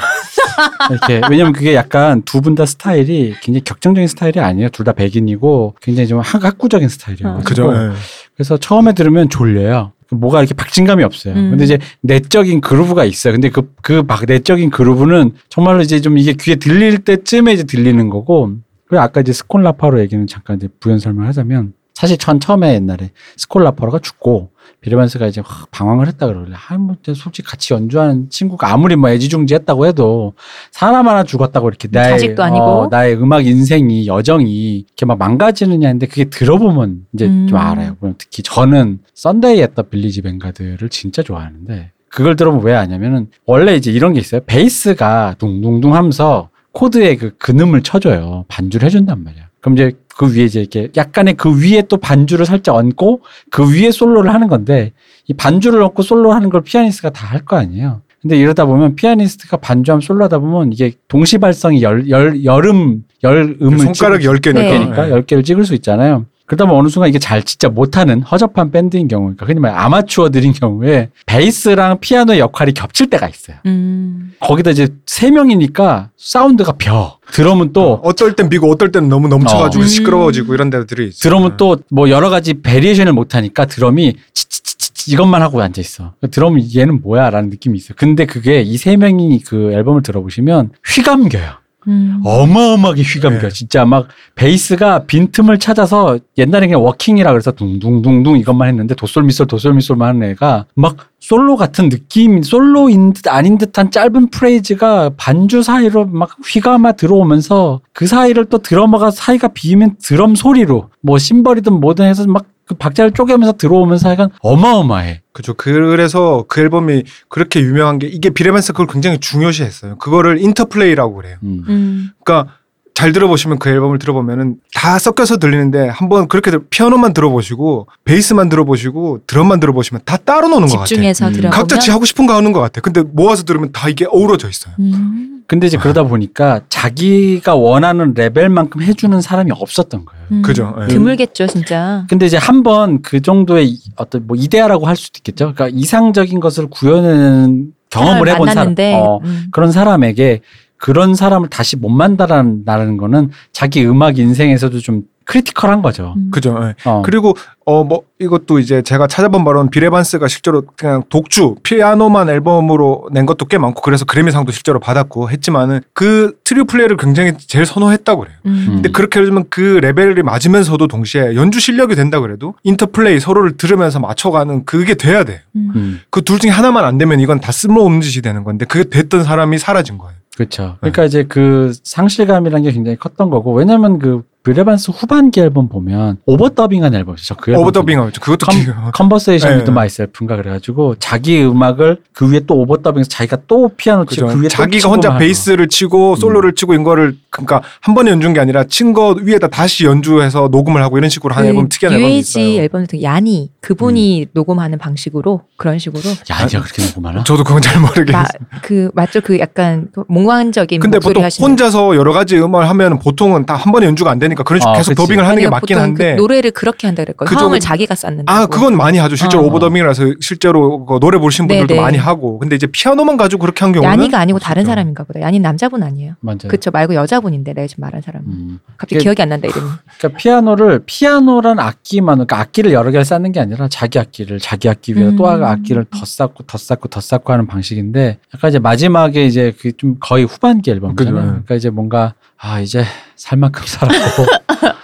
이렇게 왜냐면 그게 약간 두 분 다 스타일이 굉장히 격정적인 스타일이 아니에요. 둘 다 백인이고 굉장히 좀 학- 학구적인 스타일이에요. 어. 그죠. 예. 그래서 처음에 들으면 졸려요. 뭐가 이렇게 박진감이 없어요. 음. 근데 이제 내적인 그루브가 있어요. 근데 그, 그막 내적인 그루브는 정말로 이제 좀 이게 귀에 들릴 때쯤에 이제 들리는 거고. 그리고 아까 이제 스콧 라파로 얘기는 잠깐 이제 부연 설명을 하자면 사실 전 처음에 옛날에 스콧 라파로가 죽고 빌 에반스가 이제 확 방황을 했다 그러길래 아뭐 솔직히 같이 연주하는 친구가 아무리 뭐 애지중지했다고 해도 사람 하나 죽었다고 이렇게 나의. 어, 나의 음악 인생이 여정이 이렇게 막 망가지느냐 했는데 그게 들어보면 이제 음. 좀 알아요. 특히 저는 Sunday at the Village Vanguard를 진짜 좋아하는데 그걸 들어보면 왜 아냐면은 원래 이제 이런 게 있어요. 베이스가 둥둥둥 하면서 코드에 그 근음을 쳐줘요. 반주를 해준단 말이야. 그럼 이제 그 위에 이제 이렇게 약간의 그 위에 또 반주를 살짝 얹고 그 위에 솔로를 하는 건데 이 반주를 얹고 솔로 하는 걸 피아니스트가 다 할 거 아니에요. 근데 이러다 보면 피아니스트가 반주하면 솔로 하다 보면 이게 동시 발성이 열, 열, 열음, 열음을 그 손가락 찍을 수- 10개니까. 네. 개니까 열 개를 찍을 수 있잖아요. 그러다 보면 어느 순간 이게 잘 진짜 못하는 허접한 밴드인 경우, 그러니까 흔히 말 아마추어들인 경우에 베이스랑 피아노의 역할이 겹칠 때가 있어요. 음. 거기다 이제 세 명이니까 사운드가 벼. 드럼은 또 어 떨 땐 비고 어떨 땐 너무 넘쳐가지고 어. 시끄러워지고 이런 데들이 있어. 드럼은 또 뭐 여러 가지 variation을 못 하니까 드럼이 치치치치 이것만 하고 앉아 있어. 드럼 얘는 뭐야라는 느낌이 있어. 근데 그게 이 세 명이 그 앨범을 들어보시면 휘감겨요. 음. 어마어마하게 휘감겨. 네. 진짜 막 베이스가 빈틈을 찾아서 옛날에 그냥 walking이라 그래서 둥둥둥둥 이것만 했는데 도솔미솔 도솔미솔만 하는 애가 막 솔로 같은 느낌, 솔로인 듯 아닌 듯한 짧은 프레이즈가 반주 사이로 막 휘감아 들어오면서 그 사이를 또 드러머가 사이가 비면 드럼 소리로 뭐 심벌이든 뭐든 해서 막 그 박자를 쪼개면서 들어오면서 하여간 어마어마해. 그죠. 그래서 그 앨범이 그렇게 유명한 게 이게 비레반스 그걸 굉장히 중요시했어요. 그거를 인터플레이라고 그래요. 음. 음. 그러니까 잘 들어보시면 그 앨범을 들어보면은 다 섞여서 들리는데 한번 그렇게 들- 피아노만 들어보시고 베이스만 들어보시고 드럼만 들어보시면 다 따로 노는 것 같아요. 집중해서 음. 들어보면 각자 지 하고 싶은 거 하는 것 같아. 근데 모아서 들으면 다 이게 어우러져 있어요. 음. 근데 이제 그러다 보니까 자기가 원하는 레벨만큼 해주는 사람이 없었던 거예요. 음. 그죠. 예. 드물겠죠, 진짜. 근데 이제 한 번 그 정도의 이- 어떤 뭐 이데아라고 할 수도 있겠죠. 그러니까 이상적인 것을 구현하는 경험을 해본 사람, 만났는데 어, 음. 그런 사람에게 그런 사람을 다시 못 만나라는 거는 자기 음악 인생에서도 좀 critical한 거죠. 음. 그죠. 예. 어. 그리고 어 뭐 이것도 이제 제가 찾아본 바로는 빌 에반스가 실제로 그냥 독주 피아노만 앨범으로 낸 것도 꽤 많고 그래서 그래미상도 실제로 받았고 했지만은 그 트리오 플레이를 굉장히 제일 선호했다고 그래요. 음. 음. 근데 그렇게 해주면 그 레벨이 맞으면서도 동시에 연주 실력이 된다 그래도 interplay 서로를 들으면서 맞춰가는 그게 돼야 돼. 음. 음, 그둘 중에 하나만 안 되면 이건 다 쓸모없는 짓이 되는 건데 그게 됐던 사람이 사라진 거예요. 그렇죠. 그러니까 이제 그 상실감이라는 게 굉장히 컸던 거고 왜냐면 그 빌 에반스 후반기 앨범 보면 overdubbing한 앨범이죠. 그 있죠. 그것도 Conversation 네. With Myself인가 그래가지고 자기 음악을 그 위에 또 overdubbing해서 자기가 또 피아노 치고 그죠. 그 위에 또 자기가 혼자 베이스를 치고 솔로를 치고 이거를 그러니까 한 번에 연주한 게 아니라 친 거 위에다 다시 연주해서 녹음을 하고 이런 식으로 한 앨범 특이한 앨범이 있어요. 음. 앨범 같은 야니 그분이 녹음하는 방식으로 그런 식으로 거. 야, 이제 그렇게 녹음하나? 저도 그건 잘 모르겠어요. 마, 그 맞죠 그 약간 그 몽환적인 근데 보통 하시는 혼자서 여러 가지 음악을 하면 보통은 다 한 번에 연주가 안 되 니까 그런 식으로 아, 계속 그치. 더빙을 하는 게 맞긴 보통 한데 그 노래를 그렇게 한다 그랬거든요. 그쪽은- 화음을 자기가 쌌는데 아 그건 많이 하죠. 실제로 어. 오버더빙이라서 실제로 그 노래 부르신 분들도 네네. 많이 하고 근데 이제 피아노만 가지고 그렇게 한 경우는 야니가 아니고 다른 없었죠. 사람인가 보다. 야니 남자분 아니에요. 맞아요. 그쵸 말고 여자분인데 내가 지금 말한 사람 은 음. 갑자기 이게- 기억이 안 난다 이름이. 그러니까 피아노를 피아노란 악기만 그러니까 악기를 여러 개를 쌓는 게 아니라 자기 악기를 자기 악기 위에 음. 또 악기를 더 쌓고 더 쌓고 더 쌓고 하는 방식인데 약간 이제 마지막에 이제 그 좀 거의 후반기 앨범이잖아요. 그죠. 그러니까 이제 뭔가 아 이제 살 만큼 살았고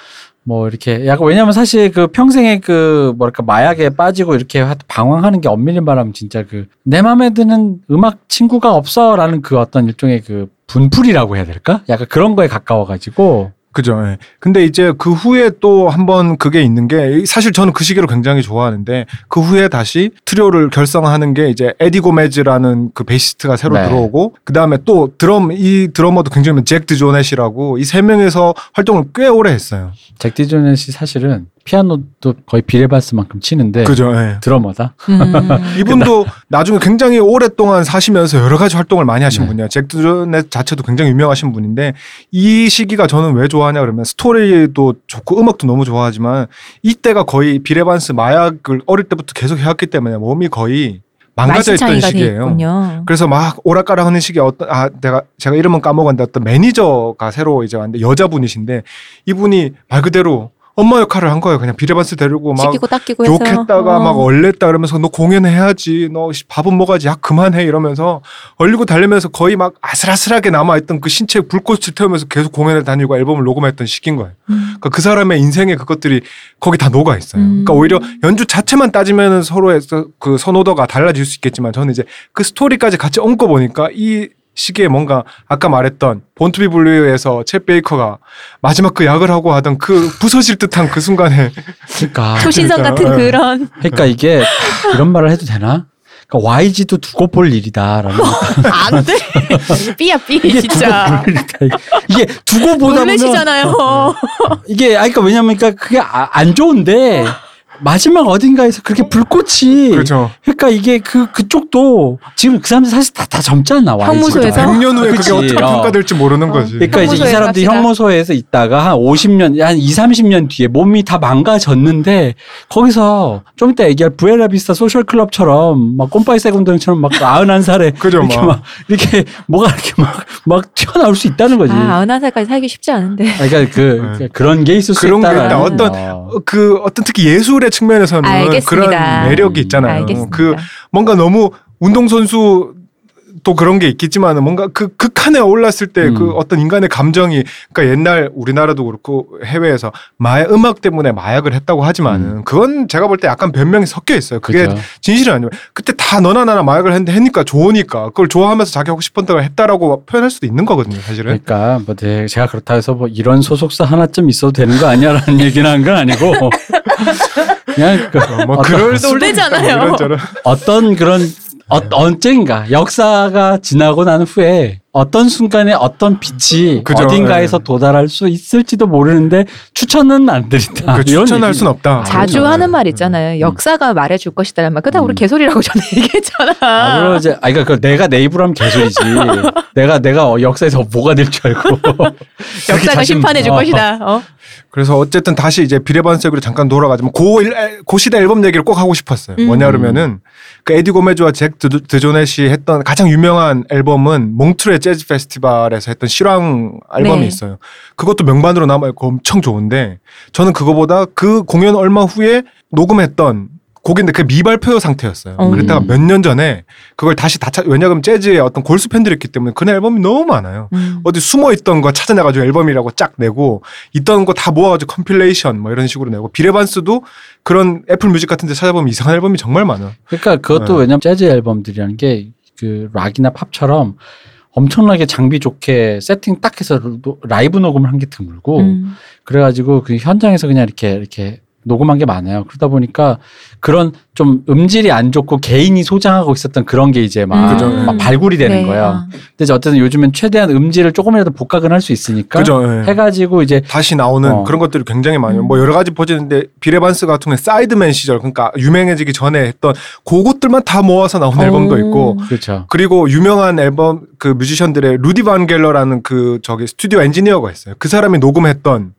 뭐 이렇게 약간 왜냐면 사실 그 평생에 그 뭐랄까 마약에 빠지고 이렇게 하- 방황하는 게 엄밀히 말하면 진짜 그 내 맘에 드는 음악 친구가 없어라는 그 어떤 일종의 그 분풀이라고 해야 될까? 약간 그런 거에 가까워 가지고 그죠. 예. 근데 이제 그 후에 또 한 번 그게 있는 게 사실 저는 그 시기를 굉장히 좋아하는데 그 후에 다시 트리오를 결성하는 게 이제 에디 고메즈라는 그 베이시스트가 새로 네. 들어오고 그 다음에 또 드럼 이 드러머도 굉장히 잭 드조넷이라고 이 세 명에서 활동을 꽤 오래 했어요. 잭 디조넷이 사실은 피아노도 거의 빌 에반스만큼 치는데 그죠. 예. 드러머다. 음. 이분도 나중에 굉장히 오랫동안 사시면서 여러 가지 활동을 많이 하신 네. 분이에요. 잭 드조넷 자체도 굉장히 유명하신 분인데 이 시기가 저는 왜 좋아하냐 그러면 스토리도 좋고 음악도 너무 좋아하지만 이때가 거의 빌 에반스 마약을 어릴 때부터 계속 해왔기 때문에 몸이 거의 망가져 있던 시기예요. 그래서 막 오락가락하는 시기에 어떤 아 내가 제가 이름은 까먹었는데 어떤 매니저가 새로 이제 왔는데 여자분이신데 이분이 말 그대로 엄마 역할을 한 거예요. 그냥 비레반스 데리고 막 씻기고 닦이고 욕했다가 어. 막 얼렸다 그러면서 너 공연해야지 너 씨, 밥은 먹어야지 야 그만해 이러면서 얼리고 달리면서 거의 막 아슬아슬하게 남아있던 그 신체에 불꽃을 태우면서 계속 공연을 다니고 앨범을 녹음했던 시기인 거예요. 음. 그러니까 그 사람의 인생에 그것들이 거기 다 녹아 있어요. 음. 그러니까 오히려 연주 자체만 따지면 서로의 그 선호도가 달라질 수 있겠지만 저는 이제 그 스토리까지 같이 얹고 보니까 이 시기에 뭔가 아까 말했던 Born to Be Blue에서 쳇 베이커가 마지막 그 약을 하고 하던 그 부서질 듯한 그 순간에 그러니까 초신성 그러니까, 같은 어. 그런 그러니까 이게 이런 말을 해도 되나? 그러니까 YG도 두고 볼 일이다라는 안 돼 삐야 삐 이게 진짜 두고. 이게 두고 보다 보면 놀래시잖아요. 이게 아니 그러니까 왜냐면 그러니까 그게 아- 안 좋은데 마지막 어딘가에서 그렇게 불꽃이 그렇죠. 그러니까 이게 그 그쪽도 지금 그 사람들 사실 다, 다 젊잖아. 형무소에서? 100년 후에 그게 그치. 어떻게 어. 평가될지 모르는 거지. 그러니까 이제 이 사람들이 갑시다. 형무소에서 있다가 한 50년, 한 2, 30년 뒤에 몸이 다 망가졌는데 거기서 좀 이따 얘기할 부에라비스타 소셜 클럽처럼 막 꼼파이 세군동처럼 막 91살에 그죠, 이렇게 막. 막 이렇게 뭐가 이렇게 막, 막 튀어나올 수 있다는 거지. 아, 아흔 살까지 살기 쉽지 않은데. 아, 그러니까 그 네. 그런 게 있을 수 그런 게 있다. 어떤 어. 어, 그 어떤 특히 예술의 측면에서는 알겠습니다. 그런 매력이 있잖아요. 알겠습니다. 그 뭔가 너무 운동선수 또 그런 게 있겠지만 뭔가 그 극한에 올랐을 때그 음. 어떤 인간의 감정이 그러니까 옛날 우리나라도 그렇고 해외에서 마약 음악 때문에 마약을 했다고 하지만은 음. 그건 제가 볼 때 약간 변명이 섞여 있어요. 그게 그죠. 진실이 아니고 그때 다 너나 나나 마약을 했는데 했니까 좋으니까 그걸 좋아하면서 자기 하고 싶은 대로 했다라고 표현할 수도 있는 거거든요, 사실은. 그러니까 뭐 제- 제가 그렇다 해서 뭐 이런 소속사 하나쯤 있어도 되는 거 아니야라는 얘기는 한 건 아니고 그냥 그 어, 뭐 그럴 수도. 있다, 뭐. 어떤 그런 어, 언젠가 역사가 지나고 난 후에 어떤 순간에 어떤 빛이 그죠, 어딘가에서 예. 도달할 수 있을지도 모르는데 추천은 안 드린다. 그 추천할. 순 없다. 자주 그렇죠. 하는 말 있잖아요. 역사가 말해줄 것이다란 말. 그다 우리 음. 개소리라고 전에 얘기했잖아. 아, 물론 이제, 아, 그러니까 그 내가 내 입으로 하면 개소리지. 내가, 내가 어, 역사에서 뭐가 될 줄 알고. 역사가 심판해줄 어. 것이다. 어? 그래서 어쨌든 다시 이제 비레반색으로 잠깐 돌아가지만 고, 일- 고 시대 앨범 얘기를 꼭 하고 싶었어요. 음. 뭐냐 그러면은 그 에디 고메즈와 잭 드, 드조넷이 했던 가장 유명한 앨범은 몽트레 재즈 페스티벌에서 했던 실황 앨범이 네. 있어요. 그것도 명반으로 남아있고 엄청 좋은데 저는 그거보다 그 공연 얼마 후에 녹음했던 곡인데 그 미발표 상태였어요. 음. 그랬다가 몇 년 전에 그걸 다시 다 찾, 왜냐하면 재즈의 어떤 골수 팬들이 있기 때문에 그 앨범이 너무 많아요. 음. 어디 숨어 있던 거 찾아내가지고 앨범이라고 쫙 내고 있던 거 다 모아가지고 compilation 뭐 이런 식으로 내고 빌 에반스도 그런 Apple Music 같은 데 찾아보면 이상한 앨범이 정말 많아. 그러니까 그것도 네. 왜냐면 재즈 앨범들이라는 게 그 락이나 팝처럼 엄청나게 장비 좋게 세팅 딱 해서 로- 라이브 녹음을 한 게 드물고 음. 그래가지고 그 현장에서 그냥 이렇게 이렇게 녹음한 게 많아요. 그러다 보니까 그런 좀 음질이 안 좋고 개인이 소장하고 있었던 그런 게 이제 막, 그죠. 막 발굴이 되는 네, 거예요. 어. 근데 이제 어쨌든 요즘엔 최대한 음질을 조금이라도 복각은 할 수 있으니까 그죠? 예. 해가지고 이제 다시 나오는 어. 그런 것들이 굉장히 많아요. 음. 뭐 여러 가지 버전인데 빌 에반스 같은 경우는 sideman 시절 그러니까 유명해지기 전에 했던 그것들만 다 모아서 나온 앨범도 오. 있고 그렇죠. 그리고 유명한 앨범 그 뮤지션들의 루디 반 겔더라는 그 저기 스튜디오 엔지니어가 있어요. 그 사람이 녹음했던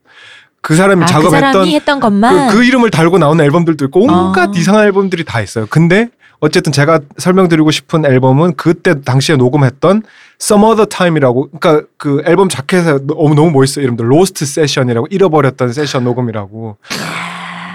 그 사람이 아, 그 작업했던 사람이 했던 것만. 그, 그 이름을 달고 나오는 앨범들도 있고 온갖 아. 이상한 앨범들이 다 있어요. 근데 어쨌든 제가 설명드리고 싶은 앨범은 그때 당시에 녹음했던 Some Other Time이라고 그러니까 그 앨범 자켓에 너무 너무 멋있어요. 이름들 Lost Session이라고 잃어버렸던 세션 녹음이라고.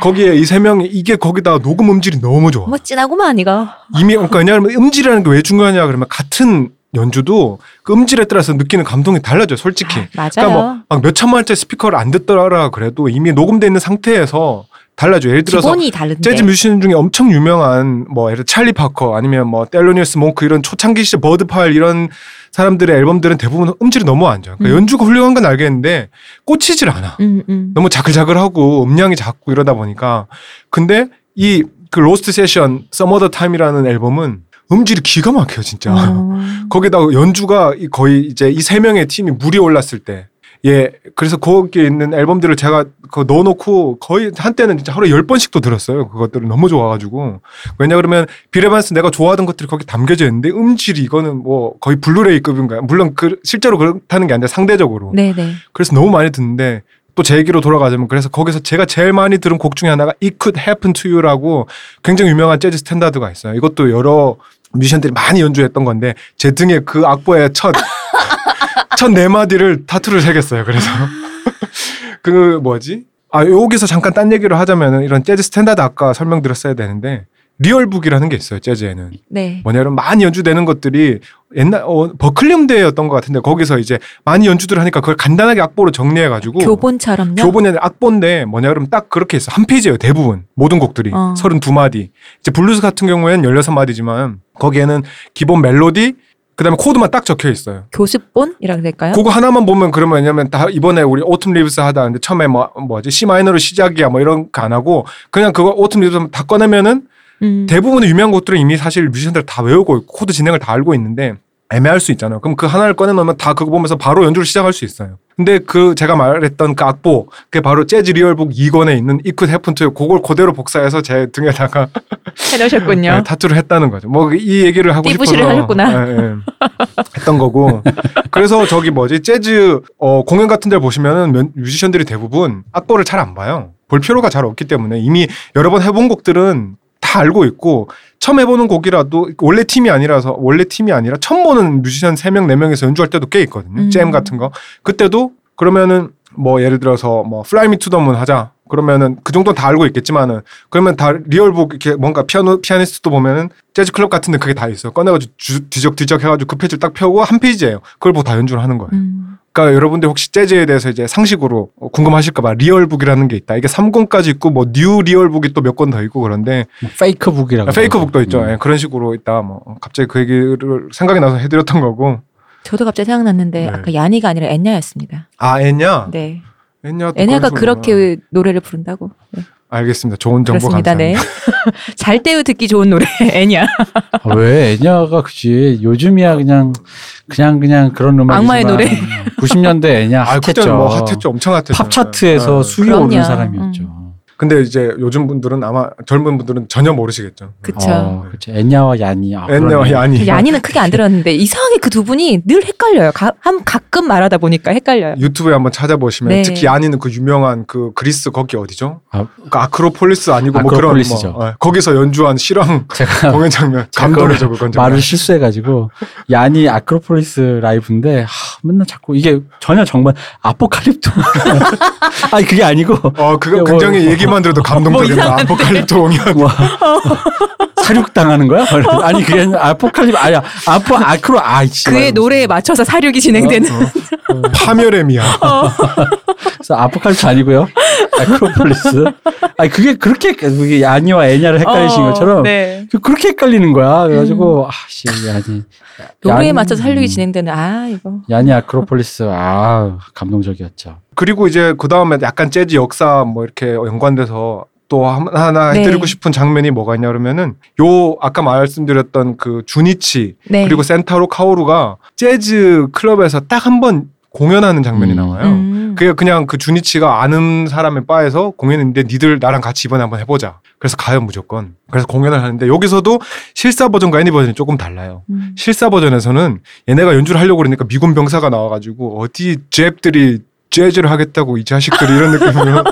거기에 이 세 명이 이게 거기다 녹음 음질이 너무 좋아. 멋진하구만 이거. 이미 그러니까 왜냐하면 음질이라는 게 왜 중요하냐 그러면 같은 연주도 그 음질에 따라서 느끼는 감동이 달라져요. 솔직히. 맞아요. 그러니까 뭐 몇 천만 원짜리 스피커를 안 듣더라 그래도 이미 녹음돼 있는 상태에서 달라져요. 예를 들어서 기본이 다른데. 재즈 뮤지션 중에 엄청 유명한 뭐 예를 들어 찰리 파커 아니면 뭐 텔로니우스 몽크 이런 초창기 시절 버드 파웰 이런 사람들의 앨범들은 대부분 음질이 너무 안 좋아요. 그러니까 음. 연주가 훌륭한 건 알겠는데 꽂히질 않아. 음, 음. 너무 자글자글하고 음량이 작고 이러다 보니까 근데 이 그 Lost Session Other Time이라는 앨범은 음질이 기가 막혀요 진짜. 어. 거기다가 연주가 이 거의 이제 이 세 명의 팀이 물이 올랐을 때. 예, 그래서 거기에 있는 앨범들을 제가 그 넣어놓고 거의 한때는 진짜 하루에 열 번씩도 들었어요. 그것들은 너무 좋아가지고. 왜냐 그러면 빌 에반스 내가 좋아하던 것들이 거기 담겨져 있는데 음질이 이거는 뭐 거의 블루레이급인가요? 물론 그 실제로 그렇다는 게 아니라 상대적으로. 네네. 그래서 너무 많이 듣는데 또 제 얘기로 돌아가자면 그래서 거기서 제가 제일 많이 들은 곡 중에 하나가 It Could Happen to You라고 굉장히 유명한 재즈 스탠다드가 있어요. 이것도 여러 뮤지션들이 많이 연주했던 건데 제 등에 그 악보의 첫 첫 네 마디를 tattoo를 새겼어요. 그래서 그 뭐지? 아 여기서 잠깐 딴 얘기를 하자면은 이런 재즈 스탠다드 아까 설명드렸어야 되는데 Real Book이라는 게 있어요. 재즈에는 네. 뭐냐면 많이 연주되는 것들이 옛날 어, 버클리 음대였던 것 같은데 거기서 이제 많이 연주들 하니까 그걸 간단하게 악보로 정리해 가지고 교본처럼요. 교본이 아니라 악보인데 뭐냐 그러면 딱 그렇게 있어 한 페이지예요 대부분 모든 곡들이 어. 32마디 이제 블루스 같은 경우에는 16마디지만 거기에는 기본 멜로디 그다음에 코드만 딱 적혀 있어요. 교습본이라고 될까요? 그거 하나만 보면 그러면 왜냐면 다 이번에 우리 Autumn Leaves 하다는데 처음에 뭐 뭐지 C 마이너로 시작이야 뭐 이런 거 안 하고 그냥 그거 Autumn Leaves 다 꺼내면은 음. 대부분의 유명한 곡들은 이미 사실 뮤지션들 다 외우고 있고 코드 진행을 다 알고 있는데 애매할 수 있잖아요. 그럼 그 하나를 꺼내 놓으면 다 그거 보면서 바로 연주를 시작할 수 있어요. 근데 그 제가 말했던 그 악보 그게 바로 재즈 Real Book 2권에 있는 It Could Happen to You 그걸 그대로 복사해서 제 등에다가 해놓으셨군요. 네, 타투를 했다는 거죠. 뭐 이 얘기를 하고 싶어서 하셨구나. 예, 예. 했던 거고. 그래서 저기 뭐지 재즈 어, 공연 같은 데 보시면은 면- 뮤지션들이 대부분 악보를 잘 안 봐요. 볼 필요가 잘 없기 때문에 이미 여러 번 해본 곡들은 다 알고 있고 처음 해보는 곡이라도 원래 팀이 아니라서 원래 팀이 아니라 처음 보는 뮤지션 3명 4명에서 연주할 때도 꽤 있거든요. 음. 잼 같은 거. 그때도 그러면은 뭐 예를 들어서 뭐 Fly Me to the Moon 하자. 그러면은 그 정도는 다 알고 있겠지만은 그러면 다 Real Book 이렇게 뭔가 피아노 피아니스트도 보면은 재즈 클럽 같은데 그게 다 있어요. 꺼내가지고 주- 뒤적뒤적 해가지고 그 페이지를 딱 펴고 한 페이지예요. 그걸 보고 다 연주를 하는 거예요. 음. 그러니까 여러분들 혹시 재즈에 대해서 이제 상식으로 어, 궁금하실까봐 Real Book이라는 게 있다. 이게 3권까지 있고 뭐 New Real Book이 또 몇 권 더 있고 그런데 뭐 Fake Book이라고. Fake Book도 있죠. 음. 예, 그런 식으로 있다. 뭐 갑자기 그 얘기를 생각이 나서 해드렸던 거고. 저도 갑자기 생각났는데 네. 아까 야니가 아니라 엔냐였습니다. 아 엔냐? 네. 또 엔냐가 그렇게 노래를 부른다고. 네. 알겠습니다. 좋은 정보 그렇습니다. 감사합니다. 네. 잘 때우 듣기 좋은 노래 엔냐. 아, 왜 애냐가 그지 요즘이야 그냥 그냥 그냥 그런 음악 악마의 노래. 90년대 애냐 아, 핫했죠. 그때는 뭐 핫했죠. 엄청 핫했죠. 팝 차트에서 예. 수위 그럼요. 오른 사람이었죠. 근데 이제 요즘 분들은 아마 젊은 분들은 전혀 모르시겠죠. 그쵸. 어, 그쵸. 애냐와 야니. 아, 애냐와 그러네. 야니. 야니는 크게 안 들었는데 이상하게 그 두 분이 늘 헷갈려요. 가, 한 가끔 말하다 보니까 헷갈려요. 유튜브에 한번 찾아보시면 네. 특히 야니는 그 유명한 그 그리스 거기 어디죠? 아, 그 아크로폴리스 아니고 뭐 그런 아크로폴리스죠. 뭐 어, 거기서 연주한 실황 제가 공연 장면 제가 감동이죠 그건 정말. 말을 실수해가지고 야니 아크로폴리스 라이브인데 하, 맨날 자꾸 이게 전혀 정말 아포칼립토 아니 그게 아니고 어 그거 뭐- 굉장히 얘기만 들어도 감동적인 뭐 아포칼립토 공연. 뭐 사륙 당하는 거야? 아니 그게 아포칼립 아니야 아포 아크로 아이씨 그의 노래에 맞춰서 사륙이 진행되는. 파멸의 미야. 그래서 아포칼립스 아니고요 아크로폴리스 아니 그게 그렇게 그게 야니와 애냐를 헷갈리신 어, 것처럼 네. 그렇게 헷갈리는 거야 그래가지고 아씨 야니 노래에 야니- 맞춰서 사륙이 음. 진행되는 아 이거. 야니 아크로폴리스 아 감동적이었죠. 그리고 이제 그 다음에 약간 재즈 역사 뭐 이렇게 연관돼서 또 한- 하나 네. 해드리고 싶은 장면이 뭐가 있냐 그러면은 요 아까 말씀드렸던 그 주니치 네. 그리고 센타로 카오루가 재즈 클럽에서 딱 한 번 공연하는 장면이 음. 나와요. 음. 그게 그냥 그 주니치가 아는 사람의 바에서 공연인데 니들 나랑 같이 이번에 한번 해보자. 그래서 가요 무조건. 그래서 공연을 하는데 여기서도 실사 버전과 애니 버전이 조금 달라요. 음. 실사 버전에서는 얘네가 연주를 하려고 그러니까 미군 병사가 나와가지고 어디 잽들이 재즈를 하겠다고 이 자식들이 이런 느낌으로.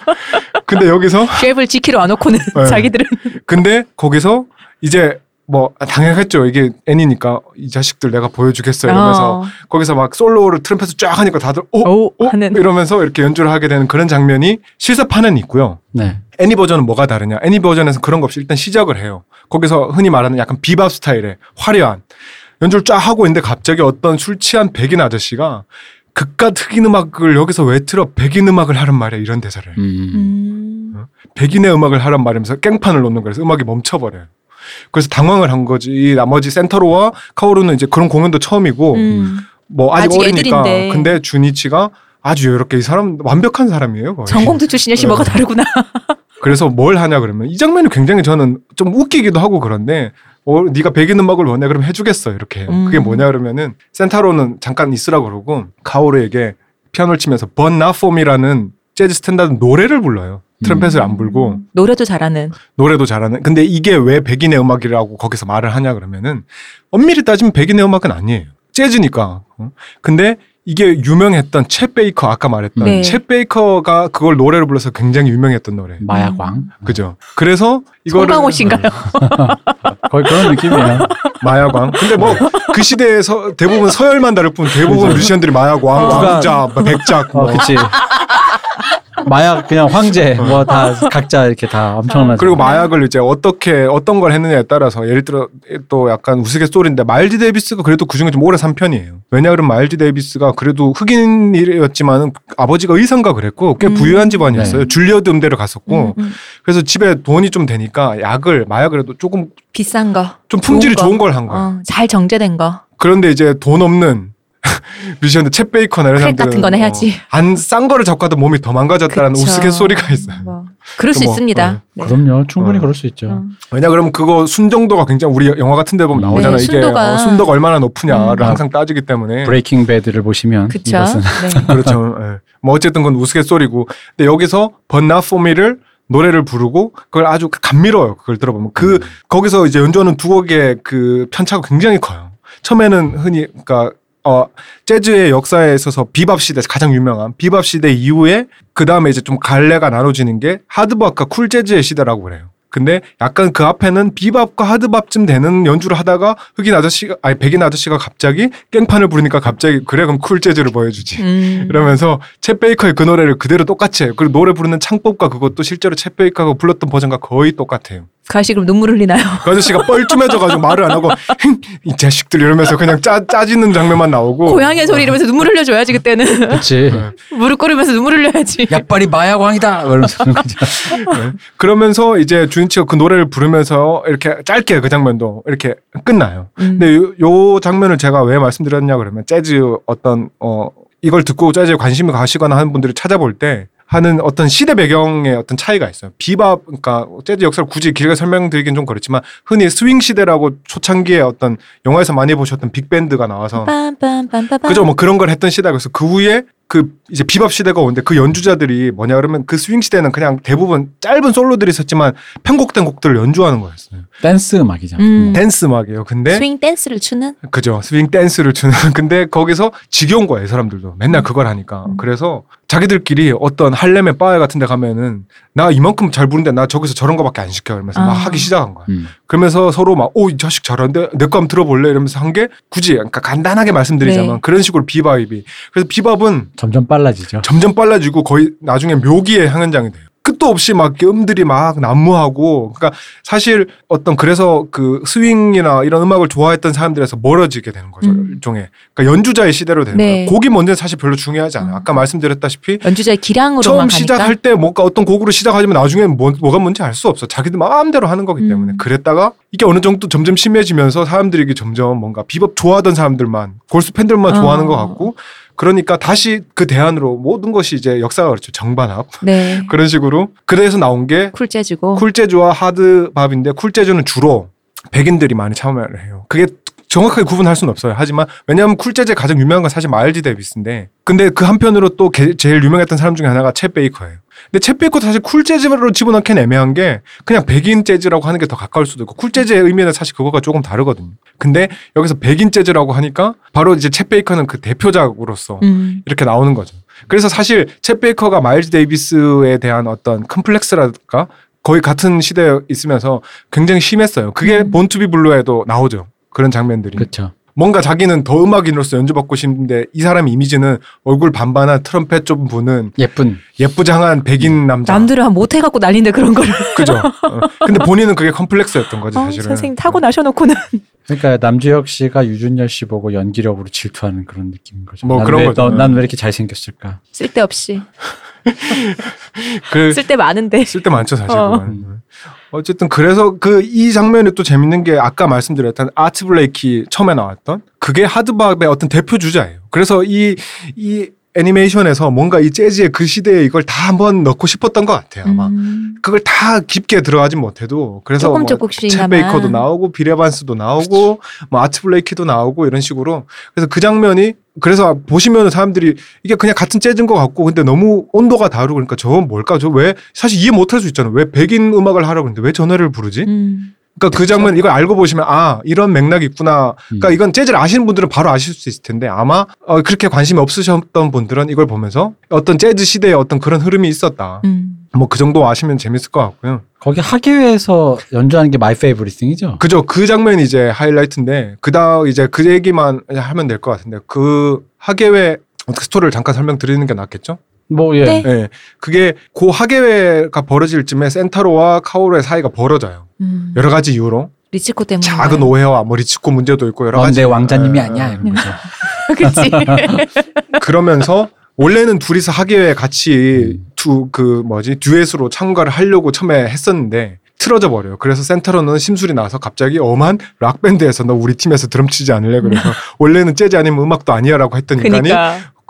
근데 여기서 쉐입을 지키러 안 놓고는 네. 자기들은 근데 거기서 이제 뭐 당연했죠 이게 애니니까 이 자식들 내가 보여주겠어 이러면서 어. 거기서 막 솔로를 트럼펫을 쫙 하니까 다들 어? 오 어? 하는 이러면서 이렇게 연주를 하게 되는 그런 장면이 실사판은 있고요. 네. 애니 버전은 뭐가 다르냐? 애니 버전에서 그런 거 없이 일단 시작을 해요. 거기서 흔히 말하는 약간 비밥 스타일의 화려한 연주를 쫙 하고 있는데 갑자기 어떤 술 취한 백인 아저씨가 극과 흑인 음악을 여기서 왜 틀어 백인 음악을 하란 말이야 이런 대사를 음. 음. 백인의 음악을 하란 말이면서 깽판을 놓는 거라서 음악이 멈춰버려요. 그래서 당황을 한 거지. 이 나머지 센터로와 카오루는 이제 그런 공연도 처음이고 음. 뭐 아직, 아직 어리니까. 애들인데. 근데 주니치가 아주 여유롭게 이 사람 완벽한 사람이에요. 거의. 전공도 출신이시 뭐가 네. 다르구나. 그래서 뭘 하냐 그러면 이 장면이 굉장히 저는 좀 웃기기도 하고 그런데 어, 네가 백인 음악을 원해 그럼 해주겠어 이렇게 해요. 그게 음. 뭐냐 그러면은 센타로는 잠깐 있으라 그러고 카오루에게 피아노를 치면서 Me라는 재즈 스탠다드 노래를 불러요. 트럼펫을 안 불고 음. 노래도 잘하는. 노래도 잘하는. 근데 이게 왜 백인의 음악이라고 거기서 말을 하냐 그러면은 엄밀히 따지면 백인의 음악은 아니에요. 재즈니까. 어? 근데 이게 유명했던 챗 베이커 아까 말했던 네. 챗 베이커가 그걸 노래로 불러서 굉장히 유명했던 노래. 마약왕. 그죠. 그래서 이거를 송강호 씨인가요? 거의 그런 느낌이에요. 마약왕. 근데 뭐 그 시대에 서 대부분 서열만 다를 뿐 대부분 뮤지션들이 마약왕, 누가- 왕자, 뭐 백작 어, 뭐. 그치. 마약 그냥 황제 뭐 다 각자 이렇게 다 엄청나죠. 그리고 마약을 이제 어떻게 어떤 걸 했느냐에 따라서 예를 들어 또 약간 우스갯소리인데 마일즈 데이비스가 그래도 그중에 좀 오래 산 편이에요. 왜냐 그러면 마일즈 데이비스가 그래도 흑인이었지만 아버지가 의사인가 그랬고 꽤 음. 부유한 집안이었어요. 네. 줄리어드 음대를 갔었고 음, 음. 그래서 집에 돈이 좀 되니까 약을 마약을 해도 조금 비싼 거. 좀 품질이 거. 좋은 걸 한 거예요. 어, 잘 정제된 거. 그런데 이제 돈 없는 뮤지션들 챗 베이커나 이런 크랙 사람들은 같은 거는 해야지. 안싼 거를 잡고 하도 몸이 더 망가졌다는 그쵸. 우스갯소리가 있어요. 뭐. 그럴 수 뭐, 있습니다. 어, 네. 그럼요. 충분히 어. 그럴 수 있죠. 어. 왜냐 그러면 그거 순정도가 굉장히 우리 영화 같은 데 보면 네, 나오잖아요. 이게 순도가- 어, 순도가 얼마나 높으냐를 음. 항상 따지기 때문에 브레이킹 배드를 보시면 그쵸. 이것은 네. 그렇죠. 예. 뭐 어쨌든 그건 우스갯소리고. 근데 여기서 번나포미를 노래를 부르고 그걸 아주 감미로워요. 그걸 들어보면 그 음. 거기서 이제 연주하는 두 곡의 그 편차가 굉장히 커요. 처음에는 흔히 그러니까 어 재즈의 역사에 있어서 비밥 시대 가장 유명한 비밥 시대 이후에 그 다음에 이제 좀 갈래가 나눠지는 게 하드밥과 쿨 재즈의 시대라고 그래요. 근데 약간 그 앞에는 비밥과 하드밥쯤 되는 연주를 하다가 흑인 아저씨가 아니 백인 아저씨가 갑자기 깽판을 부르니까 갑자기 그래 그럼 쿨 재즈를 보여주지. 음. 이러면서 챗 베이커의 그 노래를 그대로 똑같이 해요. 그리고 노래 부르는 창법과 그것도 실제로 챗 베이커가 불렀던 버전과 거의 똑같아요. 그 아저씨 그럼 눈물 흘리나요? 그 아저씨가 뻘쭘해져가지고 말을 안 하고 힝, 이 자식들 이러면서 그냥 짜, 짜지는 장면만 나오고 고양이의 소리 이러면서 눈물 흘려줘야지 그때는 그렇지. 무릎 꿇으면서 눈물 흘려야지. 약발이 마약왕이다. 이러면서. 네. 그러면서 이제 주인치가 그 노래를 부르면서 이렇게 짧게 그 장면도 이렇게 끝나요. 음. 근데 요, 요 장면을 제가 왜 말씀드렸냐 그러면 재즈 어떤 어 이걸 듣고 재즈에 관심이 가시거나 하는 분들이 찾아볼 때 하는 어떤 시대 배경의 어떤 차이가 있어요. 비밥 그러니까 재즈 역사를 굳이 길게 설명드리긴 좀 그렇지만 흔히 스윙 시대라고 초창기에 어떤 영화에서 많이 보셨던 빅밴드가 나와서. 그죠 뭐 그런 걸 했던 시대가 그래서 그 후에 그 이제 비밥 시대가 오는데 그 연주자들이 뭐냐 그러면 그 스윙 시대는 그냥 대부분 짧은 솔로들이 있었지만 편곡된 곡들을 연주하는 거였어요. 댄스 음악이잖아. 음. 댄스 음악이에요. 근데 스윙 댄스를 추는 그죠. 스윙 댄스를 추는. 근데 거기서 지겨운 거예요, 사람들도. 맨날 그걸 하니까. 음. 그래서 자기들끼리 어떤 할렘의 바에 같은 데 가면은 나 이만큼 잘 부르는데 나 저기서 저런 거밖에 안 시켜. 이러면서 막 아. 하기 시작한 거야. 음. 그러면서 서로 막, 오, 이 자식 잘하는데 내 거 한번 들어볼래? 이러면서 한 게 굳이, 그러니까 간단하게 말씀드리자면 네. 그런 식으로 비밥이. 그래서 비밥은 점점 빨라지죠. 점점 빨라지고 거의 나중에 묘기의 향연장이 돼요. 끝도 없이 막 음들이 막 난무하고 그러니까 사실 어떤 그래서 그 스윙이나 이런 음악을 좋아했던 사람들에서 멀어지게 되는 거죠 음. 일종의 그러니까 연주자의 시대로 되는 네. 거예요. 곡이 뭔지는 사실 별로 중요하지 않아요. 어. 아까 말씀드렸다시피 연주자의 기량으로만 처음. 시작할 때 뭔가 어떤 곡으로 시작하지만 나중에 뭐, 뭐가 뭔지 알 수 없어. 자기들 마음대로 하는 거기 때문에 음. 그랬다가 이게 어느 정도 점점 심해지면서 사람들이 이게 점점 뭔가 비법 좋아하던 사람들만 골수 팬들만 좋아하는 어. 것 같고 그러니까 다시 그 대안으로 모든 것이 이제 역사가 그렇죠 정반합 네. 그런 식으로 그래서 나온 게 쿨 재즈고. 쿨재즈와 하드밥인데 쿨재즈는 주로 백인들이 많이 참여를 해요. 그게 정확하게 구분할 수는 없어요. 하지만 왜냐하면 쿨재즈의 가장 유명한 건 사실 마일즈 데이비스인데 근데 그 한편으로 또 게- 제일 유명했던 사람 중에 하나가 챗 베이커예요. 근데 챗 베이커도 사실 쿨 재즈로 집어넣기는 애매한 게 그냥 백인 재즈라고 하는 게 더 가까울 수도 있고 쿨 재즈의 의미는 사실 그거가 조금 다르거든요. 근데 여기서 백인 재즈라고 하니까 바로 이제 챗 베이커는 그 대표작으로서 음. 이렇게 나오는 거죠. 그래서 사실 챗 베이커가 마일즈 데이비스에 대한 어떤 컴플렉스랄까 거의 같은 시대에 있으면서 굉장히 심했어요. 그게 음. Born to Be Blue에도 나오죠. 그런 장면들이. 그렇죠. 뭔가 자기는 더 음악인으로서 인정받고 싶은데 이 사람 이미지는 얼굴 반반한 트럼펫 좀 부는 예쁜. 예쁘장한 백인 남자. 남들은 한 못해 갖고 난리인데 그런 거를. 그죠. 어. 근데 본인은 그게 컴플렉스였던 거지 어, 사실은. 선생님 타고 나셔놓고는. 그러니까 남주혁 씨가 류준열 씨 보고 연기력으로 질투하는 그런 느낌인 거죠. 뭐 그런 거죠. 난 왜 이렇게 잘생겼을까? 쓸데없이. 그 쓸데 많은데. 쓸데 많죠 사실 어. 어쨌든 그래서 그 이 장면이 또 재밌는 게 아까 말씀드렸던 아트 블레이키 처음에 나왔던 그게 hard bop의 어떤 대표 주자예요. 그래서 이 이 애니메이션에서 뭔가 이 재즈의 그 시대에 이걸 다 한번 넣고 싶었던 것 같아요 아마. 음. 그걸 다 깊게 들어가진 못해도 그래서 조금 뭐 조금씩이나마. 챗 베이커도 나오고 빌 에반스도 나오고 뭐 아트 블레이키도 나오고 이런 식으로 그래서 그 장면이 그래서 보시면은 사람들이 이게 그냥 같은 재즈인 것 같고 근데 너무 온도가 다르고 그러니까 저건 뭘까? 저 왜 사실 이해 못할 수 있잖아. 왜 백인 음악을 하라고 그러는데 왜저 노래를 부르지? 음. 그러니까 그 장면 이걸 알고 보시면 아 이런 맥락이 있구나 그러니까 음. 이건 재즈를 아시는 분들은 바로 아실 수 있을 텐데 아마 어, 그렇게 관심이 없으셨던 분들은 이걸 보면서 어떤 재즈 시대에 어떤 그런 흐름이 있었다 음. 뭐그 정도 아시면 재밌을 것 같고요. 거기 학예회에서 연주하는 게 My Favorite Things죠. 그죠. 그 장면이 이제 하이라이트인데 그다음 이제 그 얘기만 하면 될 것 같은데 그 학예회 어떻게 스토리를 잠깐 설명드리는 게 낫겠죠? 뭐 예. 네. 예. 그게 그 학예회가 벌어질 쯤에 센타로와 카오루의 사이가 벌어져요. 음. 여러 가지 이유로 리츠코 때문에. 작은 오해와 뭐 리츠코 문제도 있고 여러 가지. 넌내 왕자님이 예, 아니야 예. 이런 거죠. 그치. 그러면서 원래는 둘이서 학예회 같이 음. 두그 뭐지 듀엣으로 참가를 하려고 처음에 했었는데 틀어져 버려요. 그래서 센타로는 심술이 나서 갑자기 엄한 락 밴드에서 너 우리 팀에서 드럼 치지 않을래? 그래서 원래는 재즈 아니면 음악도 아니야라고 했던 인간이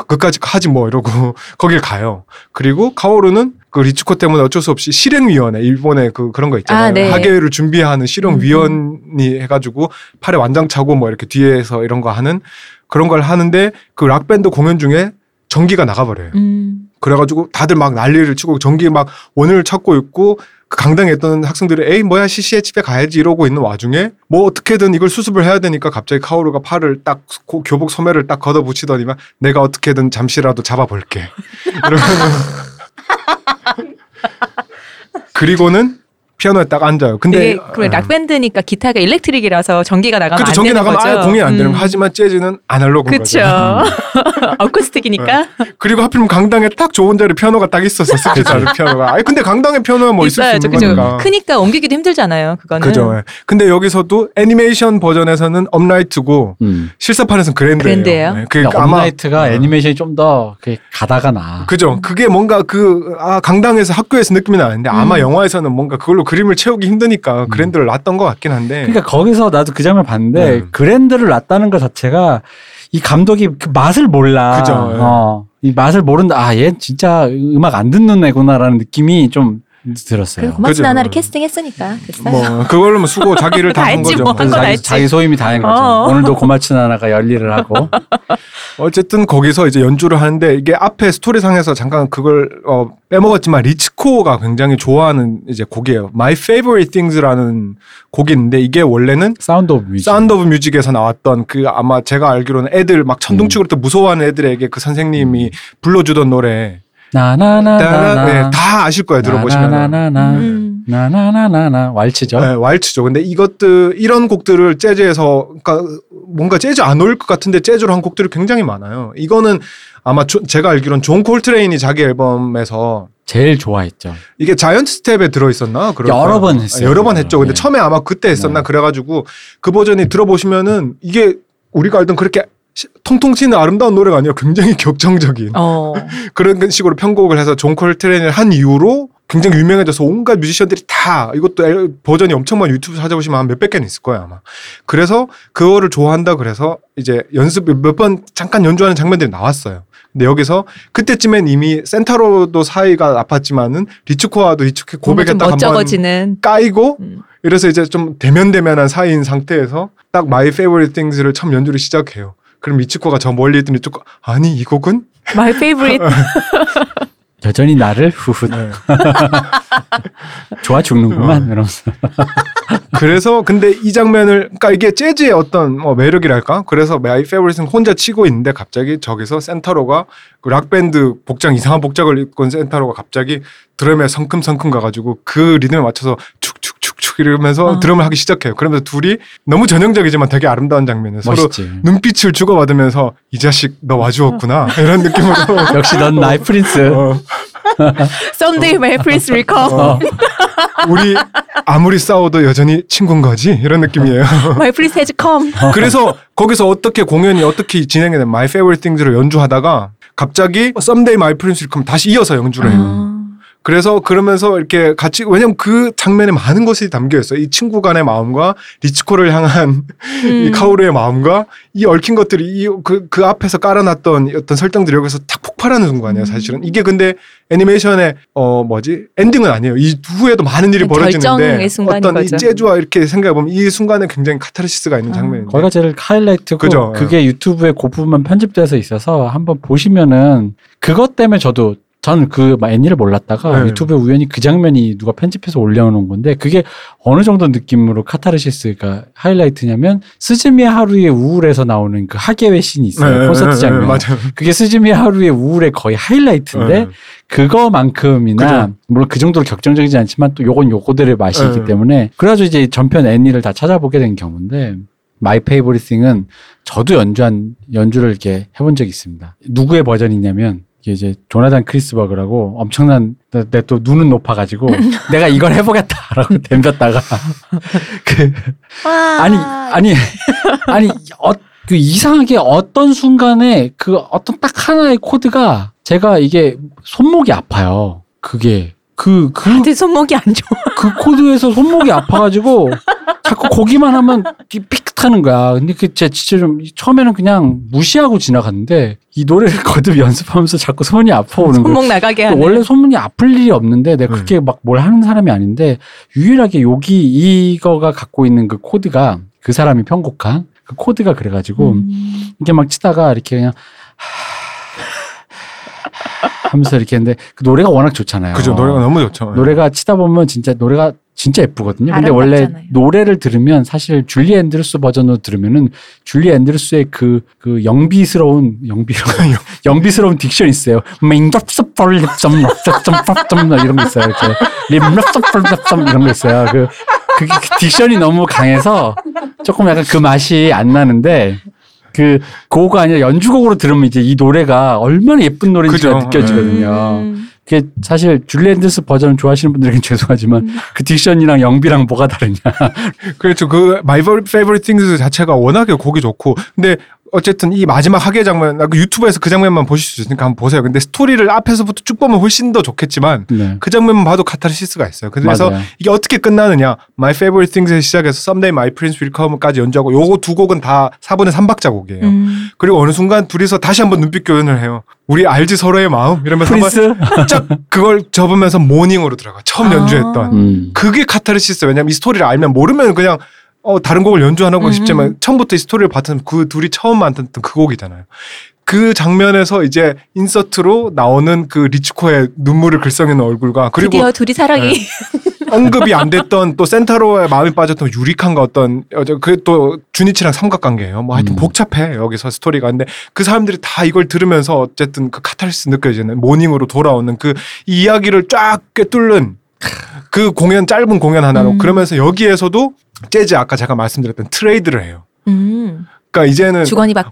그까지 하지 뭐 이러고 거길 가요. 그리고 카오루는 그 리츠코 때문에 어쩔 수 없이 실행위원회 일본의 그 그런 거 있잖아요. 아, 네. 학예회를 준비하는 실행위원이 해가지고 팔에 완장 차고 뭐 이렇게 뒤에서 이런 거 하는 그런 걸 하는데 그 락밴드 공연 중에 전기가 나가버려요. 음. 그래가지고 다들 막 난리를 치고 전기 막 원을 찾고 있고 그 강당에 있던 학생들이 에이 뭐야 시시해 집에 가야지 이러고 있는 와중에 뭐 어떻게든 이걸 수습을 해야 되니까 갑자기 카오루가 팔을 딱 고- 교복 소매를 딱 걷어붙이더니만 내가 어떻게든 잠시라도 잡아볼게. 그리고는 피아노에 딱 앉아요. 근데 이게 그래 락밴드니까 기타가 electric이라서 전기가 나가면 그쵸 안 전기 되는 나가면 거죠. 아예 공연이 안 되는 음. 거 하지만 재즈는 아날로그인 그쵸. 거죠. acoustic이니까 그리고 하필이면 강당에 딱 좋은 자리 피아노가 딱 있었어 스키자르 피아노가. 아니 근데 강당에 피아노가 뭐 있을 수 있어야죠. 있는 그죠. 거니까. 크니까 옮기기도 힘들잖아요. 그거는. 그죠. 예. 근데 여기서도 애니메이션 버전에서는 업라이트고 음. 실사판에서는 그랜드예요. 그랜드예요? 예. 그 그러니까 아마 업라이트가 애니메이션이 좀 더 가다가 나. 그죠. 그게 뭔가 그, 아, 강당에서 학교에서 느낌이 나는데 아마 음. 영화에서는 뭔가 그걸로 그림을 채우기 힘드니까 그랜드를 놨던 것 같긴 한데. 그러니까 거기서 나도 그 장면 봤는데 네. 그랜드를 놨다는 것 자체가 이 감독이 그 맛을 몰라. 그죠, 예. 어, 이 맛을 모른다. 아, 얘 진짜 음악 안 듣는 애구나라는 느낌이 좀 들었어요. 고맙진 그죠. 않아를 캐스팅했으니까 됐어요. 뭐, 그걸로 뭐 수고 자기를 다 다한 거죠. 뭐. 다 자기, 했지. 자기 소임이 다 한 거죠. 어. 오늘도 고마친 하나가 열일을 하고. 어쨌든 거기서 이제 연주를 하는데 이게 앞에 스토리상에서 잠깐 그걸 어, 빼먹었지만 리츠코가 굉장히 좋아하는 이제 곡이에요. My Favorite Things라는 곡이 있는데 이게 원래는 Sound of Music. Sound of Music에서 나왔던 그 아마 제가 알기로는 애들 막 천둥치고 또 무서워하는 애들에게 그 선생님이 불러주던 노래 나나나나나. 네, 다 아실 거예요 들어보시면 나나나나나. 음. 나나나나나. 왈츠죠. 네, 왈츠죠. 근데 이것들 이런 곡들을 재즈에서 그러니까 뭔가 재즈 안 어울릴 것 같은데 재즈로 한 곡들이 굉장히 많아요. 이거는 아마 조- 제가 알기로는 존 콜트레인이 자기 앨범에서 제일 좋아했죠. 이게 Giant Steps에 들어 있었나? 여러 번 했어요. 여러 번 했죠. 근데 네. 처음에 아마 그때 했었나 네. 그래가지고 그 버전이 들어보시면은 이게 우리가 알던 그렇게 시- 통통 튀는 아름다운 노래가 아니라 굉장히 격정적인 어. 그런 식으로 편곡을 해서 존 콜트레인을 한 이후로 굉장히 유명해져서 온갖 뮤지션들이 다 이것도 앨- 버전이 엄청 많이 유튜브 찾아보시면 한 몇백 개는 있을 거예요 아마. 그래서 그거를 좋아한다 그래서 이제 연습 몇 번 잠깐 연주하는 장면들이 나왔어요. 근데 여기서 그때쯤엔 이미 센타로도 사이가 나빴지만은 리츠코와도 좀딱 한번. 까이고 음. 이래서 이제 좀 데면데면한 사이인 상태에서 딱 My Favorite Things를 처음 연주를 시작해요. 그럼 리츠코가 저 멀리 있던 리츠코 아니 이 곡은 My favorite. 여전히 나를 후후 네. 좋아 죽는구만 어. 이러면서 그래서 근데 이 장면을 그러니까 이게 재즈의 어떤 뭐 매력이랄까 그래서 My Favorite은 혼자 치고 있는데 갑자기 저기서 센타로가 그 락밴드 복장 이상한 복장을 입고 온 센타로가 갑자기 드럼에 성큼성큼 가가지고 그 리듬에 맞춰서 축축축축 이러면서 아. 드럼을 하기 시작해요. 그러면서 둘이 너무 전형적이지만 되게 아름다운 장면이에요. 서로 멋있지. 눈빛을 주고받으면서 이 자식 너 와주었구나 이런 느낌으로 역시 넌 나의 프린스. 어, Someday my prince will come. 어. 우리 아무리 싸워도 여전히 친구인 거지 이런 느낌이에요. My prince has come. 그래서 거기서 어떻게 공연이 어떻게 진행이 된 My Favorite Things를 연주하다가 갑자기 Someday My Prince Will Come 다시 이어서 연주를 해요. 아. 그래서 그러면서 이렇게 같이 왜냐면 그 장면에 많은 것이 담겨 있어요. 이 친구 간의 마음과 리츠코를 향한 이 음. 카오루의 마음과 이 얽힌 것들이 이그 그 앞에서 깔아놨던 어떤 설정들이 여기서 탁 폭발하는 순간이에요. 사실은 이게 근데 애니메이션의 어 뭐지 엔딩은 아니에요. 이 후에도 많은 일이 벌어지는데 결정의 순간인 어떤 이 거죠. 재즈와 이렇게 생각해 보면 이 순간에 굉장히 카타르시스가 있는 아. 장면인데 거기가 제일 하이라이트고 그죠. 그게 유튜브에 그 부분만 편집돼서 있어서 한번 보시면은 그것 때문에 저도 전그 애니를 몰랐다가 네. 유튜브에 우연히 그 장면이 누가 편집해서 올려놓은 건데 그게 어느 정도 느낌으로 카타르시스가 하이라이트냐면 스즈미의 하루의 우울에서 나오는 그 하계회 씬이 있어요 네, 콘서트 네, 네, 장면 맞아요. 그게 스즈미의 하루의 우울의 거의 하이라이트인데 네. 그거만큼이나 그죠. 물론 그 정도로 격정적이지 않지만 또 요건 요거들의 맛이 네. 있기 때문에 그래가지고 이제 전편 애니를 다 찾아보게 된 경우인데 My Favorite Things는 저도 연주한 연주를 이렇게 해본 적이 있습니다. 누구의 버전이냐면 이게 이제 조나단 크리스버그라고 엄청난 내 또 눈은 높아가지고 내가 이걸 해보겠다라고 덤볐다가 그 와. 아니 아니 아니 어, 그 이상하게 어떤 순간에 그 어떤 딱 하나의 코드가 제가 이게 손목이 아파요. 그게 그그그 다들 손목이 안 좋아. 코드에서 손목이 아파가지고 자꾸 거기만 하면 삐끗하는 거야. 근데 그제 진짜 좀 처음에는 그냥 무시하고 지나갔는데 이 노래를 거듭 연습하면서 자꾸 손이 아파오는 거야. 손목 나가게 하는. 원래 소문이 아플 일이 없는데 내가 그렇게 막뭘 하는 사람이 아닌데 유일하게 여기 이거가 갖고 있는 그 코드가 그 사람이 편곡한 그 코드가 그래가지고 음. 이게 막 치다가 이렇게 그냥 하 면서 이렇게 했는데 그 노래가 워낙 좋잖아요. 그죠 노래가 너무 좋죠. 노래가 치다 보면 진짜 노래가 진짜 예쁘거든요. 근데 원래 아름답잖아요. 노래를 들으면 사실 줄리 앤드루스 버전으로 들으면은 줄리 앤드루스의 그, 그 영비스러운, 영비스러운, 영비스러운 딕션 있어요. 맹접섭벌 립점, 럽접점, 이런 거 있어요. 이렇게. 립럽접벌 립점 이런 거 있어요. 그, 그, 그 딕션이 너무 강해서 조금 약간 그 맛이 안 나는데 그, 그거가 아니라 연주곡으로 들으면 이제 이 노래가 얼마나 예쁜 노래인지가 그죠. 느껴지거든요. 음. 그게 사실 줄리 앤드스 버전 좋아하시는 분들에겐 죄송하지만 그 딕션이랑 영비랑 뭐가 다르냐. 그렇죠. 그 My Favorite Things 자체가 워낙에 곡이 좋고 근데 어쨌든 이 마지막 학예 장면, 나그 유튜브에서 그 장면만 보실 수 있으니까 한번 보세요. 근데 스토리를 앞에서부터 쭉 보면 훨씬 더 좋겠지만 네. 그 장면만 봐도 카타르시스가 있어요. 그래서 맞아요. 이게 어떻게 끝나느냐. My Favorite Things에서 시작해서 Someday My Prince Will Come까지 연주하고 요거 두 곡은 다 4분의 3박자 곡이에요. 음. 그리고 어느 순간 둘이서 다시 한번 눈빛 교환을 해요. 우리 알지 서로의 마음 이러면서 한번 prince? 쫙 그걸 접으면서 Moanin'으로 들어가. 처음 아. 연주했던. 음. 그게 카타르시스. 왜냐면 이 스토리를 알면 모르면 그냥 어 다른 곡을 연주하는 거 음. 싶지만 처음부터 이 스토리를 봤던 그 둘이 처음 만났던 그 곡이잖아요. 그 장면에서 이제 인서트로 나오는 그 리츠코의 눈물을 글썽이는 얼굴과 그리고 드디어 둘이 사랑이 언급이 안 됐던 또 센타로의 마음이 빠졌던 유리카와 어떤 그 또 준이치랑 삼각관계예요. 뭐 하여튼 음. 복잡해 여기서 스토리가 근데 그 사람들이 다 이걸 들으면서 어쨌든 그 카타르시스 느껴지는 Moanin'으로 돌아오는 그 이야기를 쫙 꿰뚫는 그 공연 짧은 공연 하나로 음. 그러면서 여기에서도 재즈 아까 제가 말씀드렸던 트레이드를 해요. 음. 그러니까 이제는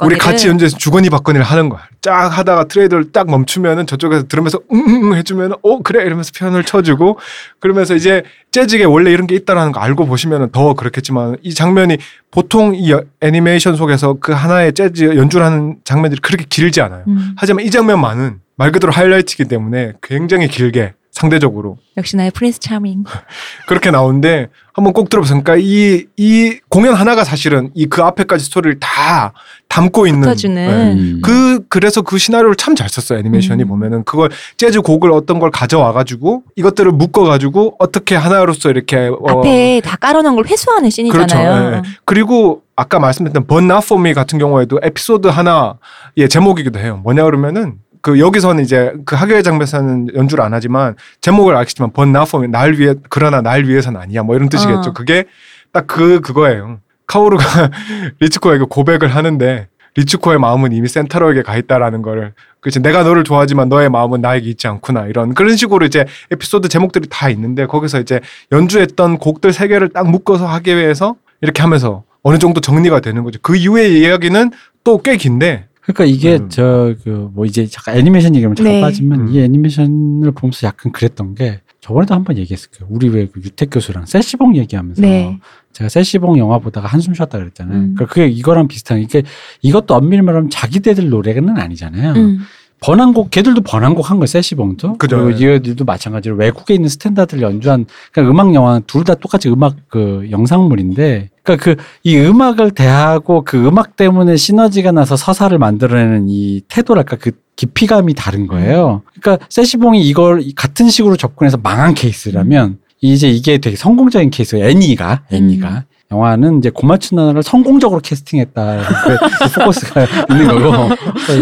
우리 같이 연주해서 주거니 받거니를 하는 거야. 쫙 하다가 트레이드를 딱 멈추면은 저쪽에서 들으면서 응응 해주면은 어 그래 이러면서 피아노를 쳐주고 그러면서 이제 재즈에 원래 이런 게 있다라는 거 알고 보시면은 더 그렇겠지만 이 장면이 보통 이 여- 애니메이션 속에서 그 하나의 재즈 연주를 하는 장면들이 그렇게 길지 않아요. 음. 하지만 이 장면만은 말 그대로 하이라이트이기 때문에 굉장히 길게 상대적으로 역시 나의 프린스 차밍. 그렇게 나오는데 한번 꼭 들어보세요. 그러니까 이, 이 공연 하나가 사실은 이 그 앞에까지 스토리를 다 담고 있는. 네. 음. 그 그래서 그 시나리오를 참 잘 썼어요 애니메이션이 음. 보면은 그걸 재즈 곡을 어떤 걸 가져와 가지고 이것들을 묶어 가지고 어떻게 하나로서 이렇게 어, 앞에 다 깔아놓은 걸 회수하는 그렇죠. 씬이잖아요. 예. 그리고 아까 말씀드렸던 For Me 같은 경우에도 에피소드 하나의 제목이기도 해요. 뭐냐 그러면은 그 여기서는 이제 그 하교의 장면에서는 연주를 안 하지만 제목을 아시지만 But Not For Me 날 위해 그러나 날 위해서는 아니야 뭐 이런 뜻이겠죠. 어. 그게 딱 그 그거예요. 카오루가 리츠코에게 고백을 하는데 리츠코의 마음은 이미 센타로에게 가 있다라는 거를 그치 내가 너를 좋아하지만 너의 마음은 나에게 있지 않구나 이런 그런 식으로 이제 에피소드 제목들이 다 있는데 거기서 이제 연주했던 곡들 세 개를 딱 묶어서 하기 위해서 이렇게 하면서 어느 정도 정리가 되는 거죠. 그 이후의 이야기는 또 꽤 긴데 그러니까 이게 음. 저그 뭐 이제 잠깐 애니메이션 얘기하면 잠깐 네. 빠지면 음. 이 애니메이션을 보면서 약간 그랬던 게 저번에도 한번 얘기했을 거예요. 우리 왜 그 유택 교수랑 세시봉 얘기하면서 네. 제가 세시봉 영화 보다가 한숨 쉬었다 그랬잖아요. 음. 그러니까 그게 이거랑 비슷한 게 이것도 엄밀히 말하면 자기네들 노래는 아니잖아요. 음. 번안곡 걔들도 번안곡 한 거예요 세시봉도 그죠. 그리고 얘들도 마찬가지로 외국에 있는 스탠다드를 연주한 그러니까 음악 영화 둘 다 똑같이 음악 그 영상물인데 그러니까 그 이 음악을 대하고 그 음악 때문에 시너지가 나서 서사를 만들어내는 이 태도랄까 그 깊이감이 다른 거예요. 그러니까 세시봉이 이걸 이 같은 식으로 접근해서 망한 케이스라면 이제 이게 되게 성공적인 케이스예요. 애니가 애니가 영화는 이제 고마츠 나나를 성공적으로 캐스팅했다. 그 포커스가 있는 거고.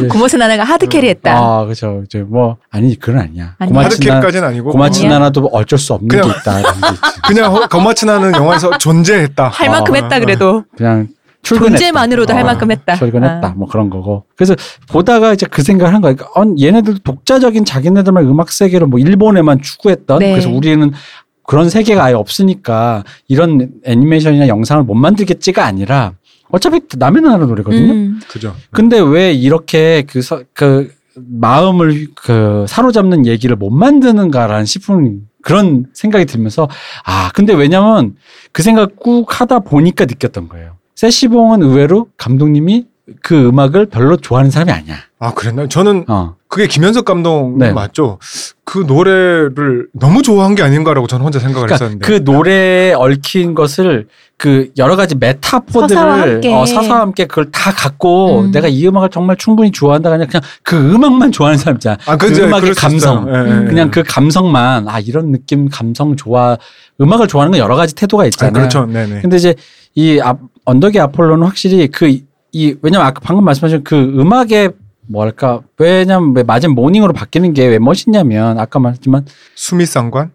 고모스 나나가 하드 캐리했다. 아, 그죠. 이제 뭐 아니 그건 아니야. 고마츠 나 하드캐리까지는 아니고 고마츠? 나나도 어쩔 수 없는 그냥- 게 있지. 그냥 허- 거마츠 나는 영화에서 존재했다. 할 만큼 아, 했다 그래도 그냥 출근했다. 존재만으로도 할 어, 만큼 했다. 출근했다. 아. 뭐 그런 거고. 그래서 보다가 이제 그 생각을 한 거야. 그러니까 어, 얘네들 독자적인 자기네들만 음악 세계를 뭐 일본에만 추구했던. 네. 그래서 우리는 그런 세계가 아예 없으니까 이런 애니메이션이나 영상을 못 만들겠지가 아니라 어차피 남의 나라 노래거든요. 음. 그죠. 근데 왜 이렇게 그, 서, 그 마음을 그 사로잡는 얘기를 못 만드는가라는 싶은 그런 생각이 들면서 아 근데 왜냐면 그 생각 꾹 하다 보니까 느꼈던 거예요. 세시봉은 의외로 감독님이 그 음악을 별로 좋아하는 사람이 아니야. 아 그랬나요? 저는 어. 그게 김현석 감독 네. 맞죠? 그 노래를 너무 좋아한 게 아닌가라고 저는 혼자 생각을 그러니까 했었는데. 그 노래에 얽힌 것을 그 여러 가지 서사와 메타포들을 함께. 어, 서사와 함께 그걸 다 갖고 음. 내가 이 음악을 정말 충분히 좋아한다 그냥 그냥 그 음악만 좋아하는 사람 있잖아. 아, 그. 음악의 감성. 예, 예, 음. 예. 그냥 그 감성만 아 이런 느낌 감성 좋아 음악을 좋아하는 건 여러 가지 태도가 아, 있잖아요. 그렇죠. 네네. 근데 이제 이 앞- 언덕의 아폴로는 확실히 그 이 왜냐면 아까 방금 말씀하신 그 음악의 뭐랄까 왜냐면 왜 맞은 모닝으로 바뀌는 게 왜 멋있냐면 아까 말했지만 수미 쌍관?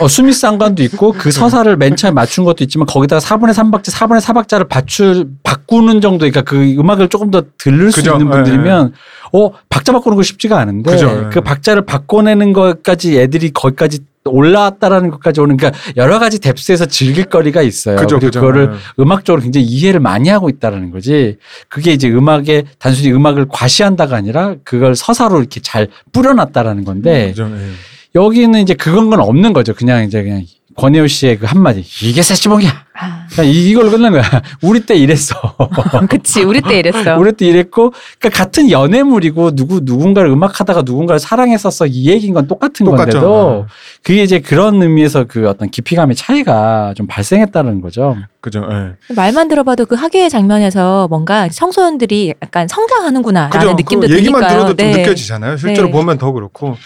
어, 수미 쌍관도 있고 네. 그 서사를 맨 처음에 맞춘 것도 있지만 거기다가 4분의 3박자, 4분의 4박자를 받출, 바꾸는 정도, 그러니까 그 음악을 조금 더 들을 수 그죠. 있는 분들이면 어, 박자 바꾸는 거 쉽지가 않은데 그죠. 그 박자를 바꿔내는 것까지 애들이 거기까지 올라왔다라는 것까지 오는 그러니까 여러 가지 뎁스에서 즐길 거리가 있어요. 그죠, 그리고. 그거를 네. 음악적으로 굉장히 이해를 많이 하고 있다라는 거지. 그게 이제 음악에 단순히 음악을 과시한다가 아니라 그걸 서사로 이렇게 잘 뿌려놨다라는 건데. 예. 여기는 이제 그건 건 없는 거죠. 그냥 이제 그냥 권혜우 씨의 그 한마디 이게 세시봉이야. 아, 그냥 이- 이걸로 끝난 거야. 우리 때 이랬어. 그치. 우리 때 이랬어. 우리 때 이랬고, 그러니까 같은 연애물이고 누구 누군가를 음악하다가 누군가를 사랑했었어 이 얘기인 건 똑같은 똑같죠. 건데도 그게 이제 그런 의미에서 그 어떤 깊이감의 차이가 좀 발생했다는 거죠. 그죠. 예. 말만 들어봐도 그 학예 장면에서 뭔가 청소년들이 약간 성장하는구나라는 그죠. 느낌도 그 얘기만 드니까요. 들어도 좀 네. 느껴지잖아요. 실제로 네. 보면 더 그렇고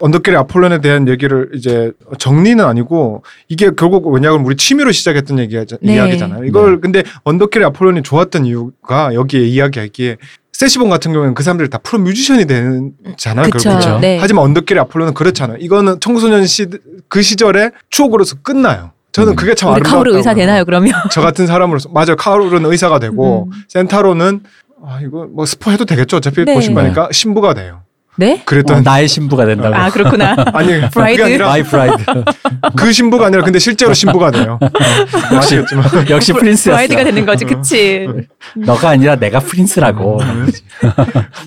언덕길의 아폴론에 대한 얘기를 이제 정리는 아니고 이게 결국 왜냐하면 우리 취미로 시작했던 얘기, 네. 이야기잖아요. 이걸 근데 언덕길의 아폴론이 좋았던 이유가 여기에 이야기하기에 세시본 같은 경우에는 그 사람들이 다 프로 뮤지션이 되잖아요. 결국은. 네. 하지만 언덕길의 아폴로는 그렇잖아요. 이거는 청소년 시그 시절의 추억으로서 끝나요. 저는 음. 그게 참 아름다웠다고. 카오르 의사. 되나요 그러면? 저 같은 사람으로서 맞아요. 카오르는 의사가 되고 음. 센타로는 아 이거 뭐 스포 해도 되겠죠. 어차피 네. 보신 거니까 신부가 돼요. 네? 어, 그랬던 나의 신부가 된다고. 아 그렇구나. 아니 bride? 그게 아니라 my bride. 그 신부가 아니라 근데 실제로 신부가 돼요. 어, 아시겠지만 역시 prince였어. bride가 되는 거지, 그치? 너가 아니라 내가 prince라고.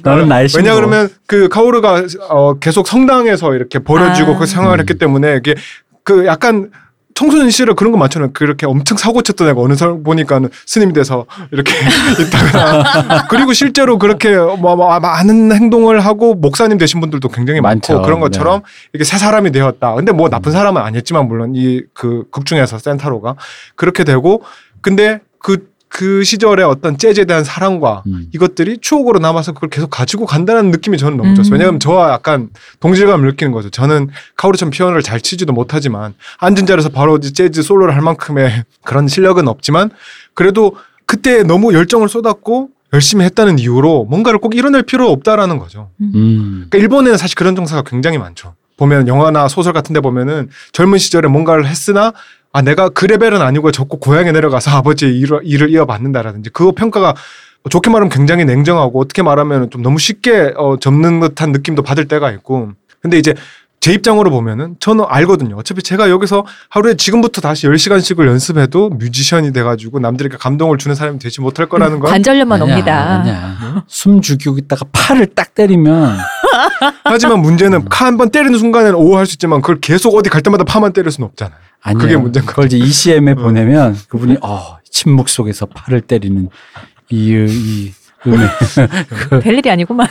너는 나의 신부. 왜냐 그러면 그 카오루가 어, 계속 성당에서 이렇게 버려지고 아. 그 생활을 했기 때문에 이게 그 약간 청소년 시절 그런 거 많잖아요. 그렇게 엄청 사고 쳤던 애가 어느 사람 보니까는 스님이 돼서 이렇게 있다가 그리고 실제로 그렇게 뭐, 뭐 많은 행동을 하고 목사님 되신 분들도 굉장히 많고 많죠. 그런 것처럼 이렇게 새 사람이 되었다. 근데 뭐 나쁜 사람은 아니었지만 물론 이 그 극 중에서 센타로가 그렇게 되고 근데 그 그 시절의 어떤 재즈에 대한 사랑과 음. 이것들이 추억으로 남아서 그걸 계속 가지고 간다는 느낌이 저는 너무 좋았어요. 음. 왜냐하면 저와 약간 동질감을 느끼는 거죠. 저는 카오르처럼 피아노를 잘 치지도 못하지만 앉은 자리에서 바로 재즈 솔로를 할 만큼의 그런 실력은 없지만 그래도 그때 너무 열정을 쏟았고 열심히 했다는 이유로 뭔가를 꼭 이뤄낼 필요 없다라는 거죠. 음. 그러니까 일본에는 사실 그런 정서가 굉장히 많죠. 보면 영화나 소설 같은 데 보면은 젊은 시절에 뭔가를 했으나 아 내가 그 레벨은 아니고 적고 고향에 내려가서 아버지의 일을, 일을 이어받는다라든지 그 평가가 좋게 말하면 굉장히 냉정하고 어떻게 말하면 좀 너무 쉽게 어, 접는 듯한 느낌도 받을 때가 있고. 근데 이제 제 입장으로 보면은 저는 알거든요. 어차피 제가 여기서 하루에 지금부터 다시 10시간씩을 연습해도 뮤지션이 돼가지고 남들에게 감동을 주는 사람이 되지 못할 거라는 건 관절염만 아니야, 옵니다. 아니야. 숨 죽이고 있다가 팔을 딱 때리면 하지만 문제는 카 한 번 때리는 순간에는 오할 수 있지만 그걸 계속 어디 갈 때마다 파만 때릴 수는 없잖아요. 아니에요. 그게 문제인 그걸 이제 ECM에 보내면 그분이 어, 침묵 속에서 팔을 때리는 이, 이 음에 별일이 아니구만.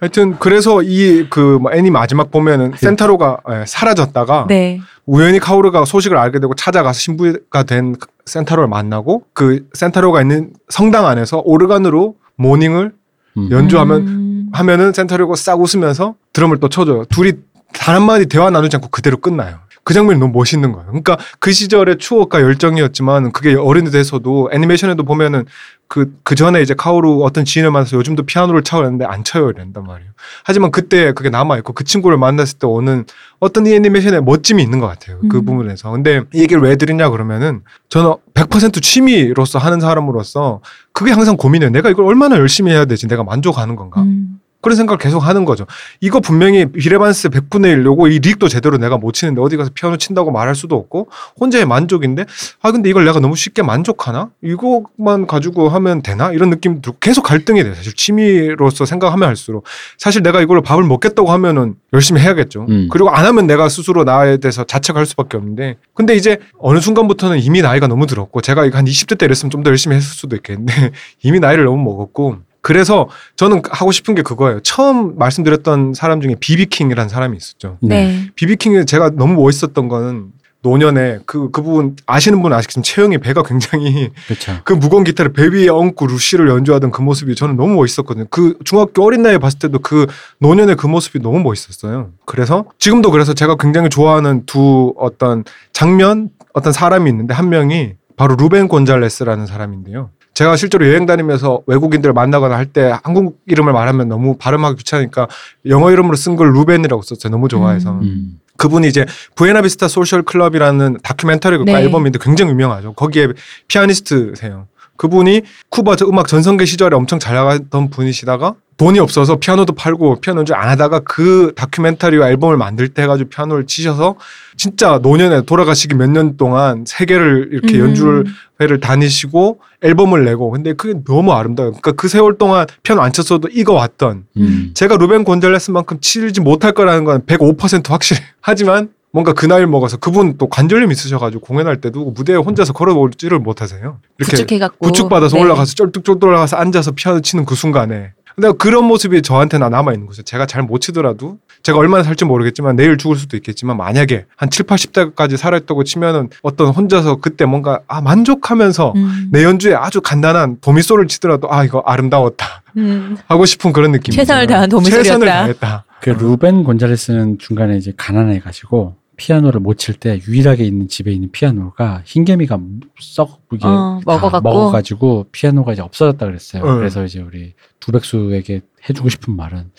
하여튼 그래서 이그 뭐 애니 마지막 보면은 센타로가 예, 사라졌다가 네. 우연히 카오르가 소식을 알게 되고 찾아가서 신부가 된 센타로를 만나고 그 센타로가 있는 성당 안에서 오르간으로 모닝을 음. 연주하면 음. 하면은 센타로가 싹 웃으면서 드럼을 또 쳐줘요. 둘이 단 한마디 대화 나누지 않고 그대로 끝나요. 그 장면이 너무 멋있는 거예요. 그러니까 그 시절의 추억과 열정이었지만 그게 어른이 돼서도 애니메이션에도 보면은 그, 그 전에 이제 카오루 어떤 지인을 만나서 요즘도 피아노를 쳐야 하는데 안 쳐요 이런단 말이에요. 하지만 그때 그게 남아있고 그 친구를 만났을 때 오는 어떤 이 애니메이션의 멋짐이 있는 것 같아요. 그 음. 부분에서. 근데 이 얘기를 왜 드리냐 그러면은 저는 100% 취미로서 하는 사람으로서 그게 항상 고민이에요. 내가 이걸 얼마나 열심히 해야 되지? 내가 만족하는 건가? 음. 그런 생각을 계속 하는 거죠. 이거 분명히 비레반스 100분의 1 요거 이 릭도 제대로 내가 못 치는데 어디 가서 피아노 친다고 말할 수도 없고 혼자의 만족인데 아 근데 이걸 내가 너무 쉽게 만족하나? 이것만 가지고 하면 되나? 이런 느낌 들고 계속 갈등이 돼요. 사실 취미로서 생각하면 할수록 사실 내가 이걸로 밥을 먹겠다고 하면은 열심히 해야겠죠. 음. 그리고 안 하면 내가 스스로 나에 대해서 자책할 수밖에 없는데 근데 이제 어느 순간부터는 이미 나이가 너무 들었고 제가 이거 한 20대 때 이랬으면 좀 더 열심히 했을 수도 있겠는데 이미 나이를 너무 먹었고 그래서 저는 하고 싶은 게 그거예요. 처음 말씀드렸던 사람 중에 비비킹이라는 사람이 있었죠. 네. 비비킹이 제가 너무 멋있었던 거는 노년에 그, 그 부분 아시는 분은 아시겠지만 채영이 배가 굉장히 그렇죠. 그 무거운 기타를 배 위에 얹고 루시를 연주하던 그 모습이 저는 너무 멋있었거든요. 그 중학교 어린 나이에 봤을 때도 그 노년의 그 모습이 너무 멋있었어요. 그래서 지금도 그래서 제가 굉장히 좋아하는 두 어떤 장면, 어떤 사람이 있는데 한 명이 바로 루벤 곤잘레스라는 사람인데요. 제가 실제로 여행 다니면서 외국인들 만나거나 할 때 한국 이름을 말하면 너무 발음하기 귀찮으니까 영어 이름으로 쓴 걸 루벤이라고 썼어요. 너무 좋아해서. 음. 음. 그분이 이제 부에나비스타 소셜 클럽이라는 다큐멘터리 네. 앨범인데 굉장히 유명하죠. 거기에 피아니스트세요. 그분이 쿠바 저 음악 전성기 시절에 엄청 잘 나가던 분이시다가 돈이 없어서 피아노도 팔고 피아노 연주 안 하다가 그 다큐멘터리와 앨범을 만들 때 해가지고 피아노를 치셔서 진짜 노년에 돌아가시기 몇 년 동안 세계를 이렇게 음. 연주를 회를 다니시고 앨범을 내고 근데 그게 너무 아름다워요. 그러니까 그 세월 동안 피아노 안 쳤어도 익어왔던 음. 제가 루벤 곤잘레스만큼 치지 못할 거라는 건 105% 확실해. 하지만 뭔가 그 나이를 먹어서 그분 또 관절염 있으셔가지고 공연할 때도 무대에 혼자서 걸어오지를 못하세요. 이렇게 부축해갖고 부축받아서 네. 올라가서 쩔뚝쩔뚝 올라가서 앉아서 피아노 치는 그 순간에 근데 그런 모습이 저한테는 남아 있는 거죠. 제가 잘 못 치더라도 제가 얼마나 살지 모르겠지만 내일 죽을 수도 있겠지만 만약에 한 7, 80대까지 살았다고 치면은 어떤 혼자서 그때 뭔가 아 만족하면서 음. 내 연주에 아주 간단한 도미소를 치더라도 아 이거 아름다웠다 음. 하고 싶은 그런 느낌. 최선을 다한 도미소리였다. 최선을 다했다. 그 루벤 곤잘레스는 중간에 이제 가난해 가지고 피아노를 못 칠 때 유일하게 있는 집에 있는 피아노가 흰개미가 썩 이게 어. 먹어가지고 피아노가 이제 없어졌다 그랬어요. 응. 그래서 이제 우리 두백수에게 해주고 싶은 말은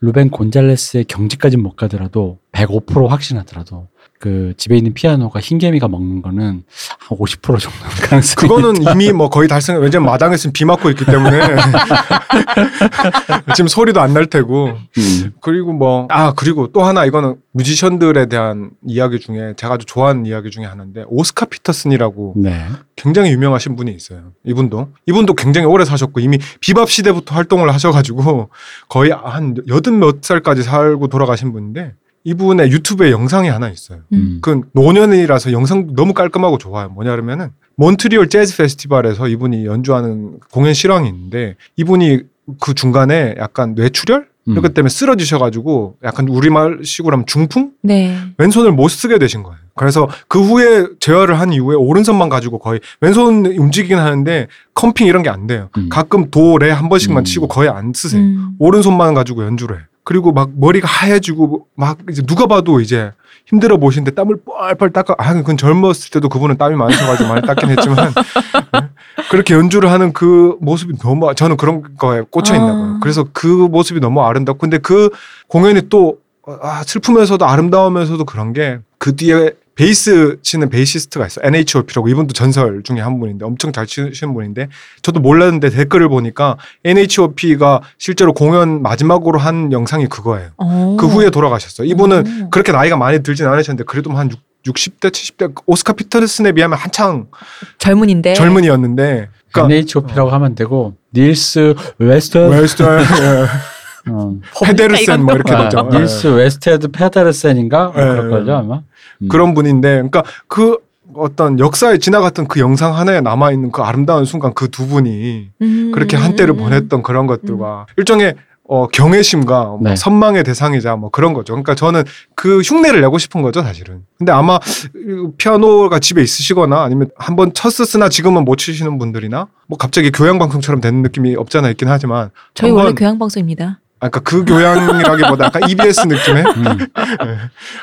루벤 곤잘레스의 경지까지는 못 가더라도 105% 확신하더라도 그 집에 있는 피아노가 흰개미가 먹는 거는 한 50% 정도 가능성이 그거는 이미 뭐 거의 달성. 왜냐면 마당에 있으면 비 맞고 있기 때문에 지금 소리도 안 날 테고. 음. 그리고 뭐 아 그리고 또 하나 이거는 뮤지션들에 대한 이야기 중에 제가 아주 좋아하는 이야기 중에 하나인데 오스카 피터슨이라고 네. 굉장히 유명하신 분이 있어요. 이분도 이분도 굉장히 오래 사셨고 이미 비밥 시대부터 활동을 하셔가지고 거의 한 여든 몇 살까지 살고 돌아가신 분인데 이분의 유튜브에 영상이 하나 있어요. 음. 그 노년이라서 영상 너무 깔끔하고 좋아요. 뭐냐 그러면은 몬트리올 재즈 페스티벌에서 이분이 연주하는 공연 실황이 있는데 이분이 그 중간에 약간 뇌출혈 음. 이것 때문에 쓰러지셔가지고 약간 우리말식으로 하면 중풍 네. 왼손을 못 쓰게 되신 거예요. 그래서 그 후에 재활을 한 이후에 오른손만 가지고 거의 왼손 움직이긴 하는데 comping 이런 게 안 돼요. 음. 가끔 도, 레 한 번씩만 음. 치고 거의 안 쓰세요. 음. 오른손만 가지고 연주를 해. 그리고 막 머리가 하얘지고 막 이제 누가 봐도 이제 힘들어 보시는데 땀을 뻘뻘 닦아. 아, 그건 젊었을 때도 그분은 땀이 많으셔가지고 많이 닦긴 했지만 네? 그렇게 연주를 하는 그 모습이 너무 저는 그런 거에 꽂혀 있나 봐요. 아. 그래서 그 모습이 너무 아름답고 근데 그 공연이 또 아, 슬프면서도 아름다우면서도 그런 게 그 뒤에 베이스 치는 베이시스트가 있어요. NHOP라고 이분도 전설 중에 한 분인데 엄청 잘 치시는 분인데 저도 몰랐는데 댓글을 보니까 NHOP가 실제로 공연 마지막으로 한 영상이 그거예요. 어. 그 후에 돌아가셨어요. 이분은 오. 그렇게 나이가 많이 들진 않으셨는데 그래도 한 6, 60대, 70대 오스카 피터슨에 비하면 한창 젊은인데. 젊은이였는데 그러니까 NHOP라고 하면 되고 닐스 웨스트 웨스트 어. 페데르센 뭐 이렇게 아, 되죠. 닐스 웨스테드 페데르센인가 뭐 예, 그럴 거죠 예. 아마. 음. 그런 분인데 그러니까 그 어떤 역사에 지나갔던 그 영상 하나에 남아 있는 그 아름다운 순간 그 두 분이 음. 그렇게 한때를 보냈던 그런 것들과 일종의 어, 경외심과 뭐 네. 선망의 대상이자 뭐 그런 거죠. 그러니까 저는 그 흉내를 내고 싶은 거죠, 사실은. 근데 아마 이 피아노가 집에 있으시거나 아니면 한번 쳤었으나 지금은 못 치시는 분들이나 뭐 갑자기 교양 방송처럼 되는 느낌이 없잖아 있긴 하지만 저희 원래 교양 방송입니다. 아, 그러니까 그 교양이라기보다 약간 EBS 느낌의 음.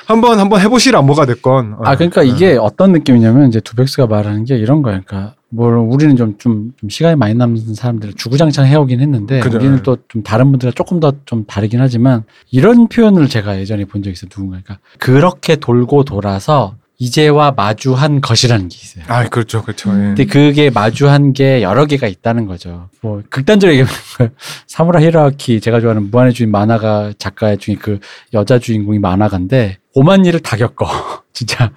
한번 한번 해보시라 뭐가 됐건. 아 그러니까 어. 이게 어떤 느낌이냐면 이제 두백스가 말하는 게 이런 거예요. 그러니까 뭐 우리는 좀, 좀, 좀 시간이 많이 남는 사람들을 주구장창 해오긴 했는데 그죠. 우리는 또 좀 다른 분들과 조금 더 좀 다르긴 하지만 이런 표현을 제가 예전에 본 적이 있어요. 누군가 그러니까 그렇게 돌고 돌아서 이제와 마주한 것이라는 게 있어요. 아, 그렇죠, 그렇죠. 예. 근데 그게 마주한 게 여러 개가 있다는 거죠. 뭐 극단적으로 얘기하면 사무라 히라키 제가 좋아하는 무한의 주인 만화가 작가 중에 그 여자 주인공이 만화가인데 오만 일을 다 겪어. 진짜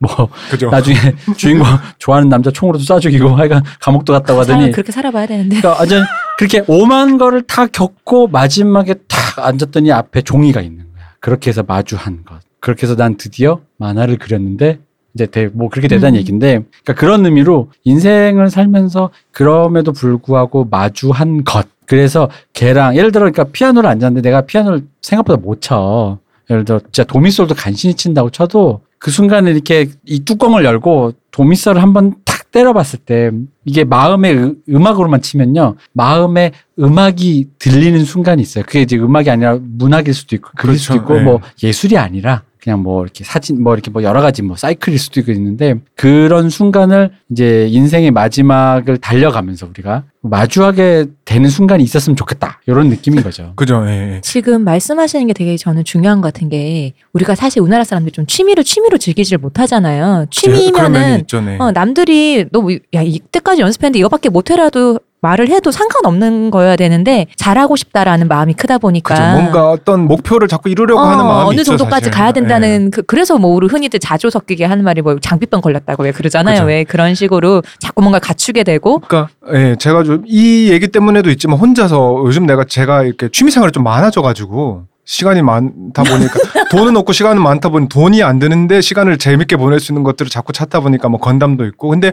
뭐 그죠. 나중에 주인공 좋아하는 남자 총으로도 쏴 죽이고 하여간 감옥도 갔다고 하더니 그렇게 살아봐야 되는데. 그러니까 완전 그렇게 오만 거를 다 겪고 마지막에 탁 앉았더니 앞에 종이가 있는 거야. 그렇게 해서 마주한 것. 그렇게 해서 난 드디어 만화를 그렸는데 이제 대, 뭐 그렇게 되다는 음. 얘기인데 그러니까 그런 의미로 인생을 살면서 그럼에도 불구하고 마주한 것 그래서 걔랑 예를 들어 그러니까 피아노를 앉았는데 내가 피아노를 생각보다 못 쳐. 예를 들어 진짜 도미솔도 간신히 친다고 쳐도 그 순간에 이렇게 이 뚜껑을 열고 도미솔을 한번 탁 때려봤을 때 이게 마음의 음- 음악으로만 치면요 마음의 음악이 들리는 순간이 있어요. 그게 이제 음악이 아니라 문학일 수도 있고 그릴 수도 그렇죠. 있고 네. 뭐 예술이 아니라 그냥 뭐 이렇게 사진 뭐 이렇게 뭐 여러 가지 뭐 사이클일 수도 있고 있는데 그런 순간을 이제 인생의 마지막을 달려가면서 우리가 마주하게 되는 순간이 있었으면 좋겠다 이런 느낌인 거죠. 그죠. 예, 예. 지금 말씀하시는 게 되게 저는 중요한 것 같은 게 우리가 사실 우리나라 사람들이 좀 취미를 취미로 즐기질 못하잖아요. 취미면은 있죠. 네. 어, 남들이 너 야 이때까지 연습했는데 이거밖에 못해라도 말을 해도 상관없는 거여야 되는데 잘하고 싶다라는 마음이 크다 보니까 그죠. 뭔가 어떤 목표를 자꾸 이루려고 어, 하는 마음이 어느 있죠, 정도까지 사실. 가야 된다는 예. 그, 그래서 뭐 우리 흔히들 자조 섞이게 하는 말이 뭐 장비병 걸렸다고 왜 그러잖아요. 그죠. 왜 그런 식으로 자꾸 뭔가 갖추게 되고 그러니까 예, 제가 좀 이 얘기 때문에도 있지만 혼자서 요즘 내가 제가 이렇게 취미 생활이 좀 많아져 가지고 시간이 많다 보니까 돈은 없고 시간은 많다 보니 돈이 안 드는데 시간을 재밌게 보낼 수 있는 것들을 자꾸 찾다 보니까 뭐 건담도 있고 근데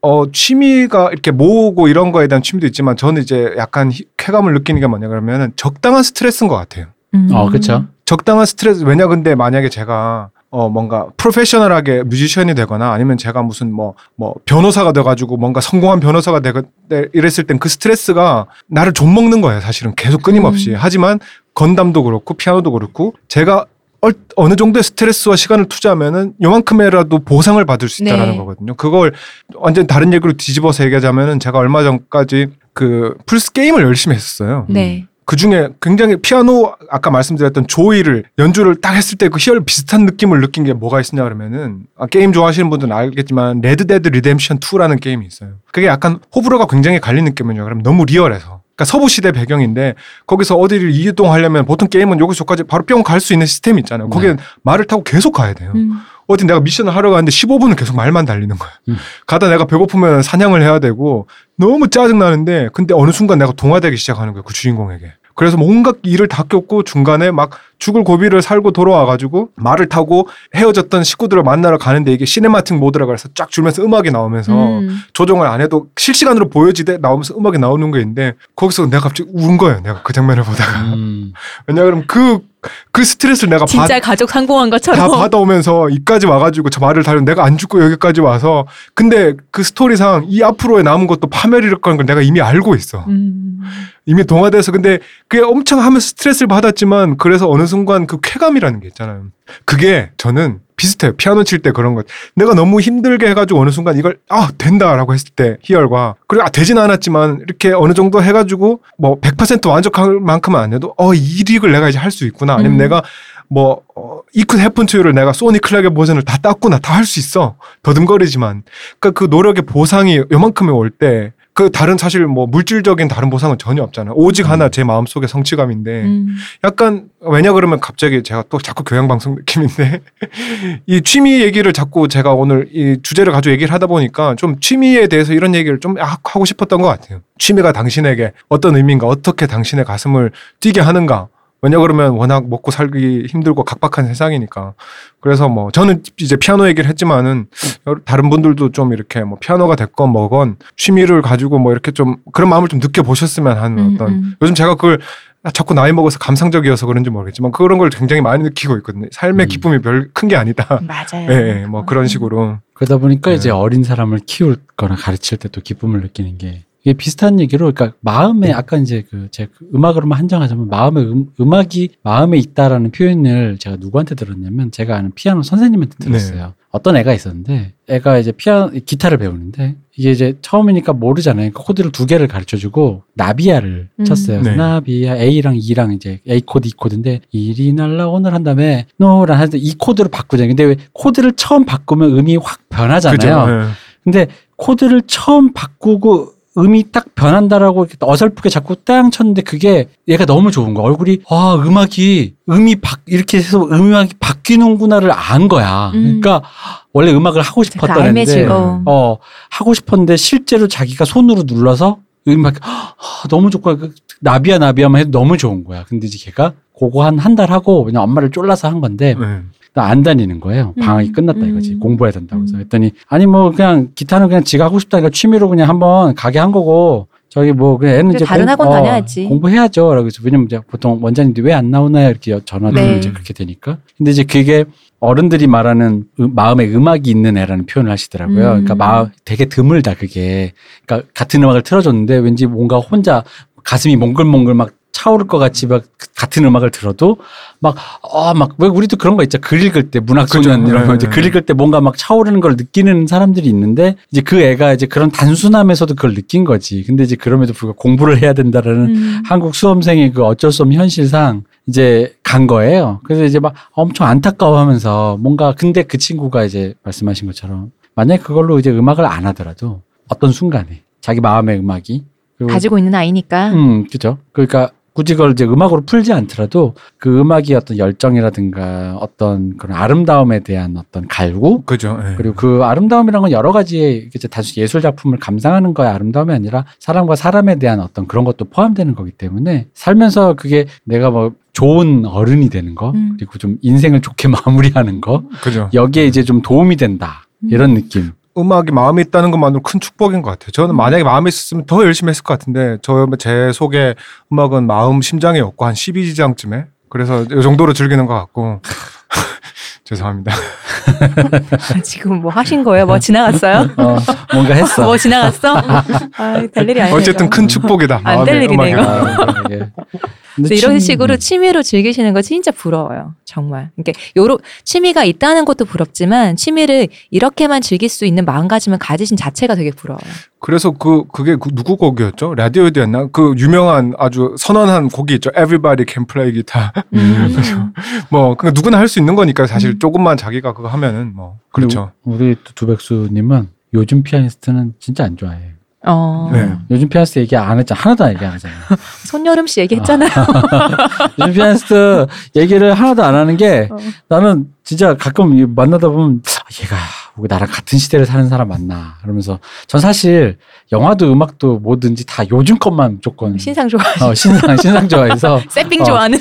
어 취미가 이렇게 모으고 이런 거에 대한 취미도 있지만 저는 이제 약간 희- 쾌감을 느끼는 게 뭐냐 그러면은 적당한 스트레스인 것 같아요. 음. 어 그렇죠. 적당한 스트레스 왜냐 근데 만약에 제가 어 뭔가 프로페셔널하게 뮤지션이 되거나 아니면 제가 무슨 뭐뭐 변호사가 돼가지고 뭔가 성공한 변호사가 되고 이랬을 땐 그 스트레스가 나를 좀 먹는 거예요 사실은 계속 끊임없이 음. 하지만 건담도 그렇고 피아노도 그렇고 제가 얼- 어느 정도의 스트레스와 시간을 투자하면은 요만큼이라도 보상을 받을 수 있다라는 네. 거거든요. 그걸 완전 다른 얘기로 뒤집어서 얘기하자면은 제가 얼마 전까지 그 플스 게임을 열심히 했었어요. 네. 그 중에 굉장히 피아노 아까 말씀드렸던 Joy를 연주를 딱 했을 때 그 희열 비슷한 느낌을 느낀 게 뭐가 있었냐 그러면은 아, 게임 좋아하시는 분들은 알겠지만 Red Dead Redemption 2라는 게임이 있어요. 그게 약간 호불호가 굉장히 갈리는 느낌이에요. 그럼 너무 리얼해서. 그러니까 서부 시대 배경인데 거기서 어디를 이동하려면 보통 게임은 여기서 저까지 바로 뿅 갈 수 있는 시스템이 있잖아요. 거기에 말을 타고 계속 가야 돼요. 음. 어디 내가 미션을 하러 가는데 15분은 계속 말만 달리는 거야. 음. 가다 내가 배고프면 사냥을 해야 되고 너무 짜증 나는데 근데 어느 순간 내가 동화되기 시작하는 거야 그 주인공에게. 그래서 뭔가 일을 다 깼고 중간에 막 죽을 고비를 살고 돌아와가지고 말을 타고 헤어졌던 식구들을 만나러 가는데 이게 cinematic mode라고 해서 쫙 줄면서 음악이 나오면서 음. 조정을 안 해도 실시간으로 보여지되 나오면서 음악이 나오는 게 있는데 거기서 내가 갑자기 운 거예요. 내가 그 장면을 보다가. 음. 왜냐하면 그, 그 스트레스를 내가 받, 진짜 가족 상봉한 다 것처럼 받아오면서 이까지 와가지고 저 말을 다른 내가 안 죽고 여기까지 와서 근데 그 스토리상 이 앞으로에 남은 것도 파멸일 거라는 걸 내가 이미 알고 있어. 음. 이미 동화돼서 근데 그게 엄청 하면서 스트레스를 받았지만 그래서 어느 순간 그 쾌감이라는 게 있잖아요. 그게 저는 비슷해요. 피아노 칠 때 그런 것. 내가 너무 힘들게 해가지고 어느 순간 이걸 아 된다라고 했을 때 희열과 그리고 아 되진 않았지만 이렇게 어느 정도 해가지고 뭐 100% 완벽할 만큼은 안 해도 어이 릭을 내가 이제 할 수 있구나. 아니면 음. 내가 뭐 어, 이크 해픈 투유를 내가 소니 클락의 버전을 다 땄구나 다 할 수 있어 더듬거리지만 그러니까 그 노력의 보상이 요만큼이 올 때 그 다른 사실 뭐 물질적인 다른 보상은 전혀 없잖아요 오직 하나 제 마음속의 성취감인데 음. 약간 왜냐 그러면 갑자기 제가 또 자꾸 교양 방송 느낌인데 이 취미 얘기를 자꾸 제가 오늘 이 주제를 가지고 얘기를 하다 보니까 좀 취미에 대해서 이런 얘기를 좀 하- 하고 싶었던 것 같아요. 취미가 당신에게 어떤 의미인가 어떻게 당신의 가슴을 뛰게 하는가. 왜냐 그러면 워낙 먹고 살기 힘들고 각박한 세상이니까. 그래서 뭐 저는 이제 피아노 얘기를 했지만은 다른 분들도 좀 이렇게 뭐 피아노가 됐건 뭐건 취미를 가지고 뭐 이렇게 좀 그런 마음을 좀 느껴보셨으면 하는 음, 어떤 음. 요즘 제가 그걸 아, 자꾸 나이 먹어서 감상적이어서 그런지 모르겠지만 그런 걸 굉장히 많이 느끼고 있거든요. 삶의 음. 기쁨이 별 큰 게 아니다. 맞아요. 예, 예, 뭐 그런 식으로. 그러다 보니까 네. 이제 어린 사람을 키울 거나 가르칠 때 또 기쁨을 느끼는 게 이게 비슷한 얘기로 그러니까 마음에 아까 이제 그 제가 그 음악으로만 한정하자면 마음의 음, 음악이 마음에 있다라는 표현을 제가 누구한테 들었냐면 제가 아는 피아노 선생님한테 들었어요. 어떤 애가 있었는데 애가 이제 피아노 기타를 배우는데 이게 이제 처음이니까 모르잖아요. 그 코드를 두 개를 가르쳐 주고 나비야를 음. 쳤어요. 네. 나비야 A랑 E랑 이제 A 코드, E 코드인데 이리 날라 오늘 한 다음에 노란 하는데 이 코드로 바꾸잖아요. 근데 왜 코드를 처음 바꾸면 음이 확 변하잖아요. 그죠? 예. 근데 코드를 처음 바꾸고 음이 딱 변한다라고 어설프게 자꾸 땅 쳤는데 그게 얘가 너무 좋은 거야. 얼굴이 아 음악이 음이 바 이렇게 해서 음악이 바뀌는구나를 안 거야. 음. 그러니까 원래 음악을 하고 그 싶었던 애인데. 어 하고 싶었는데 실제로 자기가 손으로 눌러서 음악 아, 너무 좋고 그 나비야 나비야만 해도 너무 좋은 거야. 근데 이제 걔가 그거 한 한 달 하고 그냥 엄마를 쫄라서 한 건데 예. 나 안 다니는 거예요. 방학이 음, 끝났다 이거지. 음. 공부해야 된다고 해서 음. 했더니 아니 뭐 그냥 기타는 그냥 지가 하고 싶다니까 취미로 그냥 한번 가게 한 거고 저기 뭐 그냥 애는 이제 다른 학원 다녀야지. 공부해야죠. 라고 해서 왜냐면 이제 보통 원장님들이 왜 안 나오나요? 이렇게 전화도 네. 이제 그렇게 되니까. 근데 이제 그게 어른들이 말하는 음- 마음에 음악이 있는 애라는 표현을 하시더라고요. 음. 그러니까 마 되게 드물다 그게. 그러니까 같은 음악을 틀어줬는데 왠지 뭔가 혼자 가슴이 몽글몽글 막 차오를 것 같이 막 같은 음악을 들어도 막, 아, 막, 왜 우리도 그런 거 있죠. 글 읽을 때, 문학 소년 그죠. 이런 거 네, 이제 네. 글 읽을 때 뭔가 막 차오르는 걸 느끼는 사람들이 있는데 이제 그 애가 이제 그런 단순함에서도 그걸 느낀 거지. 근데 이제 그럼에도 불구하고 공부를 해야 된다라는 음. 한국 수험생의 그 어쩔 수 없는 현실상 이제 간 거예요. 그래서 이제 막 엄청 안타까워하면서 뭔가 근데 그 친구가 이제 말씀하신 것처럼 만약에 그걸로 이제 음악을 안 하더라도 어떤 순간에 자기 마음의 음악이 가지고 있는 아이니까. 음, 그죠. 그러니까 굳이 그걸 이제 음악으로 풀지 않더라도 그 음악이 어떤 열정이라든가 어떤 그런 아름다움에 대한 어떤 갈구 그죠. 예. 그리고 그 아름다움이란 건 여러 가지의 이제 단순히 예술 작품을 감상하는 거야 아름다움이 아니라 사람과 사람에 대한 어떤 그런 것도 포함되는 거기 때문에 살면서 그게 내가 뭐 좋은 어른이 되는 거 음. 그리고 좀 인생을 좋게 마무리하는 거 그죠. 여기에 이제 좀 도움이 된다 이런 느낌. 음악이 마음에 있다는 것만으로 큰 축복인 것 같아요. 저는 음. 만약에 마음에 있었으면 더 열심히 했을 것 같은데 저 제 속에 음악은 마음 심장에 없고 한 12지장쯤에 그래서 이 정도로 즐기는 것 같고 죄송합니다. 지금 뭐 하신 거예요? 뭐 지나갔어요? 어, 뭔가 했어. 뭐 지나갔어? 아, 될 일이 아니에요. 어쨌든 큰 축복이다. 안될 마음의 일이네. 이거. 아. 근데 그래서 이런 침- 식으로 취미로 즐기시는 거 진짜 부러워요. 정말. 그러니까 요런 취미가 있다는 것도 부럽지만 취미를 이렇게만 즐길 수 있는 마음가짐을 가지신 자체가 되게 부러워요. 그래서 그 그게 그 누구 곡이었죠? 라디오에도였나? 그 유명한 아주 선언한 곡이 있죠. Everybody can play guitar. 음. 뭐 그러니까 누구나 할 수 있는 거니까 사실 음. 조금만 자기가 그거 하면은 뭐 그렇죠. 우리 또 두백수님은 요즘 피아니스트는 진짜 안 좋아해. 어. 네. 요즘 피아니스트 얘기 안 했잖아. 하나도 얘기 안 하잖아. 손여름 씨 얘기했잖아요. 요즘 피아니스트 얘기를 하나도 안 하는 게 어. 나는 진짜 가끔 이 만나다 보면 아, 얘가 왜 나랑 같은 시대를 사는 사람 맞나 그러면서 전 사실 영화도 음악도 뭐든지 다 요즘 것만 무조건 신상 좋아. 어, 신상 신상 좋아해서 세핑 어. 좋아하는.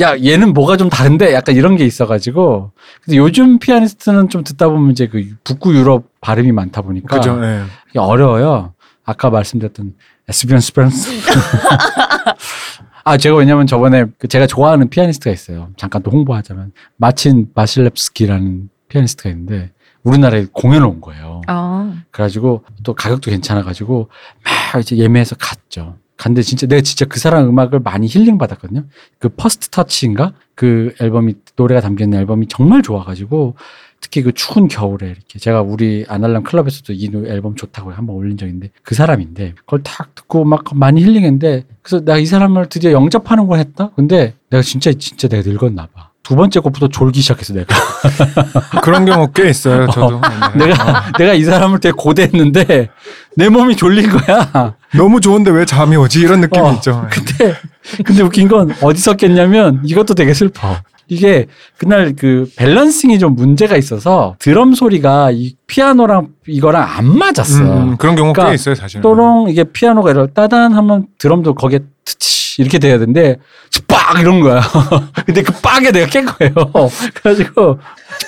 야 얘는 뭐가 좀 다른데 약간 이런 게 있어가지고 근데 요즘 피아니스트는 좀 듣다 보면 이제 그 북구 유럽 발음이 많다 보니까 그죠. 예. 이게 어려워요. 아까 말씀드렸던 에스비욘 스벤손. 아 제가 왜냐면 저번에 그 제가 좋아하는 피아니스트가 있어요. 잠깐 또 홍보하자면 마친 바실렙스키라는 피아니스트가 있는데 우리나라에 공연을 온 거예요. 어. 그래가지고 또 가격도 괜찮아가지고 막 이제 예매해서 갔죠. 갔는데 진짜 내가 진짜 그 사람 음악을 많이 힐링 받았거든요. 그 First Touch인가 그 앨범이 노래가 담겨 있는 앨범이 정말 좋아가지고 특히 그 추운 겨울에 이렇게 제가 우리 아날람 클럽에서도 이 노- 앨범 좋다고 한번 올린 있는데 그 사람인데 그걸 탁 듣고 막 많이 힐링했는데 그래서 내가 이 사람을 드디어 영접하는 걸 했다. 근데 내가 진짜 진짜 내가 늙었나 봐. 두 번째 곡부터 졸기 시작했어 내가. 그런 경우 꽤 있어요. 저도. 네. 내가 내가 이 사람을 되게 고대했는데 내 몸이 졸린 거야. 너무 좋은데 왜 잠이 오지 이런 느낌이 어, 있죠. 예. 근데 근데 웃긴 건 어디서 깼냐면 이것도 되게 슬퍼. 이게 그날 그 밸런싱이 좀 문제가 있어서 드럼 소리가 이 피아노랑 이거랑 안 맞았어. 음, 그런 경우 그러니까 꽤 있어요, 사실. 또롱 이게 피아노가 이렇게 따단 하면 드럼도 거기에 트치 이렇게 돼야 되는데 빡 이런 거야. 근데 그 빡에 내가 깬 거예요. 그래가지고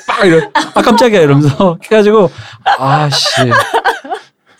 빡 이러 아 깜짝이야 이러면서 그래가지고 아씨.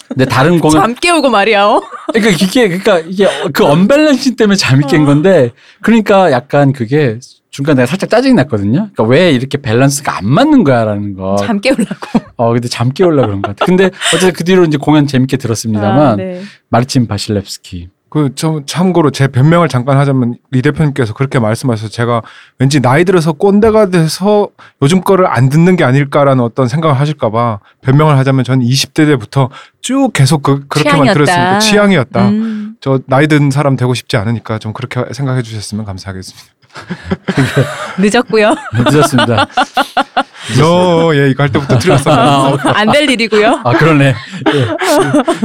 근데 다른 공연 잠 깨우고 말이야. 어? 그러니까 이게 그러니까 이게 그 언밸런싱 때문에 잠이 깬 건데 그러니까 약간 그게 중간 에 내가 살짝 짜증이 났거든요. 그러니까 왜 이렇게 밸런스가 안 맞는 거야라는 거. 잠 깨우려고. 어 근데 잠 깨우려 그런 것 같아. 근데 어쨌든 그 뒤로 이제 공연 재밌게 들었습니다만 아, 네. 마르친 바실렙스키. 그, 저, 참고로 제 변명을 잠깐 하자면, 리 대표님께서 그렇게 말씀하셔서 제가 왠지 나이 들어서 꼰대가 돼서 요즘 거를 안 듣는 게 아닐까라는 어떤 생각을 하실까봐 변명을 하자면 저는 20대 때부터 쭉 계속 그, 그렇게만 취향이었다. 들었으니까 취향이었다. 음. 저 나이 든 사람 되고 싶지 않으니까 좀 그렇게 생각해 주셨으면 감사하겠습니다. 늦었고요. 늦었습니다. 너, 예, 이거 할 때부터 틀렸어. 아, 어, 안될 일이고요. 아 그러네. 예.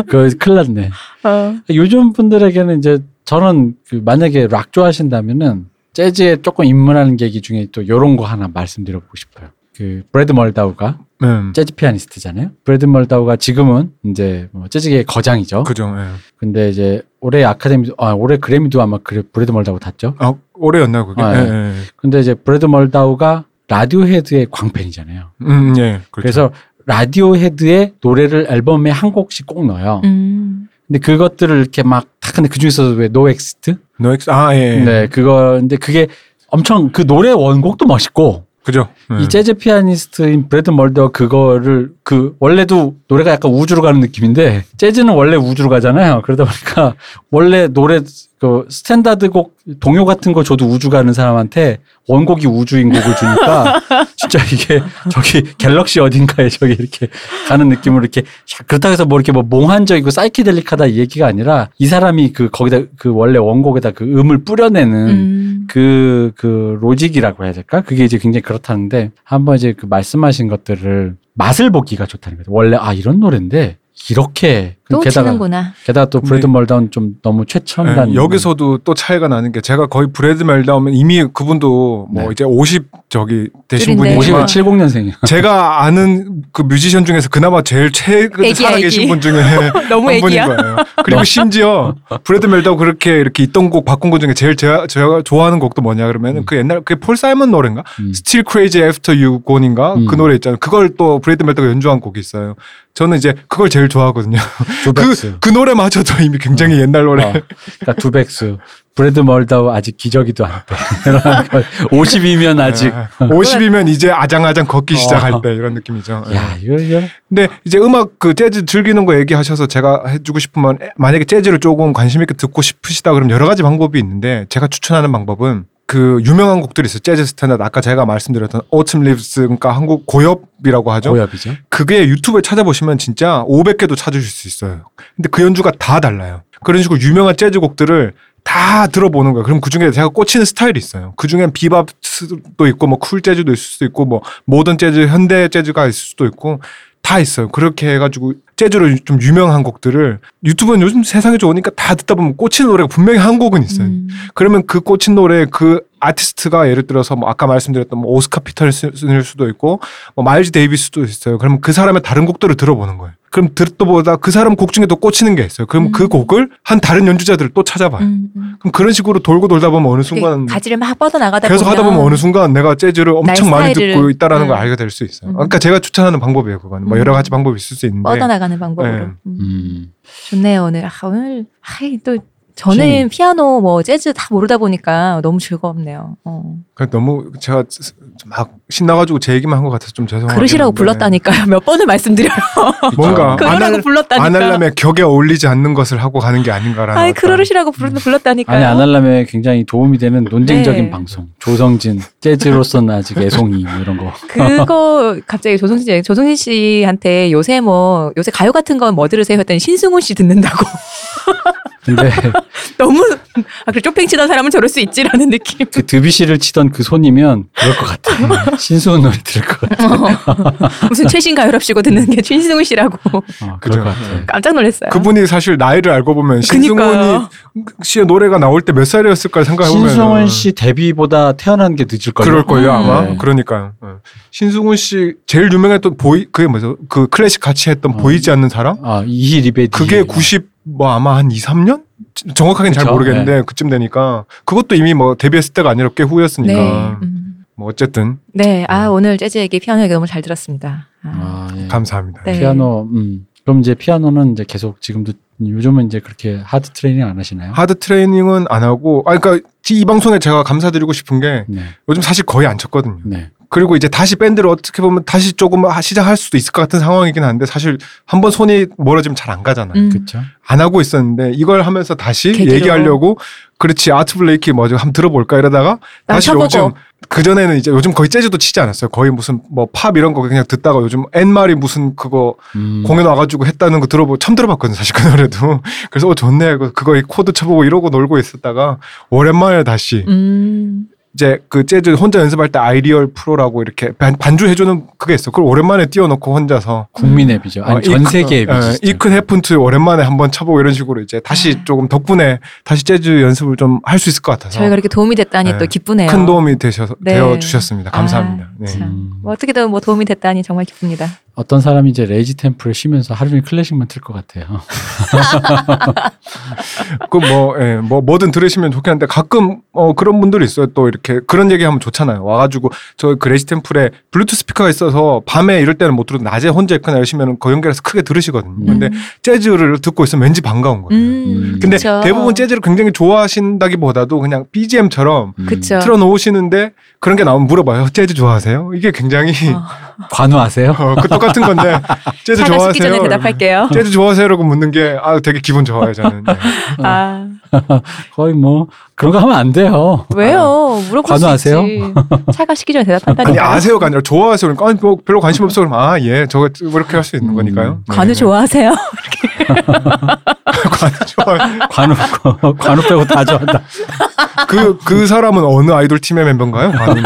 그 큰일 났네. 어. 요즘 분들에게는 이제 저는 그 만약에 락 좋아하신다면은 재즈에 조금 입문하는 계기 중에 또 요런 거 하나 말씀드려보고 싶어요. 그 브래드 멀다우가 음, 재즈 피아니스트잖아요. 브래드 멀다우가 지금은 이제 뭐 재즈계의 거장이죠. 그죠. 예. 근데 이제 올해 아카데미 아 올해 그래미도 아마 그래 브래드 멀다우 탔죠. 아, 올해였나요, 그게? 아, 예, 예. 예. 근데 이제 브래드 멀다우가 라디오헤드의 광팬이잖아요. 음, 예. 그렇죠. 그래서 라디오헤드의 노래를 앨범에 한 곡씩 꼭 넣어요. 음. 근데 그것들을 이렇게 막딱 근데 그 중에서도 왜 노엑스트? 노엑스 아 예. 예. 네, 그거 근데 그게 엄청 그 노래 원곡도 멋있고 그죠. 예. 이 재즈 피아니스트인 브래드 멀더 그거를 그 원래도 노래가 약간 우주로 가는 느낌인데 재즈는 원래 우주로 가잖아요. 그러다 보니까 원래 노래 그 스탠다드 곡 동요 같은 거 줘도 우주 가는 사람한테 원곡이 우주인 곡을 주니까 진짜 이게 저기 galaxy 어딘가에 저기 이렇게 가는 느낌으로 이렇게 그렇다고 해서 뭐 이렇게 뭐 몽환적이고 사이키델릭하다 이 얘기가 아니라 이 사람이 그 거기다 그 원래 원곡에다 그 음을 뿌려내는 음. 그, 그, logic이라고 해야 될까? 그게 이제 굉장히 그렇다는데, 한번 이제 그 말씀하신 것들을 맛을 보기가 좋다는 거죠. 원래, 아, 이런 노래인데, 이렇게. 또 게다가, 치는구나. 게다가 또 브래드 네. 멀다운 좀 너무 최첨단. 예, 여기서도 또 차이가 나는 게 제가 거의 브래드 멜다우면 이미 그분도 뭐 네. 이제 50 저기 되신. 50이지만 50에 70년생이요. 제가 아는 그 뮤지션 중에서 그나마 제일 최근에 살아계신 애기. 분 중에 너무 한 분인. 거예요. 그리고 심지어 브래드 멜다우 그렇게 이렇게 있던 곡 바꾼 것 중에 제일 제가, 제가 좋아하는 곡도 뭐냐 그러면은 음. 그 옛날 그게 폴 사이먼 노래인가? 음. Still Crazy After You Gone인가? 음. 그 노래 있잖아요. 그걸 또 브래드 멜다우가 연주한 곡이 있어요. 저는 이제 그걸 제일 좋아하거든요. 그, 그 노래마저도 이미 굉장히 옛날 노래. 어, 그러니까 두백스. 브래드 멀다우 아직 기저귀도 안 돼. 50이면 아직. 50이면 이제 아장아장 걷기 어. 시작할 때 이런 느낌이죠. 예. 야, 이거, 이거. 근데 이제 음악 그 재즈 즐기는 거 얘기하셔서 제가 해주고 싶으면 만약에 재즈를 조금 관심 있게 듣고 싶으시다 그러면 여러 가지 방법이 있는데 제가 추천하는 방법은 그 유명한 곡들이 있어요. 재즈 스탠다드 아까 제가 말씀드렸던 Autumn Leaves 그러니까 한국 고엽이라고 하죠. 고엽이죠. 그게 유튜브에 찾아보시면 진짜 500개도 찾으실 수 있어요. 근데 그 연주가 다 달라요. 그런 식으로 유명한 재즈 곡들을 다 들어보는 거예요. 그럼 그 중에 제가 꽂히는 스타일이 있어요. 그 중엔 비밥도 있고, 뭐 쿨 재즈도 있을 수도 있고, 뭐 모던 재즈, 현대 재즈가 있을 수도 있고, 다 있어요. 그렇게 해가지고 재즈로 좀 유명한 곡들을 유튜브는 요즘 세상이 좋으니까 다 듣다 보면 꽂히는 노래가 분명히 한 곡은 있어요. 음. 그러면 그 꽂힌 노래 그 아티스트가 예를 들어서 뭐 아까 말씀드렸던 뭐 오스카 피터슨일 수도 있고 뭐 마일즈 데이비스도 있어요. 그러면 그 사람의 다른 곡들을 들어보는 거예요. 그럼 듣다 보다 그 사람 곡 중에 또 꽂히는 게 있어요. 그럼 그 음. 곡을 한 다른 연주자들을 또 찾아봐요. 음, 음. 그럼 그런 식으로 돌고 돌다 보면 어느 그 순간 가지를 막 뻗어 나가다 계속 하다 보면 어느 순간 내가 재즈를 엄청 많이 듣고 있다라는 걸 음. 알게 될 수 있어요. 음. 그러니까 제가 추천하는 방법이에요. 그거는 뭐 음. 여러 가지 방법이 있을 수 있는데 뻗어 나가는 방법으로. 네. 좋네요 오늘. 아, 오늘 아이, 또 저는 취미. 피아노 뭐 재즈 다 모르다 보니까 너무 즐겁네요. 어. 그러니까 너무 제가 막 신나가지고 제 얘기만 한 것 같아서 좀 죄송합니다. 그러시라고 불렀다니까요. 몇 번을 말씀드려요. 뭔가 안, 그러라고 할, 불렀다니까. 안 하려면 격에 어울리지 않는 것을 하고 가는 게 아닌가라는. 어떤- 그러시라고 불, 불렀다니까요. 아니 안 하려면 굉장히 도움이 되는 논쟁적인 네. 방송. 조성진 재즈로서는 아직 애송이 뭐 이런 거. 그거 갑자기 조성진 씨, 조성진 씨한테 요새 뭐 요새 가요 같은 건 뭐 들으세요 했더니 신승훈 씨 듣는다고 근데 너무 아 그래 쇼팽 치던 사람은 저럴 수 있지라는 느낌. 그 드비시를 치던 그 손이면 그럴 것 같아. 신수훈 노래 들을 것 같아. 무슨 최신 가요랍시고 듣는 게 신승훈 씨라고 어, 그죠. 그럴 것 같아. 깜짝 놀랐어요. 그분이 사실 나이를 알고 보면 신승훈이. 씨의 노래가 나올 때 몇 살이었을까 생각해 보면 신승훈 씨 데뷔보다 태어난 게 늦을 거예요. 그럴 거예요 아마. 네. 그러니까 어. 신승훈 씨 제일 유명했던 보이 그게 뭐죠? 그 클래식 같이 했던 어. 보이지 않는 사람? 아 이히 리베디. 그게 90 뭐 아마 한 2, 3년? 정확하게는 잘 그쵸? 모르겠는데 그쯤 되니까 그것도 이미 뭐 데뷔했을 때가 아니라 꽤 후였으니까 네. 음. 뭐 어쨌든 네. 아 오늘 재즈 얘기 피아노 얘기 너무 잘 들었습니다. 아. 아, 예. 감사합니다. 네. 피아노. 음. 그럼 이제 피아노는 이제 계속 지금도 요즘은 이제 그렇게 하드 트레이닝 안 하시나요? 하드 트레이닝은 안 하고 아 그러니까 이 방송에 제가 감사드리고 싶은 게 네. 요즘 사실 거의 안 쳤거든요. 네. 그리고 이제 다시 밴드를 어떻게 보면 다시 조금 하- 시작할 수도 있을 것 같은 상황이긴 한데 사실 한번 손이 멀어지면 잘 안 가잖아요. 음. 그렇죠. 안 하고 있었는데 이걸 하면서 다시 계기로. 얘기하려고 그렇지 아트 블레이키 뭐좀 한번 들어볼까 이러다가 나 다시. 요즘 그 전에는 이제 요즘 거의 재즈도 치지 않았어요. 거의 무슨 뭐 팝 이런 거 그냥 듣다가 요즘 앤마리 무슨 그거 음. 공연 와가지고 했다는 거 들어보 처음 들어봤거든요. 사실 그 노래도 그래서 어 좋네. 그- 그거 코드 쳐보고 이러고 놀고 있었다가 오랜만에 다시 음. 이제 그 재즈 혼자 연습할 때 iReal Pro라고 이렇게 반, 반주 해주는 그게 있어. 그걸 오랜만에 띄워놓고 혼자서 국민 앱이죠. 아니 어, 전 이- 세계 앱이죠. 어. It Could Happen to 오랜만에 한번 쳐보고 이런 식으로 이제 다시 조금 덕분에 다시 재즈 연습을 좀 할 수 있을 것 같아서 저희가 이렇게 도움이 됐다니 네. 또 기쁘네요. 큰 도움이 되셔서 네. 되어 주셨습니다. 감사합니다. 아, 네. 참. 음. 뭐 어떻게든 뭐 도움이 됐다니 정말 기쁩니다. 어떤 사람이 이제 레이지 템플을 쉬면서 하루 종일 클래식만 틀 것 같아요. 그뭐 예, 뭐 뭐든 들으시면 좋겠는데 가끔 어 그런 분들이 있어요. 또 이렇게 그런 얘기 하면 좋잖아요. 와 가지고 저 그 레이지 템플에 블루투스 스피커가 있어서 밤에 이럴 때는 못 들어도 낮에 혼자 있거나 이러시면 그 연결해서 크게 들으시거든요. 근데 재즈를 듣고 있으면 왠지 반가운 거예요. 음, 근데 그쵸. 대부분 재즈를 굉장히 좋아하신다기보다도 그냥 BGM처럼 음. 그쵸. 틀어 놓으시는데 그런 게 나오면 물어봐요. 재즈 좋아하세요? 이게 굉장히 어. 관우하세요? 어, 그 똑같은 건데 재즈 좋아하세요? 전에 대답할게요. 재즈 좋아하세요라고 묻는 게 아 되게 기분 좋아요 저는. 네. 아 거의 뭐 그런 거 하면 안 돼요. 왜요? 물어볼 관우하세요? 수 있지. 차가 식기 전에 아니 대답한다니까. 아세요가 아니라 좋아하세요. 그러니까 아니, 뭐 별로 관심 없어 그러면 아예 저거 뭐 이렇게 할 수 있는 음. 거니까요. 네. 관우 좋아하세요? 관우 좋아요. 관우 관우 빼고 다 좋아한다. 그, 그 사람은 어느 아이돌 팀의 멤버인가요? 관우는.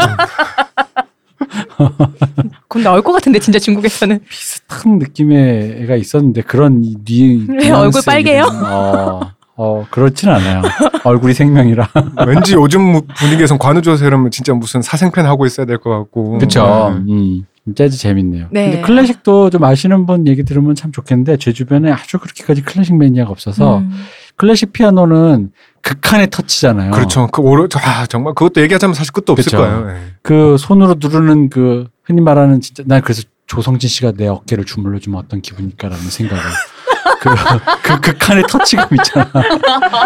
그럼 나올 것 같은데 진짜 중국에서는. 비슷한 느낌의 애가 있었는데 그런 뉘앙스 얼굴 빨개요? 어, 어 그렇진 않아요. 얼굴이 생명이라. 왠지 요즘 분위기에선 관우 좋아하세요 이러면 진짜 무슨 사생팬 하고 있어야 될 것 같고. 그쵸. 네. 음. 재즈 재밌네요. 네. 근데 클래식도 좀 아시는 분 얘기 들으면 참 좋겠는데 제 주변에 아주 그렇게까지 클래식 매니아가 없어서 음. 클래식 피아노는 극한의 터치잖아요. 그렇죠. 그 오로 아, 정말 그것도 얘기하자면 사실 끝도 없을 그쵸. 거예요. 네. 그 손으로 누르는 그 흔히 말하는 진짜 난 그래서 조성진 씨가 내 어깨를 주물러 주면 어떤 기분일까라는 생각을 그, 그 극한의 터치감 있잖아.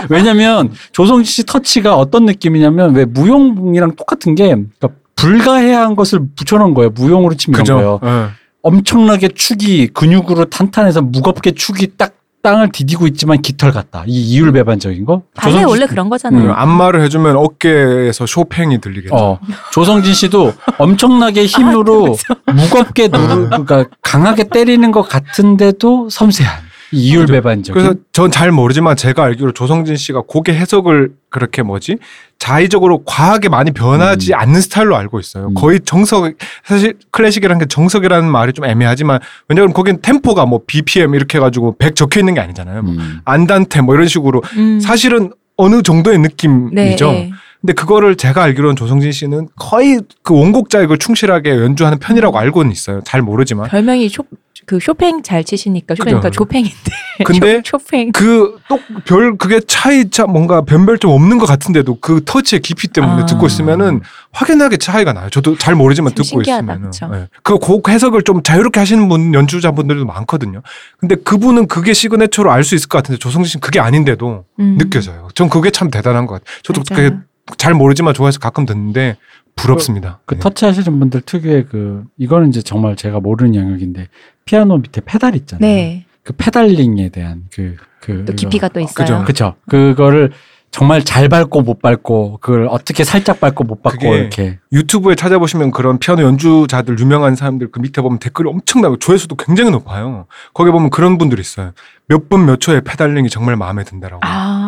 왜냐면 조성진 씨 터치가 어떤 느낌이냐면 왜 무용이랑 똑같은 게 그러니까 불가해한 것을 붙여놓은 거예요. 무용으로 치면 이런 거예요. 그죠. 네. 엄청나게 축이 근육으로 탄탄해서 무겁게 축이 딱 땅을 디디고 있지만 깃털 같다. 이 이율 배반적인 거. 발레 조성진 원래 씨- 그런 그 거잖아요. 안마를 해주면 어깨에서 쇼팽이 들리겠죠. 어, 조성진 씨도 엄청나게 힘으로 무겁게 누르, 그러니까 강하게 때리는 것 같은데도 섬세한 이 이율배반적인. 그래서 전 잘 모르지만 제가 알기로 조성진 씨가 곡의 해석을 그렇게 뭐지 자의적으로 과하게 많이 변하지 음. 않는 스타일로 알고 있어요. 음. 거의 정석 사실 클래식이라는 게 정석이라는 말이 좀 애매하지만 왜냐하면 거긴 템포가 뭐 BPM 이렇게 해가지고 100 적혀 있는 게 아니잖아요. 뭐 음. 안단테 뭐 이런 식으로 음. 사실은 어느 정도의 느낌이죠. 네. 근데 그거를 제가 알기로는 조성진 씨는 거의 그 원곡자에 그 충실하게 연주하는 편이라고 알고는 있어요. 잘 모르지만. 별명이 쇼, 그 쇼팽 잘 치시니까 쇼팽이니까 그죠. 조팽인데. 근데 쇼, 쇼팽. 그또별 그게 차이 차 뭔가 변별점 없는 것 같은데도 그 터치의 깊이 때문에 아. 듣고 있으면은 확연하게 차이가 나요. 저도 잘 모르지만 좀 듣고 그쵸? 예. 그곡 해석을 좀 자유롭게 하시는 분 연주자분들도 많거든요. 근데 그분은 그게 시그네처로 알 수 있을 것 같은데 조성진 씨는 그게 아닌데도 음. 느껴져요. 전 그게 참 대단한 것 같아요. 저도 맞아요. 그게 잘 모르지만 좋아해서 가끔 듣는데 부럽습니다. 그 예. 터치 하시는 분들 특유의 그, 이거는 이제 정말 제가 모르는 영역인데, 피아노 밑에 페달 있잖아요. 네. 그 pedaling에 대한 그, 그. 또 깊이가 또 있어요. 그죠. 그쵸. 그거를 정말 잘 밟고 못 밟고, 그걸 어떻게 살짝 밟고 못 밟고, 그게 이렇게. 유튜브에 찾아보시면 그런 피아노 연주자들 유명한 사람들 그 밑에 보면 댓글이 엄청나고 조회수도 굉장히 높아요. 거기 보면 그런 분들이 있어요. 몇분몇 초의 pedaling이 정말 마음에 든다라고. 아.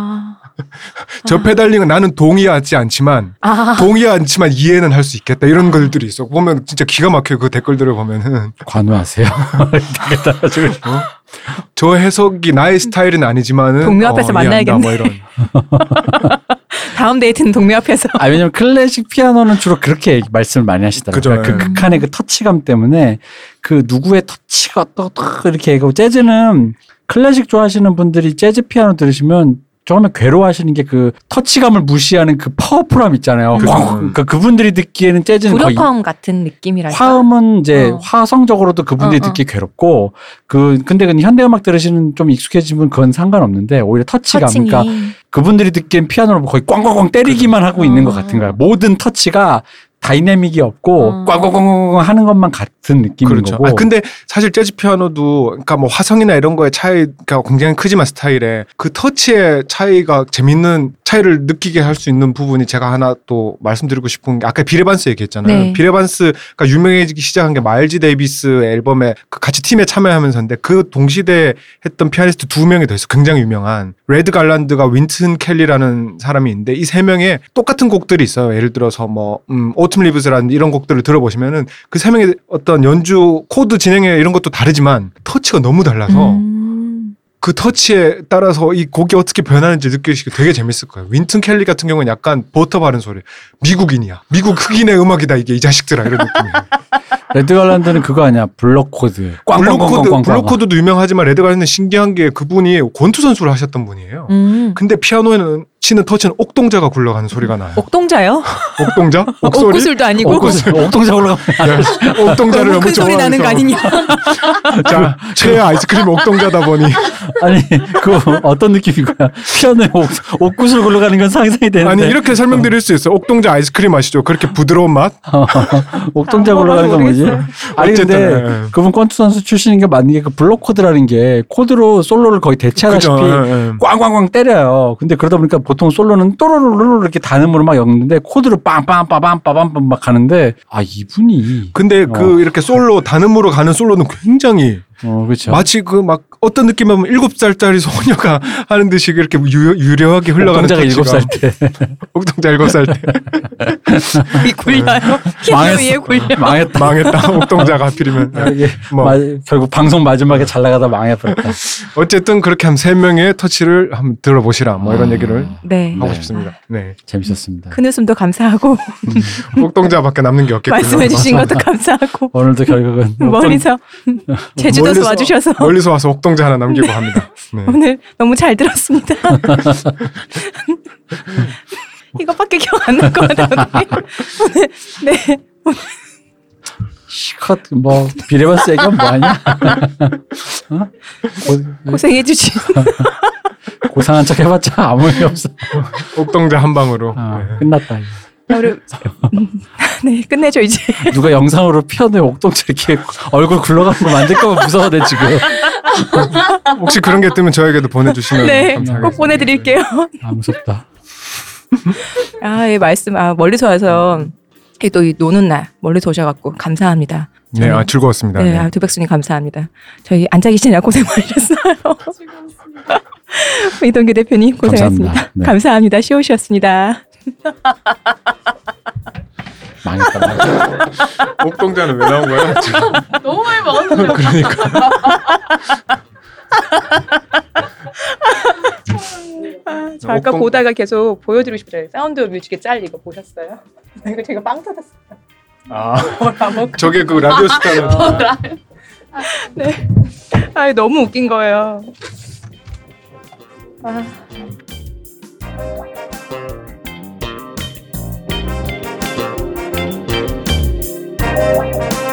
저 pedaling은 나는 동의하지 않지만 아. 동의하지 않지만 이해는 할 수 있겠다 이런 글들이 있어. 보면 진짜 기가 막혀요. 그 댓글들을 보면은 관우하세요. 어? 저 해석이 나의 스타일은 아니지만은 동료 앞에서 어, 만나야겠네. 뭐 이런. 다음 데이트는 동네 앞에서. 아, 왜냐면 클래식 피아노는 주로 그렇게 말씀을 많이 하시더라고요. 그죠, 그 예. 극한의 그 터치감 때문에 그 누구의 터치가 어떻 이렇게 얘기하고 재즈는 클래식 좋아하시는 분들이 재즈 피아노 들으시면 처음에 괴로워하시는 게 그 터치감을 무시하는 그 파워풀함 있잖아요. 그러니까 그분들이 듣기에는 재즈는 거의 불협화음 같은 느낌이랄까. 화음은 이제 어. 화성적으로도 그분들이 어, 어. 듣기 괴롭고 그 근데 그 현대 음악 들으시는 좀 익숙해진 분 그건 상관없는데 오히려 터치감 touching이. 그러니까 그분들이 듣기엔 피아노를 거의 꽝꽝꽝 때리기만 하고 있는 것 어. 같은 거야. 모든 터치가 다이내믹이 없고 어. 꽝꽝꽝꽝 하는 것만 같은 느낌인 그렇죠. 거고. 아, 근데 사실 재즈 피아노도 그러니까 뭐 화성이나 이런 거의 차이가 굉장히 크지만 스타일에 그 터치의 차이가 재밌는 차이를 느끼게 할 수 있는 부분이 제가 하나 또 말씀드리고 싶은 게 아까 빌 에반스 얘기했잖아요. 네. 빌 에반스가 유명해지기 시작한 게 마일즈 데이비스 앨범에 그 같이 팀에 참여하면서인데 그 동시대에 했던 피아니스트 두 명이 더 있어. 굉장히 유명한 레드 갈란드가 윈튼 켈리라는 사람이 있는데 이 세 명의 똑같은 곡들이 있어요. 예를 들어서 뭐 음, Autumn Leaves라는 이런 곡들을 들어보시면은 그 세 명의 어떤 연주 코드 진행에 이런 것도 다르지만 터치가 너무 달라서 음. 그 터치에 따라서 이 곡이 어떻게 변하는지 느끼시기 되게 재밌을 거예요. 윈튼 켈리 같은 경우는 약간 버터 바른 소리. 미국인이야. 미국 흑인의 음악이다 이게 이 자식들아 이런 느낌이에요. 레드 갈란드는 그거 아니야 블록 코드. 블록코드 블록코드도 유명하지만 레드 갈란드 신기한 게 그분이 권투 선수를 하셨던 분이에요. 음. 근데 피아노에는 치는 터치는 옥동자가 굴러가는 소리가 나요. 옥동자요? 옥동자? 옥소리? 옥구슬도 아니고 옥동자 올라가면 네. 옥동자를 너무 너무 큰 소리 나는 거. 아니냐? 자, 최애 아이스크림 옥동자다 보니 아니 그 어떤 느낌인 거야? 피아노에 옥, 옥구슬 굴러가는 건 상상이 되는데 아니 이렇게 설명드릴 수 있어요. 옥동자 아이스크림 아시죠? 그렇게 부드러운 맛? 옥동자 아, 굴러가는 건 뭐지? 아니 근데 예. 그분 권투 선수 출신인 게 맞는 게 그 블록 코드라는 게 코드로 솔로를 거의 대체하다시피 그죠? 예, 예. 꽝꽝꽝 때려요. 근데 그러다 보니까 보통 솔로는 또로로로로 이렇게 단음으로 막 엮는데 코드로 빵빵빠밤빠밤빰 막 가는데 아 이분이 근데 어. 그 이렇게 솔로 단음으로 가는 솔로는 굉장히 어 그렇죠. 마치 그 막 어떤 느낌이면 일곱 살짜리 소녀가 하는 듯이 이렇게 유, 유려하게 흘러가는 터치가. 일곱 살 때 옥동자 일곱 살 때 이 굴려요. 굴려. 망했다. 망했다. 옥동자가 하필이면 아, 이게 뭐. 마- 결국 방송 마지막에 잘 나가다 망해버렸다. 어쨌든 그렇게 한 세 명의 터치를 한번 들어보시라 뭐 이런 음. 얘기를 네. 하고 네. 싶습니다. 네, 재밌었습니다. 큰 웃음도 감사하고 옥동자밖에 남는 게 없겠군요. 말씀해 주신 것도 감사하고 오늘도 결국은 멀리서 제주도 멀리서- 와주셔서 멀리서 와서 옥동자 하나 남기고 합니다. 네. 오늘 너무 잘 들었습니다. 이것밖에 기억 안 날 것 같아요. 오늘 네 시컷 뭐 비레바스 얘기하면 뭐하냐? 어? 고, 고생해 주신 고상한 척 해봤자 아무 의미 없어. 옥동자 한 방으로. 아, 네. 끝났다. 우 리 음, 네 끝내죠 이제. 누가 영상으로 피아노에 옥동자 이렇게 얼굴 굴러가는 거 만들까봐 무서워 내 지금. 혹시 그런 게 뜨면 저에게도 보내주시면 네, 감사하겠습니다. 꼭 보내드릴게요. 아 무섭다. 아, 예, 말씀, 아, 멀리서 와서, 또 이 노는 날, 멀리서 오셔갖고, 감사합니다. 네, 아, 즐거웠습니다. 네, 네. 아, 두백수님 감사합니다. 저희 앉아 계시느라 고생 많으셨어요. 이동규 대표님 고생하셨습니다. 감사합니다. 네. 감사합니다. 시오시였습니다. 망했다. 망했다. 옥동자는 왜 나온 거야? 너무 많이 먹었는데. 그러니까. 아, 저 아까 옥동- 보다가 계속 보여드리고 싶어요. 사운드 뮤직에 짤 이거 보셨어요? 이거 제가 빵 터졌어요. 아, 저게 그 라디오 스타는 네. 아, 너무 웃긴 거예요. 아. Música